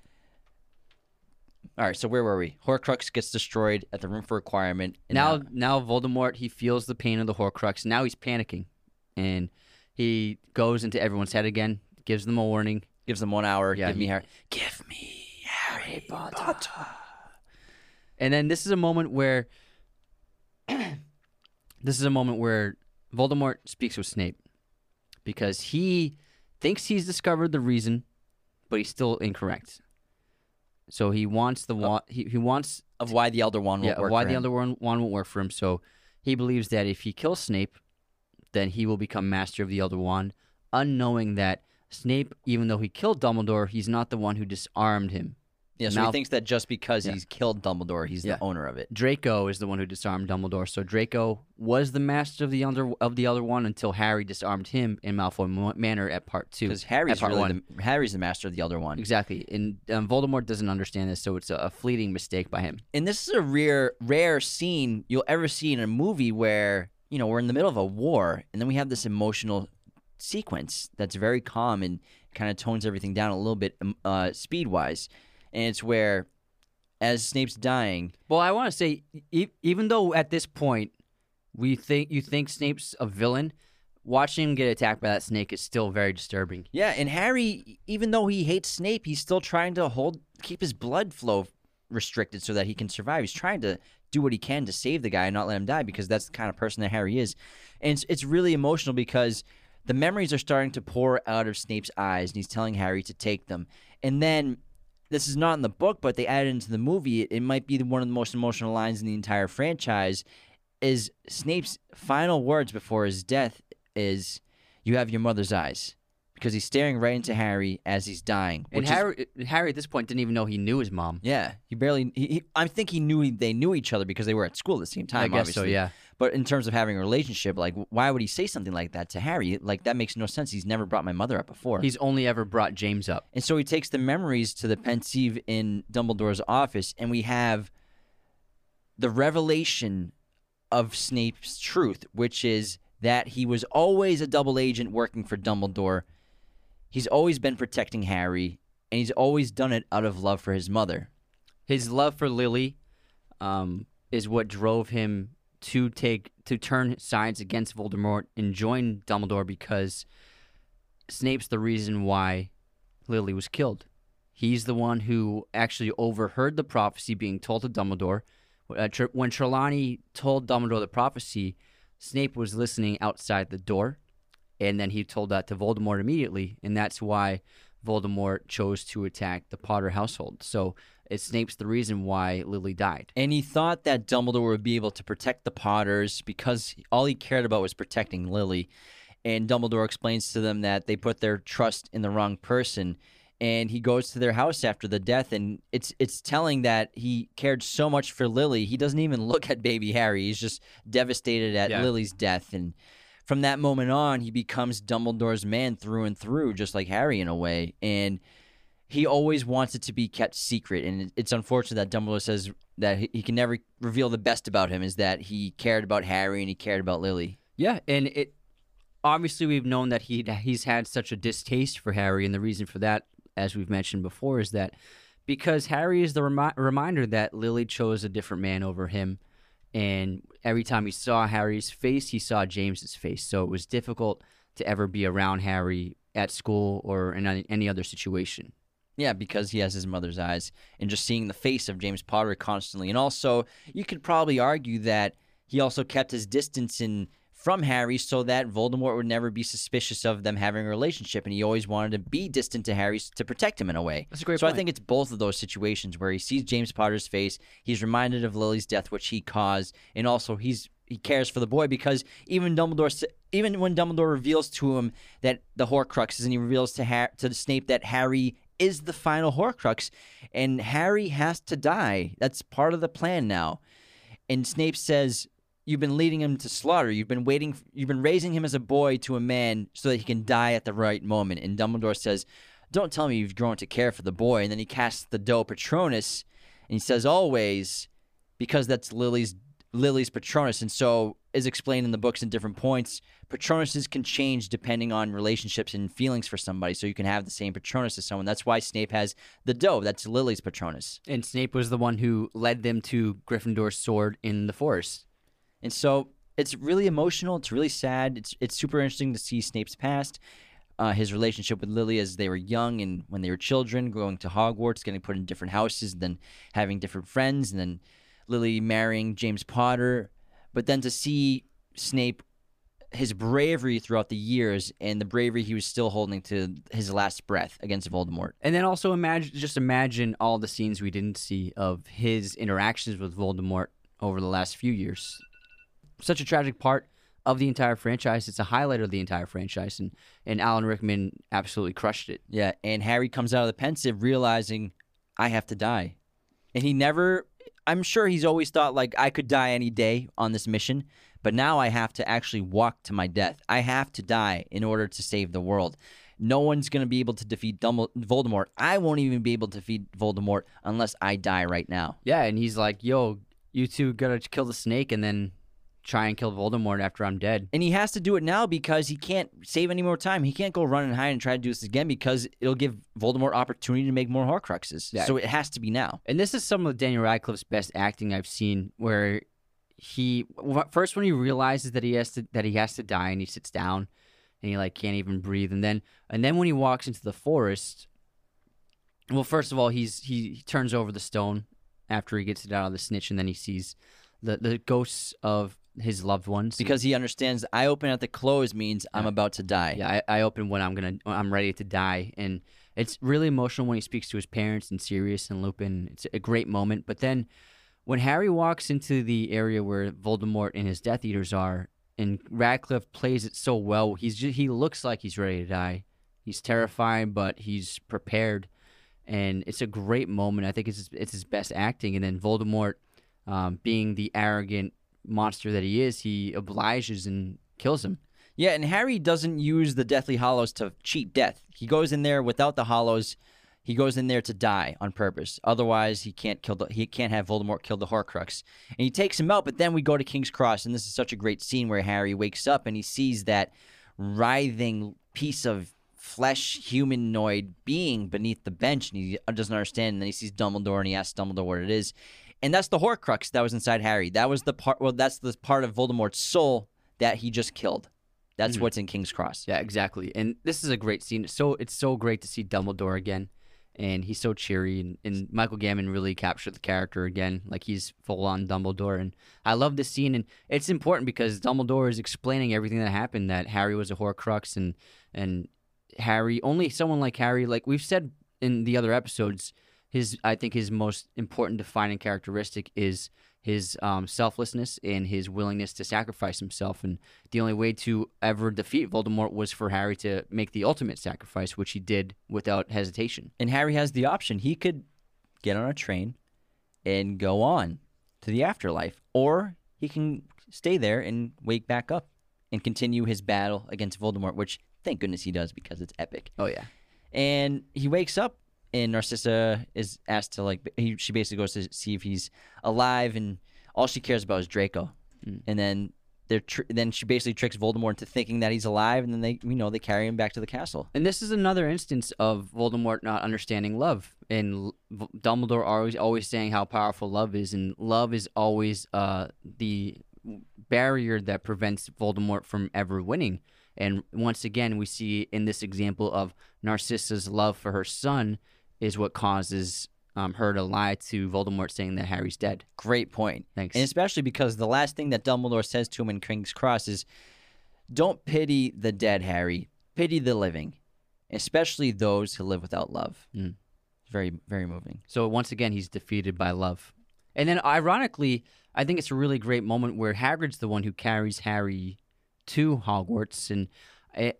All right, so where were we? Horcrux gets destroyed at the room for requirement. and now now Voldemort he feels the pain of the Horcrux. Now he's panicking, and he goes into everyone's head again. Gives them a warning. gives them one hour. Yeah, give me he- Harry. Give me Harry Potter. And then this is a moment where this is a moment where Voldemort speaks with Snape because he thinks he's discovered the reason, but he's still incorrect. So he wants the oh. wa- he, he wants Of why the Elder Wand yeah won't work why for the him. one one won't work for him. So he believes that if he kills Snape, then he will become master of the Elder Wand, unknowing that Snape, even though he killed Dumbledore, he's not the one who disarmed him. Yeah, so Now- he thinks that just because Yeah. he's killed Dumbledore, he's Yeah. the owner of it. Draco is the one who disarmed Dumbledore. So Draco was the master of the Elder of the Elder Wand until Harry disarmed him in Malfoy Manor at Part Two. Because Harry's really One. the, Harry's the master of the other one. exactly, and um, Voldemort doesn't understand this, so it's a, a fleeting mistake by him. and this is a rare rare scene you'll ever see in a movie where you know we're in the middle of a war and then we have this emotional sequence that's very calm and kind of tones everything down a little bit um, uh, speed wise and it's where as snape's dying Well, I want to say, e- even though at this point we think you think Snape's a villain, watching him get attacked by that snake is still very disturbing. yeah and harry even though he hates snape he's still trying to hold keep his blood flow restricted so that he can survive he's trying to do what he can to save the guy and not let him die because that's the kind of person that harry is and it's, it's really emotional because the memories are starting to pour out of Snape's eyes, and he's telling Harry to take them. And then, this is not in the book, but they added into the movie. It, it might be the- one of the most emotional lines in the entire franchise. Is Snape's final words before his death is, "You have your mother's eyes," because he's staring right into Harry as he's dying. And is- Harry, uh, Harry at this point didn't even know he knew his mom. yeah, he barely. He, he, I think he knew they knew each other because they were at school at the same time. I guess so. Yeah. But in terms of having a relationship, like, why would he say something like that to Harry? Like, that makes no sense. He's never brought my mother up before. He's only ever brought James up. and so he takes the memories to the pensieve in Dumbledore's office, and we have the revelation of Snape's truth, which is that he was always a double agent working for Dumbledore. He's always been protecting Harry, and he's always done it out of love for his mother. His love for Lily um, is what drove him to take to turn sides against Voldemort and join Dumbledore because Snape's the reason why Lily was killed. He's the one who actually overheard the prophecy being told to Dumbledore. Uh, when Trelawney told Dumbledore the prophecy, Snape was listening outside the door, and then he told that to Voldemort immediately, and that's why Voldemort chose to attack the Potter household. So it's Snape's the reason why Lily died. And he thought that Dumbledore would be able to protect the Potters because all he cared about was protecting Lily. And Dumbledore explains to them that they put their trust in the wrong person. and he goes to their house after the death and it's it's telling that he cared so much for Lily he doesn't even look at baby Harry he's just devastated at Yeah. Lily's death and from that moment on he becomes Dumbledore's man through and through just like Harry in a way and he always wants it to be kept secret and it's unfortunate that Dumbledore says that he, can never reveal the best about him is that he cared about Harry and he cared about Lily Yeah, and it obviously we've known that he he's had such a distaste for Harry, and the reason for that, as we've mentioned before, is that because Harry is the remi- reminder that Lily chose a different man over him, and every time he saw Harry's face, he saw James's face, so it was difficult to ever be around Harry at school or in any other situation. Yeah, because he has his mother's eyes and just seeing the face of James Potter constantly. And also, you could probably argue that he also kept his distance in from Harry so that Voldemort would never be suspicious of them having a relationship and he always wanted to be distant to Harry to protect him in a way. That's a great so I think it's both of those situations where he sees James Potter's face, he's reminded of Lily's death which he caused, and also he's he cares for the boy because even Dumbledore s- even when Dumbledore reveals to him that the Horcruxes and he reveals to Har- to Snape that Harry is the final Horcrux and Harry has to die. That's part of the plan now. And Snape says, "You've been leading him to slaughter. You've been waiting. You've been raising him as a boy to a man so that he can die at the right moment." And Dumbledore says, "Don't tell me you've grown to care for the boy." And then he casts the doe Patronus, and he says, "Always," because that's Lily's Lily's Patronus, and so is explained in the books in different points. Patronuses can change depending on relationships and feelings for somebody, so you can have the same Patronus as someone. That's why Snape has the doe. That's Lily's Patronus. And Snape was the one who led them to Gryffindor's sword in the forest. And so it's really emotional. It's really sad. It's it's super interesting to see Snape's past, uh, his relationship with Lily as they were young and when they were children, going to Hogwarts, getting put in different houses, then having different friends, and then Lily marrying James Potter. But then to see Snape, his bravery throughout the years and the bravery he was still holding to his last breath against Voldemort. And then also imagine, just imagine all the scenes we didn't see of his interactions with Voldemort over the last few years. Such a tragic part of the entire franchise. It's a highlight of the entire franchise, and and Alan Rickman absolutely crushed it. Yeah, and Harry comes out of the pensieve realizing I have to die. And he never I'm sure he's always thought like I could die any day on this mission, but now I have to actually walk to my death. I have to die in order to save the world. No one's going to be able to defeat Dumbledore, Voldemort. I won't even be able to defeat Voldemort unless I die right now. Yeah, and he's like, "Yo, you two gotta kill the snake, and then try and kill Voldemort after I'm dead." And he has to do it now because he can't save any more time. He can't go run and hide and try to do this again because it'll give Voldemort opportunity to make more Horcruxes. Yeah. So it has to be now. And this is some of Daniel Radcliffe's best acting I've seen, where he first when he realizes that he has to that he has to die, and he sits down, and he like can't even breathe, and then and then when he walks into the forest, well, first of all, he's he, he turns over the stone after he gets it out of the snitch, and then he sees the the ghosts of his loved ones Because he understands I open at the close means I'm about to die. Yeah, I, I open when I'm gonna I'm ready to die, and it's really emotional when he speaks to his parents and Sirius and Lupin. It's a great moment. But then when Harry walks into the area where Voldemort and his Death Eaters are, and Radcliffe plays it so well, he's just, he looks like he's ready to die. He's terrified, but he's prepared, and it's a great moment. I think it's his, it's his best acting. And then Voldemort, um, being the arrogant monster that he is, he obliges and kills him. Yeah, and Harry doesn't use the Deathly Hallows to cheat death. He goes in there without the Hallows. He goes in there to die on purpose. Otherwise, he can't kill the he can't have Voldemort kill the Horcrux. And he takes him out. But then we go to King's Cross, and this is such a great scene where Harry wakes up and he sees that writhing piece of flesh humanoid being beneath the bench, and he doesn't understand. And then he sees Dumbledore, and he asks Dumbledore what it is. And that's the Horcrux that was inside Harry. That was the part. Well, that's the part of Voldemort's soul that he just killed. That's Mhm. what's in King's Cross. Yeah, exactly. And this is a great scene. It's so it's so great to see Dumbledore again, and he's so cheery. And, and Michael Gambon really captured the character again, like he's full on Dumbledore. And I love this scene, and it's important because Dumbledore is explaining everything that happened. That Harry was a Horcrux, and and Harry only someone like Harry, like we've said in the other episodes, his I think his most important defining characteristic is his um, selflessness and his willingness to sacrifice himself. And the only way to ever defeat Voldemort was for Harry to make the ultimate sacrifice, which he did without hesitation. And Harry has the option. He could get on a train and go on to the afterlife, or he can stay there and wake back up and continue his battle against Voldemort, which thank goodness he does because it's epic. Oh yeah. And he wakes up, and Narcissa is asked to like he, she basically goes to see if he's alive, and all she cares about is Draco. Mm. And then they're tr- then she basically tricks Voldemort into thinking that he's alive, and then they you know they carry him back to the castle. And this is another instance of Voldemort not understanding love, and V- Dumbledore always always saying how powerful love is, and love is always uh, the barrier that prevents Voldemort from ever winning. And once again, we see in this example of Narcissa's love for her son is what causes um, her to lie to Voldemort, saying that Harry's dead. Great point. Thanks. And especially because the last thing that Dumbledore says to him in King's Cross is, "Don't pity the dead, Harry. Pity the living, especially those who live without love." Mm. Very, very moving. So once again, he's defeated by love. And then, ironically, I think it's a really great moment where Hagrid's the one who carries Harry to Hogwarts, and it f-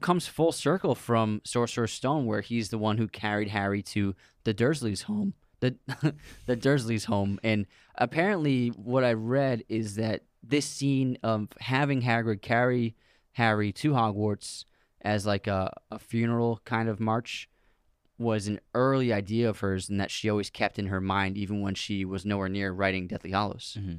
comes full circle from Sorcerer's Stone, where he's the one who carried Harry to the Dursleys' home, the the Dursleys' home. And apparently, what I read is that this scene of having Hagrid carry Harry to Hogwarts as like a, a funeral kind of march was an early idea of hers and that she always kept in her mind even when she was nowhere near writing Deathly Hallows. Mm-hmm.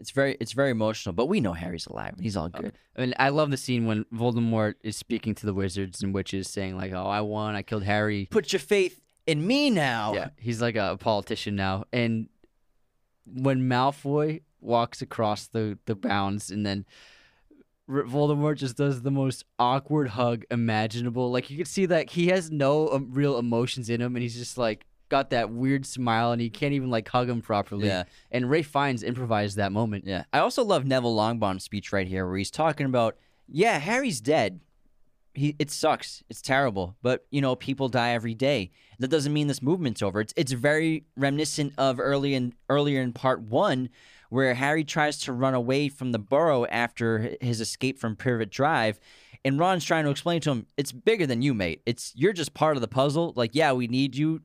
It's very, it's very emotional. But we know Harry's alive. and He's all good. And I love the scene when Voldemort is speaking to the wizards and witches saying like, "Oh, I won. I killed Harry." Put your faith in me now. Yeah, he's like a politician now. And when Malfoy walks across the the bounds and then Voldemort just does the most awkward hug imaginable. Like you can see that he has no um, real emotions in him, and he's just like got that weird smile, and he can't even like hug him properly. Yeah. And Ralph Fiennes improvised that moment. Yeah. I also love Neville Longbottom's speech right here where he's talking about, yeah, Harry's dead. He it sucks. It's terrible. But, you know, people die every day. That doesn't mean this movement's over. It's it's very reminiscent of early in earlier in part 1 where Harry tries to run away from the burrow after his escape from Privet Drive. And Ron's trying to explain to him, it's bigger than you, mate. It's you're just part of the puzzle. Like, yeah, we need you,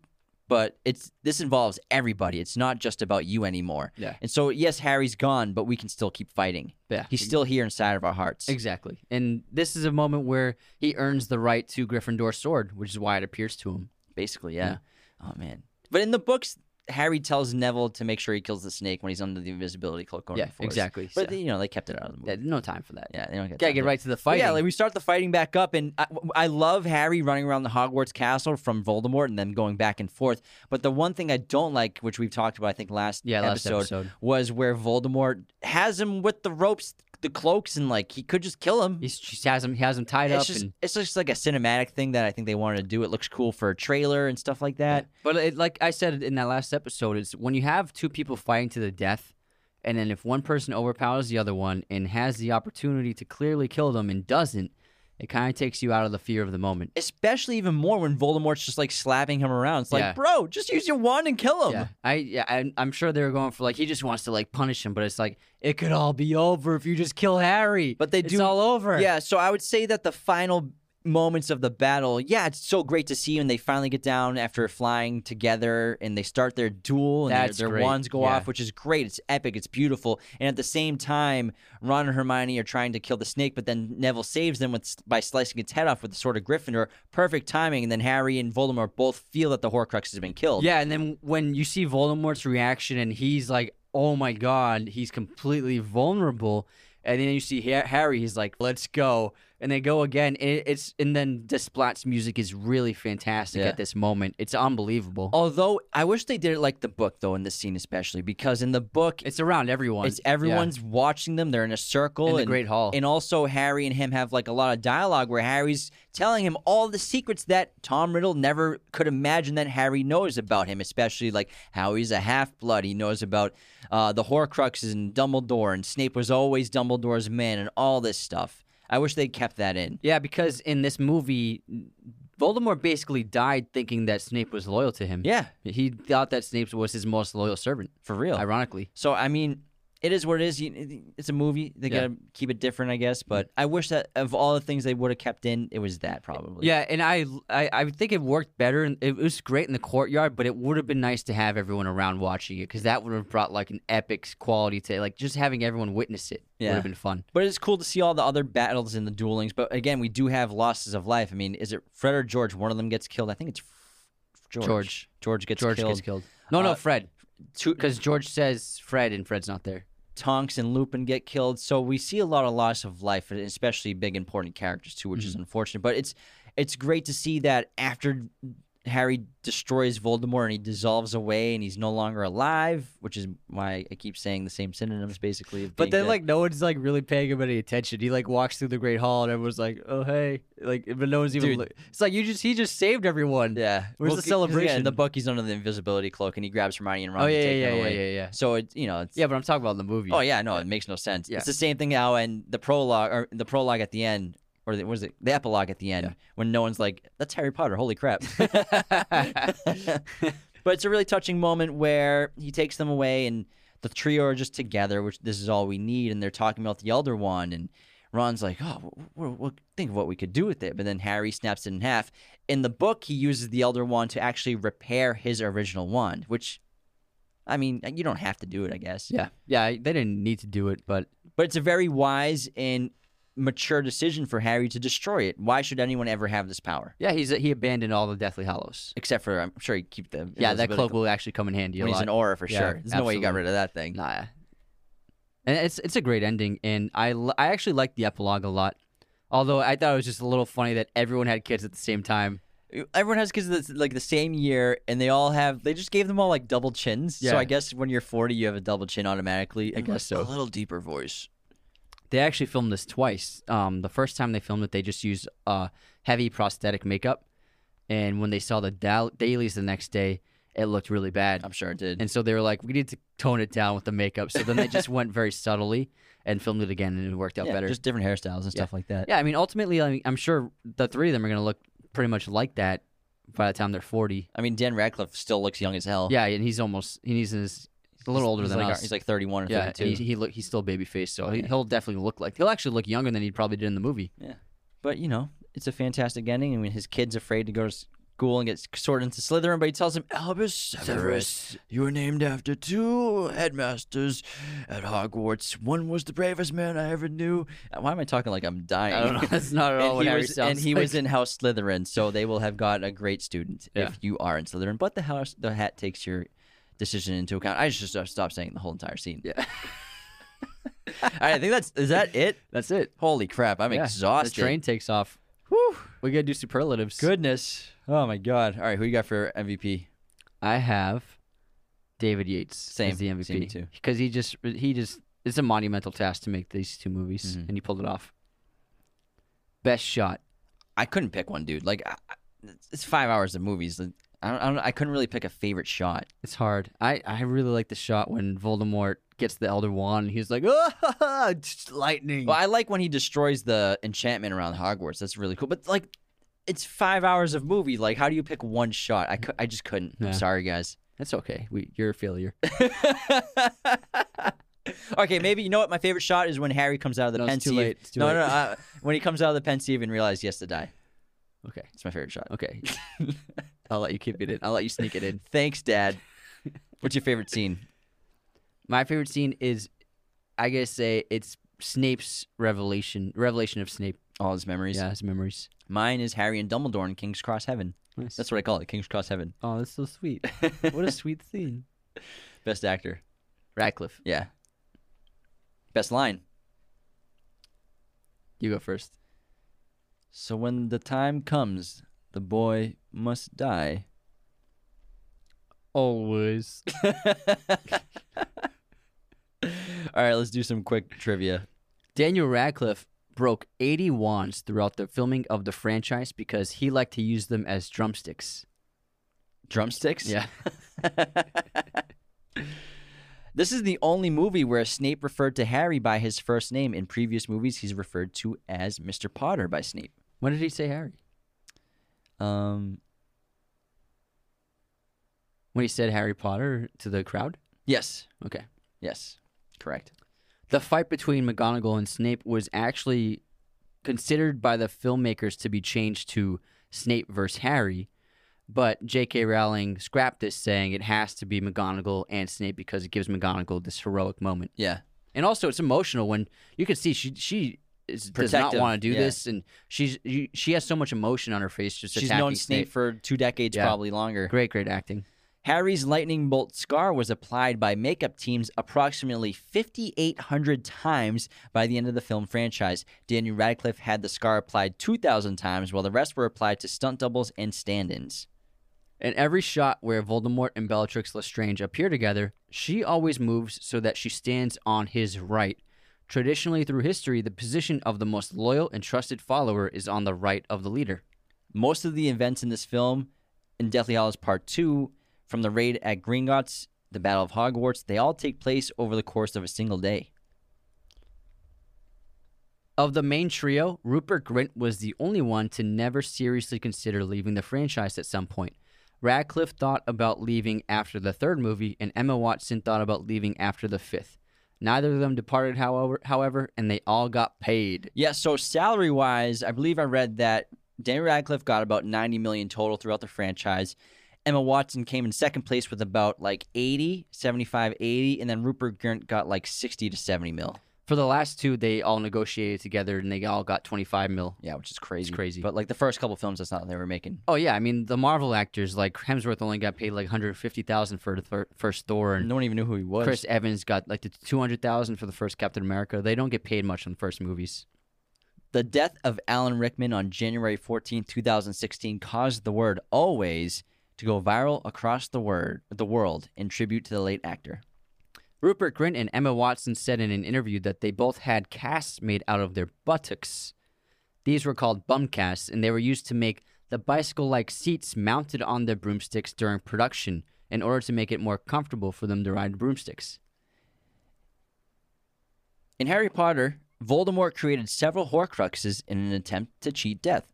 but it's this involves everybody. It's not just about you anymore. Yeah. And so, yes, Harry's gone, but we can still keep fighting. Yeah. He's still here inside of our hearts. Exactly. And this is a moment where he earns the right to Gryffindor's sword, which is why it appears to him. Basically, yeah. Oh man. But in the books, Harry tells Neville to make sure he kills the snake when he's under the invisibility cloak. Going Yeah, forest. exactly. But So- you know they kept it out of the movie. Yeah, no time for that. Yeah, they don't get Gotta get right to the fighting. yeah, like we start the fighting back up, and I, I love Harry running around the Hogwarts castle from Voldemort and then going back and forth. But the one thing I don't like, which we've talked about, I think last Yeah, last episode, episode. was where Voldemort has him with the ropes, the cloaks, and like he could just kill him. He's, she has him. He has him tied it's up. just and, it's just like a cinematic thing that I think they wanted to do. It looks cool for a trailer and stuff like that. but it, like I said in that last episode, is when you have two people fighting to the death, and then if one person overpowers the other one and has the opportunity to clearly kill them and doesn't, it kind of takes you out of the fear of the moment. Especially even more when Voldemort's just like slapping him around. It's like, Yeah. bro, just use your wand and kill him. Yeah, I yeah, I'm sure they were going for like he just wants to like punish him, but it's like it could all be over if you just kill Harry. But they it's do- all over. Yeah, so I would say that the final moments of the battle, yeah, it's so great to see when they finally get down after flying together and they start their duel and their- That's their, great, wands go yeah. off, which is great. It's epic, it's beautiful. And at the same time, Ron and Hermione are trying to kill the snake, but then Neville saves them with by slicing its head off with the sword of Gryffindor. Perfect timing. And then Harry and Voldemort both feel that the Horcrux has been killed. Yeah, and then when you see Voldemort's reaction and he's like, "Oh my god, he's completely vulnerable." And then you see Harry, he's like, "Let's go." And they go again. And it's and then Desplat's music is really fantastic Yeah. at this moment. It's unbelievable. Although I wish they did it like the book though in the scene especially because in the book It's around everyone. It's everyone's watching them. They're in a circle In the and, Great Hall. and also Harry and him have like a lot of dialogue where Harry's telling him all the secrets that Tom Riddle never could imagine that Harry knows about him, especially like how he's a half blood. He knows about uh, the Horcruxes and Dumbledore, and Snape was always Dumbledore's man, and all this stuff. I wish they kept that in. Yeah, because in this movie, Voldemort basically died thinking that Snape was loyal to him. Yeah, He thought that Snape was his most loyal servant, for real. ironically. So I mean, it is what it is. It's a movie. They Yeah. gotta keep it different, I guess. But I wish that of all the things they would have kept in, it was that probably. Yeah, and I, I I think it worked better. and It was great in the courtyard, but it would have been nice to have everyone around watching it because that would have brought like an epic quality to it. like just having everyone witness it would have been fun. But it's cool to see all the other battles and the duelings. But again, we do have losses of life. I mean, is it Fred or George? One of them gets killed. I think it's F- George. George. George gets killed. George killed. gets killed. No, no, Uh, Fred, because George says Fred and Fred's not there. Tonks and Lupin get killed. So we see a lot of loss of life, especially big important characters too, which Mm-hmm. is unfortunate. But it's it's great to see that after Harry destroys Voldemort and he dissolves away and he's no longer alive, which is why I keep saying the same synonyms basically. of But then, dead. like, no one's like really paying him any attention. He like walks through the Great Hall, and everyone's like, "Oh, hey!" Like, but no one's even. Dude. Look. It's like you just he just saved everyone. yeah, Where's the 'cause, yeah, in celebration? the book, he's under the invisibility cloak and he grabs Hermione and Ron Oh yeah, take yeah, yeah, away. yeah, yeah. So it's you know, it's, Yeah, but I'm talking about the movie. Oh yeah, no, it makes no sense. Yeah. It's the same thing now, and the prologue or the prologue at the end, or the, what was it? The epilogue at the end, Yeah. when no one's like, "That's Harry Potter." Holy crap! but it's a really touching moment where he takes them away, and the trio are just together, which this is all we need, and they're talking about the Elder Wand, and Ron's like, "Oh, we'll, we'll think of what we could do with it," but then Harry snaps it in half. In the book, he uses the Elder Wand to actually repair his original wand, which. I mean, you don't have to do it, I guess. Yeah, yeah. They didn't need to do it, but But it's a very wise and mature decision for Harry to destroy it. Why should anyone ever have this power? yeah, he's he abandoned all the Deathly Hallows Except for, I'm sure he keep the Yeah, that cloak will actually come in handy a when he's lot. an aura for Yeah, sure. There's no way he got rid of that thing. Nah. yeah. And it's it's a great ending, and I I actually like the epilogue a lot. Although I thought it was just a little funny that everyone had kids at the same time. Everyone has kids that's like the same year, and they all have. They just gave them all like double chins. So Yeah. I guess when you're 40, you have a double chin automatically. I guess so. A little deeper voice. They actually filmed this twice. Um, the first time they filmed it, they just used uh, heavy prosthetic makeup, and when they saw the dailies the next day, it looked really bad. I'm sure it did. And so they were like, "We need to tone it down with the makeup." So then they just went very subtly and filmed it again, and it worked out yeah, better. just different hairstyles and stuff like that. yeah, I mean, ultimately, I mean, I'm sure the three of them are gonna look pretty much like that by the time they're 40. I mean, Dan Radcliffe still looks young as hell. Yeah, and he's almost he's in his a little older he's than like, us. He's like 31 or yeah, 32. and he, he look he's still baby faced, so he, Yeah. he'll definitely look like he'll actually look younger than he probably did in the movie. Yeah, but you know, it's a fantastic ending. I mean, his kid's afraid to go to school and get sorted into Slytherin, but he tells him, Albus Severus, you were named after two headmasters at Hogwarts. One was the bravest man I ever knew. Uh, Why am I talking like I'm dying? I don't know. That's not at all and what he Harry was, sounds and he was in House Slytherin, so they will have got a great student Yeah. if you are in Slytherin. But the house, the hat takes your decision into account. I just uh, stop saying the whole entire scene. Yeah. All right, I think that's is that it. That's it. Holy crap, I'm Yeah, exhausted. The train takes off. Whew. We gotta do superlatives. Goodness. Oh my god. All right, who you got for MVP? I have David Yates Same. as the MVP Same, too. because he just he just it's a monumental task to make these two movies, Mhm. and he pulled it off. Best shot. I couldn't pick one, dude. Like, I- it's five hours of movies. I don't, I don't. I couldn't really pick a favorite shot. It's hard. I, I really like the shot when Voldemort gets the Elder Wand. and He's like, oh, lightning. Well, I like when he destroys the enchantment around Hogwarts. That's really cool. But like, it's five hours of movie. Like, how do you pick one shot? I, cou- I just couldn't. Yeah. I'm sorry, guys. That's okay. We, you're a failure. okay, maybe you know what my favorite shot is when Harry comes out of the No, it's too pensieve. late. It's too no, late. no, uh, when he comes out of the pensieve and realizes he has to die. Okay. It's my favorite shot. Okay. I'll let you keep it in. I'll let you sneak it in. Thanks, Dad. What's your favorite scene? My favorite scene is, I guess, say it's Snape's revelation. Revelation of Snape. All his memories. Yeah, his memories. Mine is Harry and Dumbledore in King's Cross Heaven. Nice. That's what I call it, King's Cross Heaven. oh, that's so sweet. what a sweet scene. Best actor. Radcliffe, Yeah. Best line. you go first. So when the time comes, the boy must die. Always. All right, let's do some quick trivia. Daniel Radcliffe broke 80 wands throughout the filming of the franchise because he liked to use them as drumsticks. Drumsticks? Yeah. This is the only movie where Snape referred to Harry by his first name. In previous movies, he's referred to as Mr. Potter by Snape. When did he say Harry? Um, when he said Harry Potter to the crowd. yes, Okay. yes, correct. The fight between McGonagall and Snape was actually considered by the filmmakers to be changed to Snape versus Harry, but J.K. Rowling scrapped this, saying it has to be McGonagall and Snape because it gives McGonagall this heroic moment. Yeah, And also, it's emotional when you can see she she is, does not want to do yeah. this, and she's she has so much emotion on her face just she's known Snape for two decades, Yeah. probably longer. Great, great acting. Harry's lightning bolt scar was applied by makeup teams approximately 5,800 times by the end of the film franchise. Daniel Radcliffe had the scar applied 2,000 times, while the rest were applied to stunt doubles and stand ins. In every shot where Voldemort and Bellatrix Lestrange appear together, she always moves so that she stands on his right. Traditionally, through history, the position of the most loyal and trusted follower is on the right of the leader. Most of the events in this film, in Deathly Hallows Part 2, from the raid at Gringotts, the Battle of Hogwarts, they all take place over the course of a single day. Of the main trio, Rupert Grint was the only one to never seriously consider leaving the franchise at some point. Radcliffe thought about leaving after the third movie, and Emma Watson thought about leaving after the fifth. Neither of them departed, however, however, and they all got paid. Yeah, so salary wise, I believe I read that Daniel Radcliffe got about 90 million total throughout the franchise. Emma Watson came in second place with about like 80, 75, 80, and then Rupert Grint got like 60 to 70 mil. For the last two, they all negotiated together, and they all got 25 mil. Yeah, which is crazy. crazy. But like the first couple films, that's not what they were making. Oh yeah, I mean the Marvel actors like Hemsworth only got paid like 150,000 for the fir- first Thor, and No one even knew who he was. Chris Evans got like the 200,000 for the first Captain America. They don't get paid much on the first movies. The death of Alan Rickman on January 14, 2016 caused the word always to go viral across the word the world in tribute to the late actor. Rupert Grint and Emma Watson said in an interview that they both had casts made out of their buttocks. These were called bum casts, and they were used to make the bicycle like seats mounted on their broomsticks during production in order to make it more comfortable for them to ride broomsticks. In Harry Potter, Voldemort created several Horcruxes in an attempt to cheat death.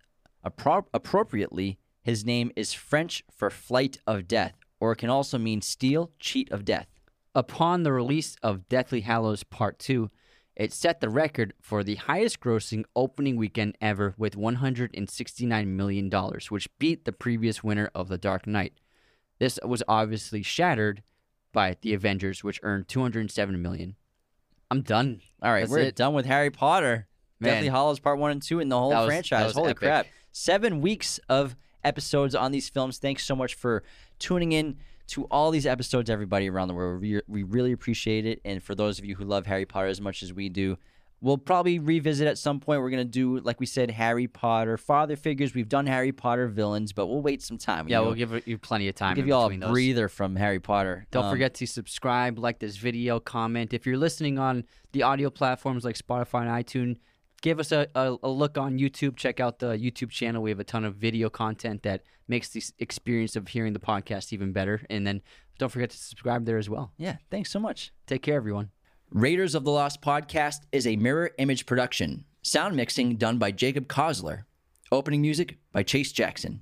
Appro- appropriately, his name is French for flight of death, or it can also mean steal, cheat of death. Upon the release of Deathly Hallows Part 2, it set the record for the highest grossing opening weekend ever with $169 million, which beat the previous winner of The Dark Knight. This was obviously shattered by The Avengers, which earned 207 million. I'm done. All right, That's we're it. done with Harry Potter. Man. Deathly Hallows Part 1 and 2 and the whole was- franchise. Holy epic. crap. Seven weeks of episodes on these films. Thanks so much for tuning in to all these episodes, everybody around the world. We, we really appreciate it. And for those of you who love Harry Potter as much as we do, we'll probably revisit at some point. We're going to do, like we said, Harry Potter father figures. We've done Harry Potter villains, but we'll wait some time. Yeah, we'll give you plenty of time. give you all a those. breather from Harry Potter. Don't Um, forget to subscribe, like this video, comment. If you're listening on the audio platforms like Spotify and iTunes, give us a, a, a look on YouTube. Check out the YouTube channel. We have a ton of video content that makes the experience of hearing the podcast even better. And then don't forget to subscribe there as well. Yeah, thanks so much. Take care, everyone. Raiders of the Lost podcast is a mirror image production. Sound mixing done by Jacob Kosler. Opening music by Chase Jackson.